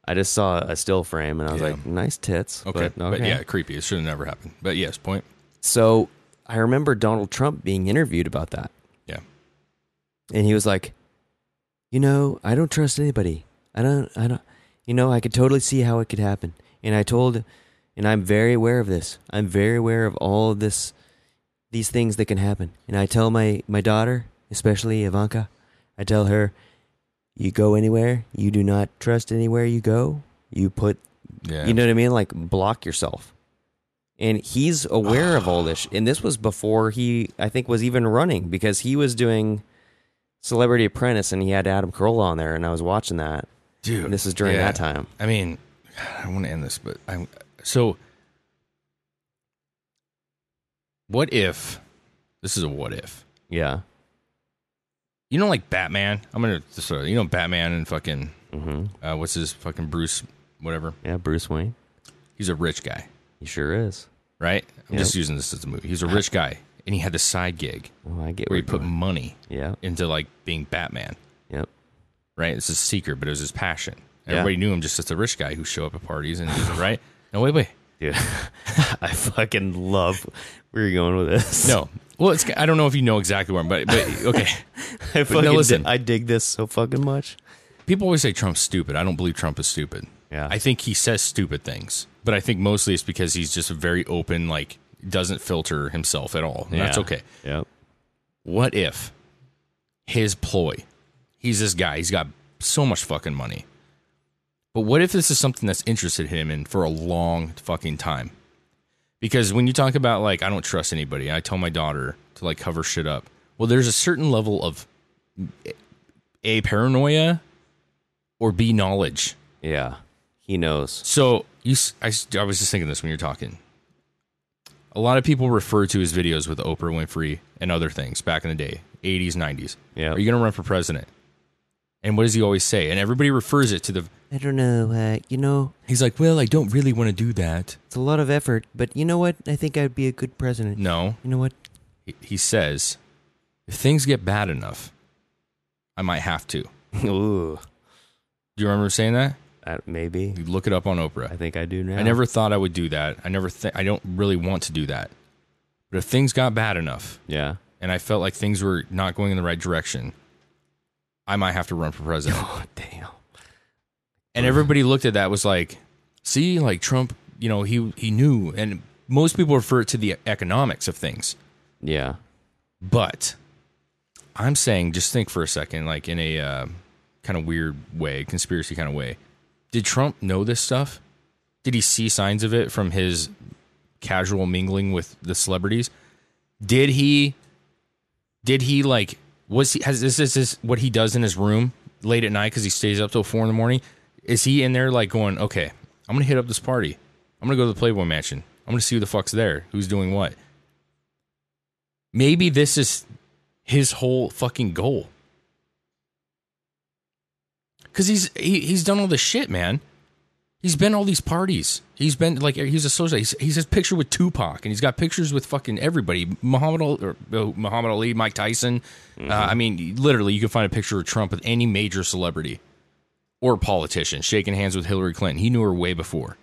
S4: I just saw a still frame and I was
S2: Yeah.
S4: like, nice tits.
S2: Okay.
S4: but, okay.
S2: yeah, creepy. It should have never happened. But yes, point.
S4: So I remember Donald Trump being interviewed about that,
S2: Yeah.
S4: and he was like, you know, I don't trust anybody. I don't. I don't. You know, I could totally see how it could happen, and I told, and I'm very aware of this. I'm very aware of all of this, these things that can happen, and I tell my my daughter, especially Ivanka, I tell her, you go anywhere, you do not trust anywhere you go. You put
S2: Yeah.
S4: you know what I mean? Like block yourself. And he's aware of all this. And this was before he, I think, was even running because he was doing Celebrity Apprentice and he had Adam Carolla on there. And I was watching that.
S2: Dude,
S4: And this is during
S2: yeah.
S4: that time.
S2: I mean, I want to end this, but I'm so what if this is a what if?
S4: Yeah.
S2: You know, like Batman. I'm gonna of, you know Batman and fucking
S4: hmm
S2: uh, what's his fucking Bruce whatever.
S4: Yeah. Bruce Wayne.
S2: He's a rich guy,
S4: He sure is.
S2: right? I'm
S4: Yeah.
S2: just using this as a movie. He's a rich guy, and he had this side gig
S4: Oh, I get
S2: where he put
S4: going.
S2: money
S4: Yeah.
S2: into like being Batman.
S4: Yep.
S2: right? It's his secret, but it was his passion.
S4: Yeah.
S2: Everybody knew him just as a rich guy who show up at parties and he's right. [sighs] No, wait, wait,
S4: Dude, [laughs] I fucking love where you're going with this.
S2: no. Well, it's I don't know if you know exactly where, I'm, but but [laughs] okay.
S4: I fucking
S2: no, listen.
S4: di- I dig this so fucking much.
S2: People always say Trump's stupid. I don't believe Trump is stupid.
S4: Yeah.
S2: I think he says stupid things, but I think mostly it's because he's just a very open, like doesn't filter himself at all. And That's okay.
S4: Yep.
S2: What if his ploy? He's this guy. He's got so much fucking money. But what if this is something that's interested him in for a long fucking time? Because when you talk about like I don't trust anybody, I tell my daughter to like cover shit up. Well, there's a certain level of a paranoia or b knowledge.
S4: Yeah. He knows.
S2: So you, s- I, s- I was just thinking this when you're talking. A lot of people refer to his videos with Oprah Winfrey and other things back in the day, 80s, 90s.
S4: Yeah.
S2: Are you going to run for president? And what does he always say? And everybody refers it to the.
S4: I don't know. Uh, you know,
S2: He's like, well, I don't really want to do that.
S4: It's a lot of effort, but you know what? I think I'd be a good president.
S2: No,
S4: You know what?
S2: he, he says, if things get bad enough, I might have to. [laughs]
S4: Ooh.
S2: Do you remember saying that?
S4: Uh, maybe.
S2: You look it up on Oprah.
S4: I think I do now.
S2: I never thought I would do that. I never. Th- I don't really want to do that. But if things got bad enough,
S4: Yeah.
S2: and I felt like things were not going in the right direction, I might have to run for president. [laughs]
S4: Oh damn.
S2: and everybody looked at that was like, see, like Trump, you know, he he knew, and most people refer to the economics of things,
S4: Yeah.
S2: but I'm saying, just think for a second, like in a uh, kind of weird way, conspiracy kind of way. Did Trump know this stuff? Did he see signs of it from his casual mingling with the celebrities? Did he? Did he like? Was he? Has this is what he does in his room late at night because he stays up till four in the morning? Is he in there like going? Okay, I'm gonna hit up this party. I'm gonna go to the Playboy Mansion. I'm gonna see who the fuck's there. Who's doing what? Maybe this is his whole fucking goal. Cause he's he, he's done all this shit, man. He's been all these parties. He's been like he's associated. He's, he's his picture with Tupac, and he's got pictures with fucking everybody. Muhammad Ali, or, uh, Muhammad Ali, Mike Tyson. Uh, I mean, literally, you can find a picture of Trump with any major celebrity or politician shaking hands with Hillary Clinton. He knew her way before.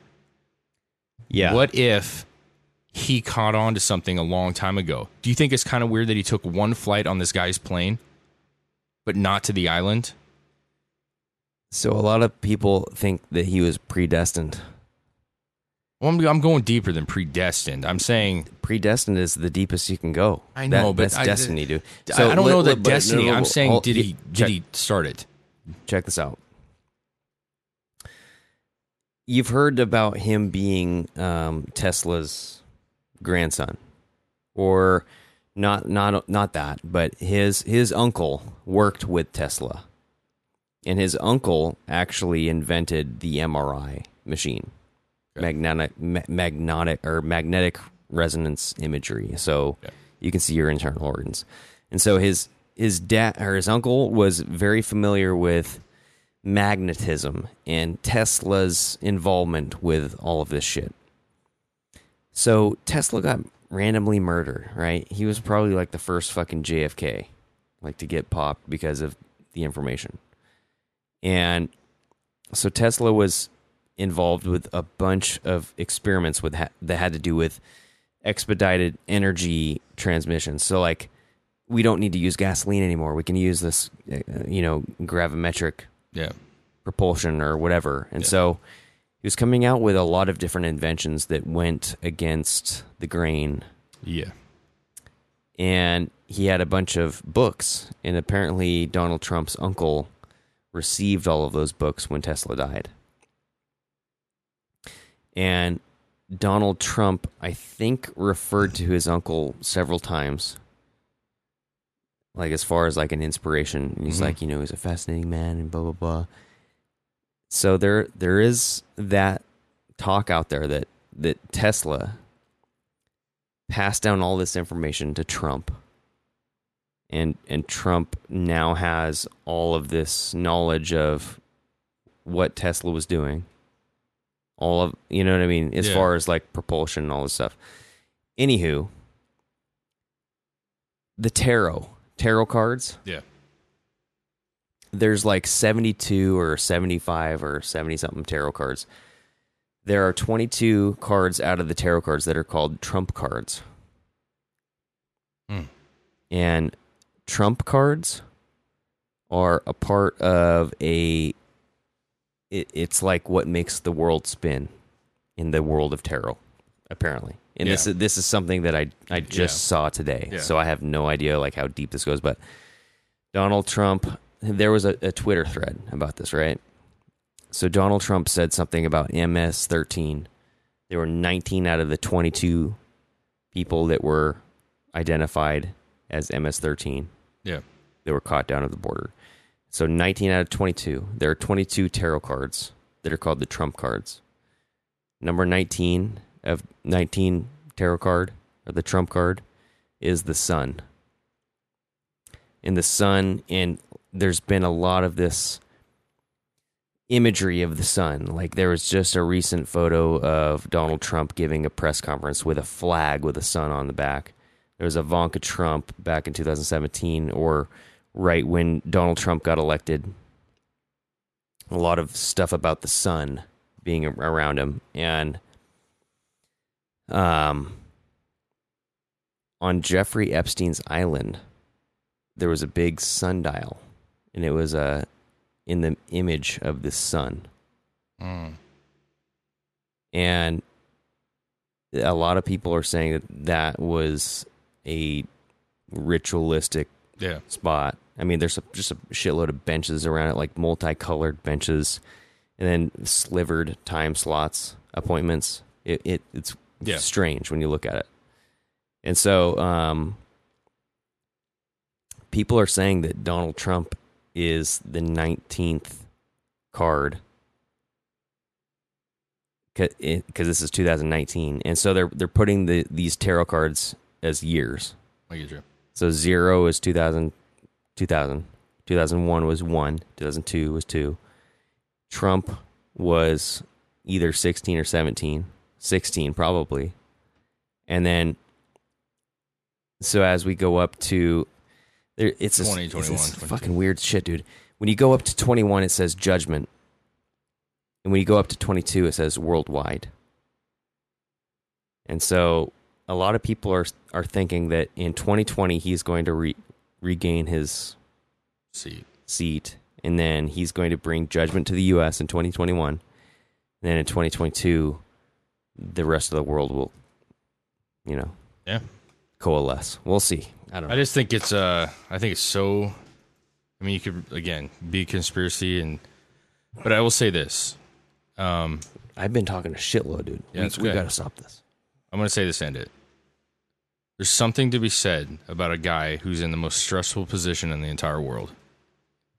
S4: Yeah.
S2: What if he caught on to something a long time ago? Do you think it's kind of weird that he took one flight on this guy's plane, but not to the island?
S4: So a lot of people think that he was predestined.
S2: Well, I'm, I'm going deeper than predestined. I'm saying
S4: Predestined is the deepest you can go.
S2: I know,
S4: That-
S2: but
S4: that's
S2: I-
S4: destiny, dude.
S2: I- I don't
S4: let-
S2: know that destiny. I'm saying,
S4: hold-
S2: did he did he start it?
S4: check this out? You've heard about him being um, Tesla's grandson, or not? Not not that, but his his uncle worked with Tesla, and his uncle actually invented the MRI machine, magnetic ma- magnetic or magnetic resonance imagery. So
S2: Okay.
S4: you can see your internal organs, and so his his dad or his uncle was very familiar with magnetism and Tesla's involvement with all of this shit. So Tesla got randomly murdered, right? He was probably like the first fucking JFK, like to get popped because of the information. And so Tesla was involved with a bunch of experiments with ha- that had to do with expedited energy transmission. So like we don't need to use gasoline anymore. We can use this, uh, you know, gravimetric
S2: Yeah.
S4: propulsion or whatever. And
S2: Yeah.
S4: so he was coming out with a lot of different inventions that went against the grain.
S2: Yeah.
S4: And he had a bunch of books. And apparently, Donald Trump's uncle received all of those books when Tesla died. And Donald Trump, I think, referred to his uncle several times. Like as far as like an inspiration, he's
S2: Mhm.
S4: like, you know, he's a fascinating man and blah blah blah. So there there is that talk out there that that Tesla passed down all this information to Trump. And and Trump now has all of this knowledge of what Tesla was doing. All of you know what I mean, as
S2: Yeah.
S4: far as like propulsion and all this stuff. Anywho, the tarot, tarot cards,
S2: Yeah.
S4: there's like 72 or 75 or 70 something tarot cards. There are 22 cards out of the tarot cards that are called trump cards.
S2: Hmm.
S4: And trump cards are a part of a it, it's like what makes the world spin in the world of tarot apparently. And this
S2: Yeah.
S4: is this is something that I I just
S2: Yeah.
S4: saw today.
S2: Yeah.
S4: So I have no idea like how deep this goes but Donald Trump, there was a, a Twitter thread about this, right? So Donald Trump said something about MS 13. There were 19 out of the 22 people that were identified as MS 13
S2: Yeah.
S4: They were caught down at the border. So 19 out of 22. There are 22 tarot cards that are called the Trump cards. Number 19 of 19 tarot card or the Trump card is the sun. In the sun, and there's been a lot of this imagery of the sun. Like there was just a recent photo of Donald Trump giving a press conference with a flag with a sun on the back. There was Ivanka Trump back in 2017, or right when Donald Trump got elected. A lot of stuff about the sun being around him, and um, on Jeffrey Epstein's island, there was a big sundial, and it was a in the image of the sun.
S2: Mm.
S4: and a lot of people are saying that that was a ritualistic
S2: Yeah.
S4: spot. I mean, there's a, just a shitload of benches around it, like multicolored benches, and then slivered time slots, appointments. It, it it's
S2: Yeah.
S4: strange when you look at it. And so, um, people are saying that Donald Trump is the 19th card because this is 2019, and so they're they're putting the these tarot cards as years.
S2: I get you.
S4: So zero is 2000, 2000. 2001 was one. 2002 was two. Trump was either 16 or 17. 16 probably. And then, so as we go up to, there, it's a,
S2: 20,
S4: it's
S2: 21,
S4: this fucking weird shit, dude. When you go up to 21, it says judgment. And when you go up to 22, it says worldwide. And so a lot of people are are thinking that in 2020 he's going to re, regain his
S2: See,
S4: seat, and then he's going to bring judgment to the U.S. in 2021. And then in 2022, the rest of the world will, you know,
S2: yeah.
S4: coalesce. We'll see. I don't know.
S2: I just think it's uh I think it's so I mean you could again be a conspiracy and but I will say this. Um
S4: I've been talking a shitload, dude.
S2: Yeah,
S4: we, we got to stop this.
S2: I'm gonna say this and end it. There's something to be said about a guy who's in the most stressful position in the entire world.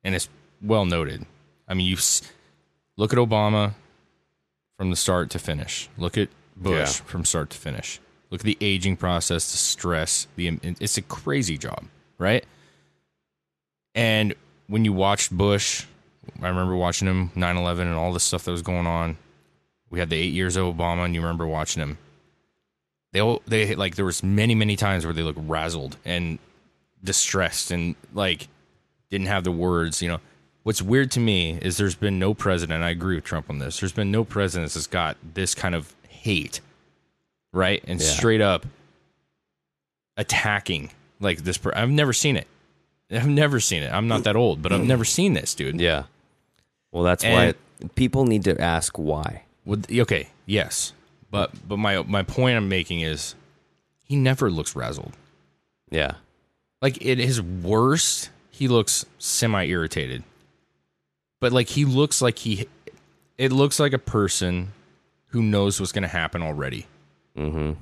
S2: And it's well noted. I mean you look at Obama from the start to finish. Look at Bush
S4: Yeah.
S2: from start to finish. Look at the aging process, the stress, the it's a crazy job, right? And when you watched Bush, I remember watching him 9/11 and all the stuff that was going on. We had the 8 years of Obama and you remember watching him. They all, they like there was many many times where they looked razzled and distressed and like didn't have the words, you know. What's weird to me is there's been no president. I agree with Trump on this. There's been no president that's got this kind of hate, right? And
S4: Yeah.
S2: straight up attacking like this. Per- I've never seen it. I've never seen it. I'm not that old, but I've mm. never seen this, dude.
S4: Yeah. Well, that's
S2: And-
S4: why people need to ask why.
S2: Would okay, yes, but but my my point I'm making is he never looks razzled.
S4: Yeah.
S2: Like at his worst, he looks semi irritated. But like he looks like he it looks like a person who knows what's going to happen already.
S4: Mm-hmm.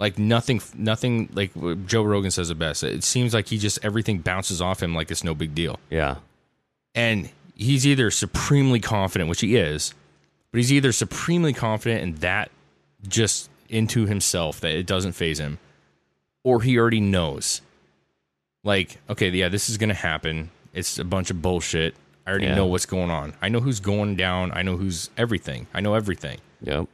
S2: Like nothing nothing like Joe Rogan says it best. It seems like he just everything bounces off him like it's no big deal.
S4: Yeah.
S2: And he's either supremely confident, which he is, but he's either supremely confident in that just into himself that it doesn't phase him, or he already knows. Like, okay, yeah, this is to happen. It's a bunch of bullshit. I already
S4: Yeah.
S2: know what's going on. I know who's going down. I know who's everything. I know everything.
S4: Yep.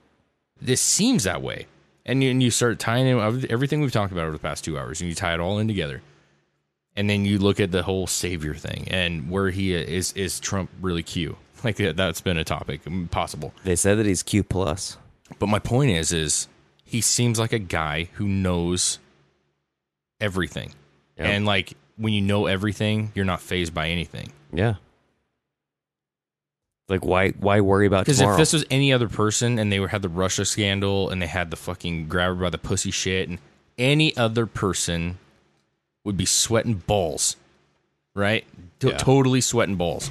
S2: This seems that way. And you, and you start tying in everything we've talked about over the past two hours, and you tie it all in together. And then you look at the whole savior thing and where he is. Is Trump really Q? [laughs] Like that- that's been a topic, mm, possible.
S4: They said that he's Q plus.
S2: But my point is, is he seems like a guy who knows everything.
S4: Yep.
S2: And like when you know everything, you're not phased by anything.
S4: Yeah. Like why why worry about
S2: Because if this was any other person and they were, had the Russia scandal and they had the fucking grab her by the pussy shit, and any other person would be sweating balls, right?
S4: Yeah.
S2: Totally sweating balls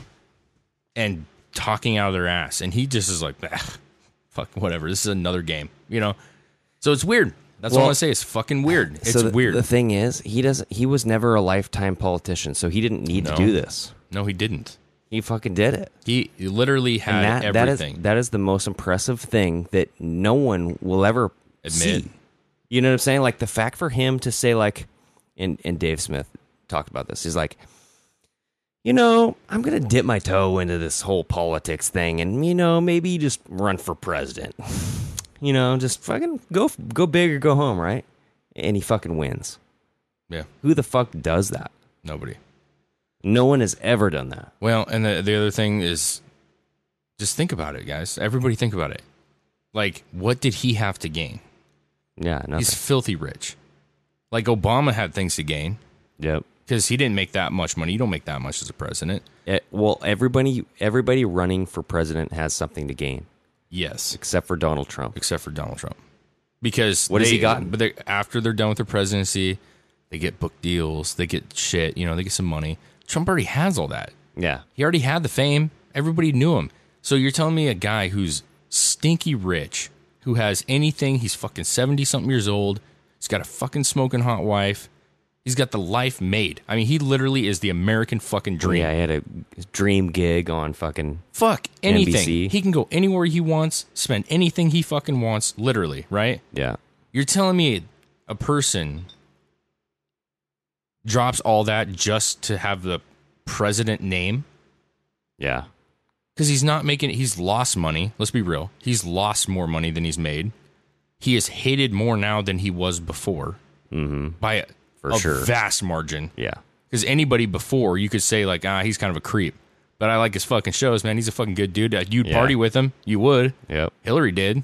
S2: and talking out of their ass. And he just is like, "Ah, fuck, whatever. This is another game, you know? So it's weird. That's all I say. It's fucking weird. It's
S4: so the,
S2: weird.
S4: The thing is, he doesn't. He was never a lifetime politician, so he didn't need
S2: No.
S4: to do this.
S2: no, he didn't.
S4: He fucking did it.
S2: He literally had
S4: that, that is
S2: everything.
S4: that is the most impressive thing that no one will ever
S2: Admit.
S4: see. You know what I'm saying? Like the fact for him to say like, and and Dave Smith talked about this. He's like, you know, I'm gonna dip my toe into this whole politics thing, and you know, maybe just run for president. [sighs] you know, just fucking go go big or go home, right? And he fucking wins.
S2: yeah,
S4: Who the fuck does that?
S2: nobody.
S4: No one has ever done that.
S2: Well, and the the other thing is, just think about it, guys. Everybody think about it. Like, what did he have to gain?
S4: Yeah, nothing.
S2: He's filthy rich. Like Obama had things to gain
S4: yep.
S2: Because he didn't make that much money. You don't make that much as a president.
S4: Eh, well, everybody everybody running for president has something to gain,
S2: Yes,
S4: except for Donald Trump.
S2: except for Donald Trump, because
S4: What has he gotten?
S2: But they, after they're done with their presidency, they get book deals, they get shit. You know, they get some money. Trump already has all that.
S4: Yeah,
S2: He already had the fame. Everybody knew him. So you're telling me a guy who's stinky rich, who has anything, he's fucking 70 something years old, He's got a fucking smoking hot wife. He's got the life made. I mean, he literally is the American fucking dream.
S4: Yeah, he had a dream gig on fucking.
S2: Fuck anything.
S4: NBC.
S2: He can go anywhere he wants, spend anything he fucking wants, literally, right?
S4: Yeah.
S2: You're telling me a person drops all that just to have the president name?
S4: Yeah.
S2: Because he's not making he's lost money. Let's be real. He's lost more money than he's made. He is hated more now than he was before
S4: Mm-hmm.
S2: by a,
S4: For
S2: a
S4: sure.
S2: vast margin.
S4: Yeah.
S2: Because anybody before, you could say, like, ah, he's kind of a creep. But I like his fucking shows, man. He's a fucking good dude. You'd
S4: Yeah.
S2: party with him. You would.
S4: Yep.
S2: Hillary did,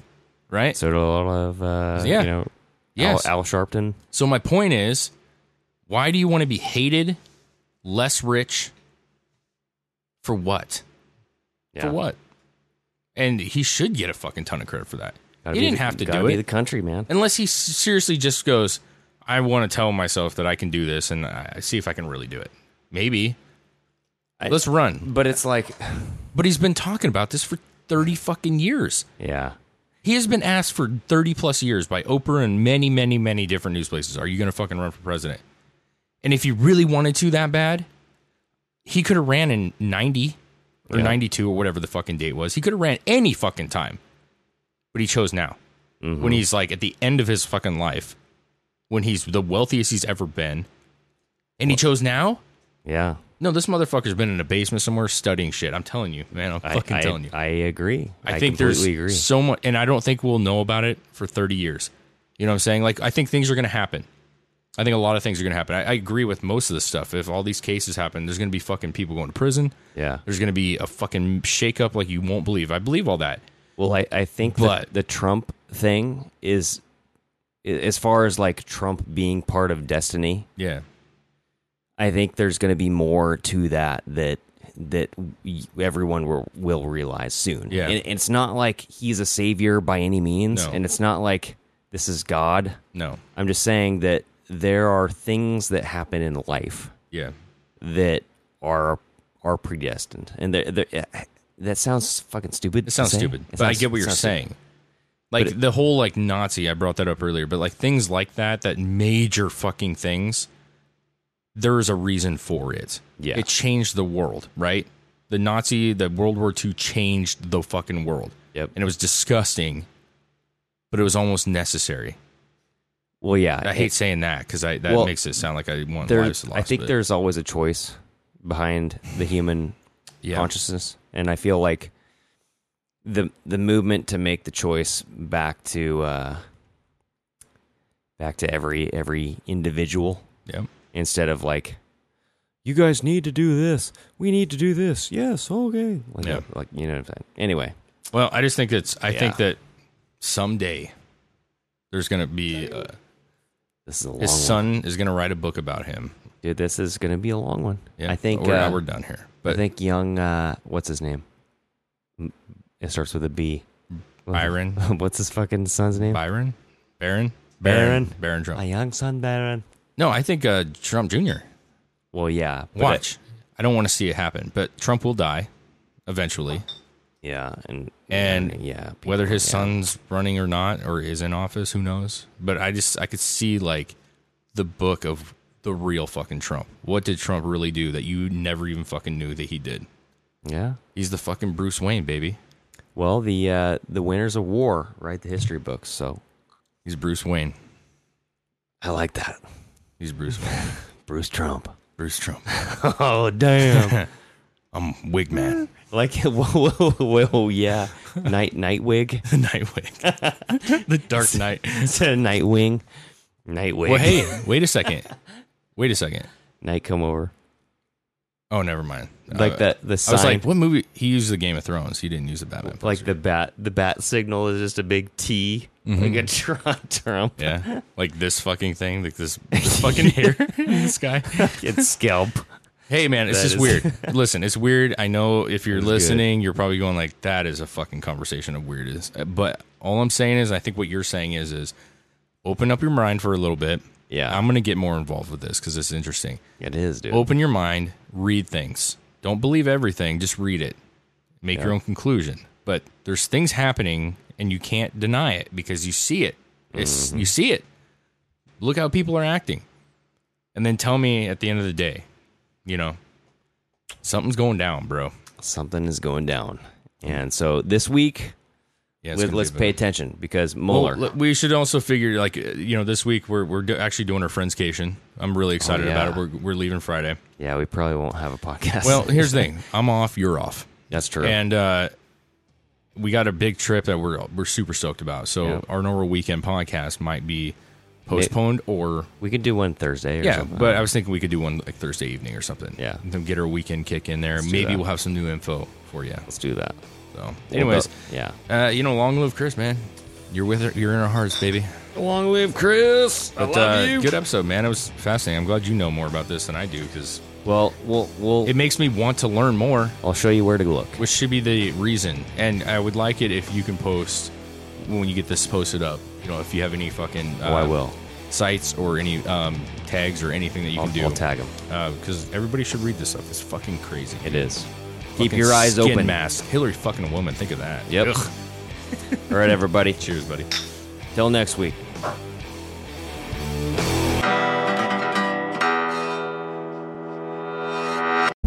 S2: right?
S4: So did a lot of, uh,
S2: Yeah.
S4: you know,
S2: Yes.
S4: Al, Al Sharpton.
S2: So my point is, why do you want to be hated, less rich? For what?
S4: Yeah.
S2: For what? And he should get a fucking ton of credit for that.
S4: Gotta
S2: he didn't
S4: the-
S2: have to do
S4: be
S2: it
S4: the country, man.
S2: unless he seriously just goes, "I want to tell myself that I can do this, and I see if I can really do it." Maybe.
S4: I-
S2: Let's run.
S4: But it's like,
S2: But he's been talking about this for thirty fucking years.
S4: yeah.
S2: He has been asked for 30 plus years by Oprah and many, many, many different news places, are you going to fucking run for president? And if he really wanted to that bad, he could have ran in 90 or
S4: Yeah.
S2: 92 or whatever the fucking date was. He could have ran any fucking time. But he chose now.
S4: Mm-hmm.
S2: When he's like at the end of his fucking life, when he's the wealthiest he's ever been. And he chose now?
S4: Yeah.
S2: No, this motherfucker's been in a basement somewhere studying shit. I'm telling you, man. I'm
S4: I,
S2: fucking
S4: I,
S2: telling you.
S4: I agree.
S2: I, think there's
S4: completely agree.
S2: so much, and I don't think we'll know about it for 30 years. You know what I'm saying? Like, I think things are going to happen. I think a lot of things are going to happen. I, I agree with most of this stuff. If all these cases happen, there's going to be fucking people going to prison.
S4: Yeah.
S2: There's going to be a fucking shakeup like you won't believe. I believe all that.
S4: Well, I, I think
S2: But-
S4: the Trump thing is, as far as like Trump being part of destiny,
S2: Yeah.
S4: I think there's going to be more to that that that everyone will, will realize soon.
S2: Yeah.
S4: and it's not like he's a savior by any means,
S2: No.
S4: and it's not like this is God.
S2: No.
S4: I'm just saying that there are things that happen in life
S2: Yeah.
S4: that are are predestined, and they're, they're, eh, that sounds fucking stupid.
S2: It sounds stupid,
S4: It
S2: but I get what you're saying.
S4: stupid.
S2: Like
S4: it-
S2: the whole like Nazi, I brought that up earlier, but like things like that, that major fucking things, there is a reason for it.
S4: Yeah.
S2: It changed the world, right? The Nazi, the World War II changed the fucking world.
S4: Yep.
S2: And it was disgusting, but it was almost necessary.
S4: Well, yeah,
S2: I hate saying that because I that
S4: Well,
S2: makes it sound like I want
S4: there,
S2: lives lost.
S4: I think
S2: but-
S4: there's always a choice behind the human
S2: yeah.
S4: consciousness, and I feel like the the movement to make the choice back to uh, back to every every individual
S2: Yeah.
S4: instead of like you guys need to do this we need to do this yes okay like,
S2: Yeah.
S4: like you know what I'm saying anyway
S2: Well, I just think it's. I think that someday there's going to be uh,
S4: this is a long
S2: his
S4: one.
S2: son is going to write a book about him.
S4: dude this is gonna be a long one
S2: Yeah,
S4: I think
S2: we're,
S4: uh,
S2: we're done here. But I
S4: think young uh, what's his name it starts with a B
S2: Byron, [laughs]
S4: what's his fucking son's name
S2: Byron, Baron,
S4: Barron.
S2: Baron Trump.
S4: my young son Barron
S2: No, I think uh, Trump Jr.
S4: well yeah but
S2: Watch. I don't want to see it happen, but Trump will die eventually.
S4: Yeah, and
S2: And
S4: yeah, people-
S2: Whether his
S4: yeah.
S2: son's running or not, or is in office, who knows? But I just I could see like the book of the real fucking Trump. What did Trump really do that you never even fucking knew that he did?
S4: Yeah.
S2: He's the fucking Bruce Wayne, baby.
S4: Well, the uh, the winners of war write the history books, so
S2: He's Bruce Wayne.
S4: I like that.
S2: He's Bruce Wayne. [laughs]
S4: Bruce Trump.
S2: Bruce Trump. [laughs]
S4: Oh damn! [laughs]
S2: I'm Wig Man.
S4: like whoa, whoa, whoa, yeah. Night Nightwig.
S2: Nightwing. the Dark Knight.
S4: It's a Nightwing. Nightwig.
S2: Well, hey, wait a second. Wait a second.
S4: Night come over.
S2: Oh, never mind.
S4: Like
S2: Uh,
S4: that. The
S2: I was like, what movie? He used the Game of Thrones. He didn't use the Batman.
S4: like the bat. The bat signal is just a big T, like a Trump. [laughs] Trump.
S2: yeah, like this fucking thing, like this, this fucking hair [laughs] [laughs] in this guy.
S4: It's scalp.
S2: Hey man, it's
S4: That
S2: just
S4: is-
S2: weird. Listen, it's weird. I know if you're
S4: It's good.
S2: listening, you're probably going like, "That is a fucking conversation of weirdness." But all I'm saying is, I think what you're saying is, is open up your mind for a little bit.
S4: Yeah.
S2: I'm gonna get more involved with this because it's interesting.
S4: It is, dude.
S2: Open your mind, read things. Don't believe everything. Just read it. Make your own conclusion. But there's things happening, and you can't deny it because you see it. It's
S4: Mm-hmm.
S2: you see it. Look how people are acting. And then tell me at the end of the day, you know, something's going down, bro.
S4: Something is going down. And so this week,
S2: Yeah,
S4: let,
S2: gonna
S4: let's pay attention because
S2: Well,
S4: Mueller.
S2: l- we should also figure, like, uh, you know, this week we're we're do- actually doing our friendscation. I'm really excited
S4: Oh, yeah.
S2: about it. We're we're leaving Friday.
S4: yeah, we probably won't have a podcast.
S2: Well, here's the [laughs] thing: I'm off, you're off.
S4: that's true.
S2: And uh, we got a big trip that we're we're super stoked about. So
S4: Yeah.
S2: our normal weekend podcast might be postponed or
S4: we could do one Thursday or
S2: yeah.
S4: something.
S2: But I was thinking we could do one like Thursday evening or something.
S4: Yeah.
S2: and then get our weekend kick in there.
S4: do
S2: Maybe we'll have some new info for you.
S4: let's do that.
S2: So, anyways,
S4: yeah.
S2: uh, you know, long live Chris, man. You're with her. You're in our hearts, baby.
S4: Long live Chris.
S2: But uh, good episode, man. It was fascinating. I'm glad you know more about this than I do because
S4: Well, we'll we'll
S2: it makes me want to learn more.
S4: I'll show you where to look.
S2: which should be the reason. And I would like it if you can post when you get this posted up. You know, if you have any fucking uh,
S4: Oh, I will.
S2: sites or any um, tags or anything that you
S4: I'll,
S2: can do.
S4: I'll tag them
S2: because everybody should read this stuff. It's fucking crazy.
S4: It is. Keep your eyes
S2: skin
S4: open.
S2: Mask. Hillary fucking a woman. Think of that.
S4: Yep. All right, everybody. [laughs]
S2: Cheers, buddy.
S4: Till next week.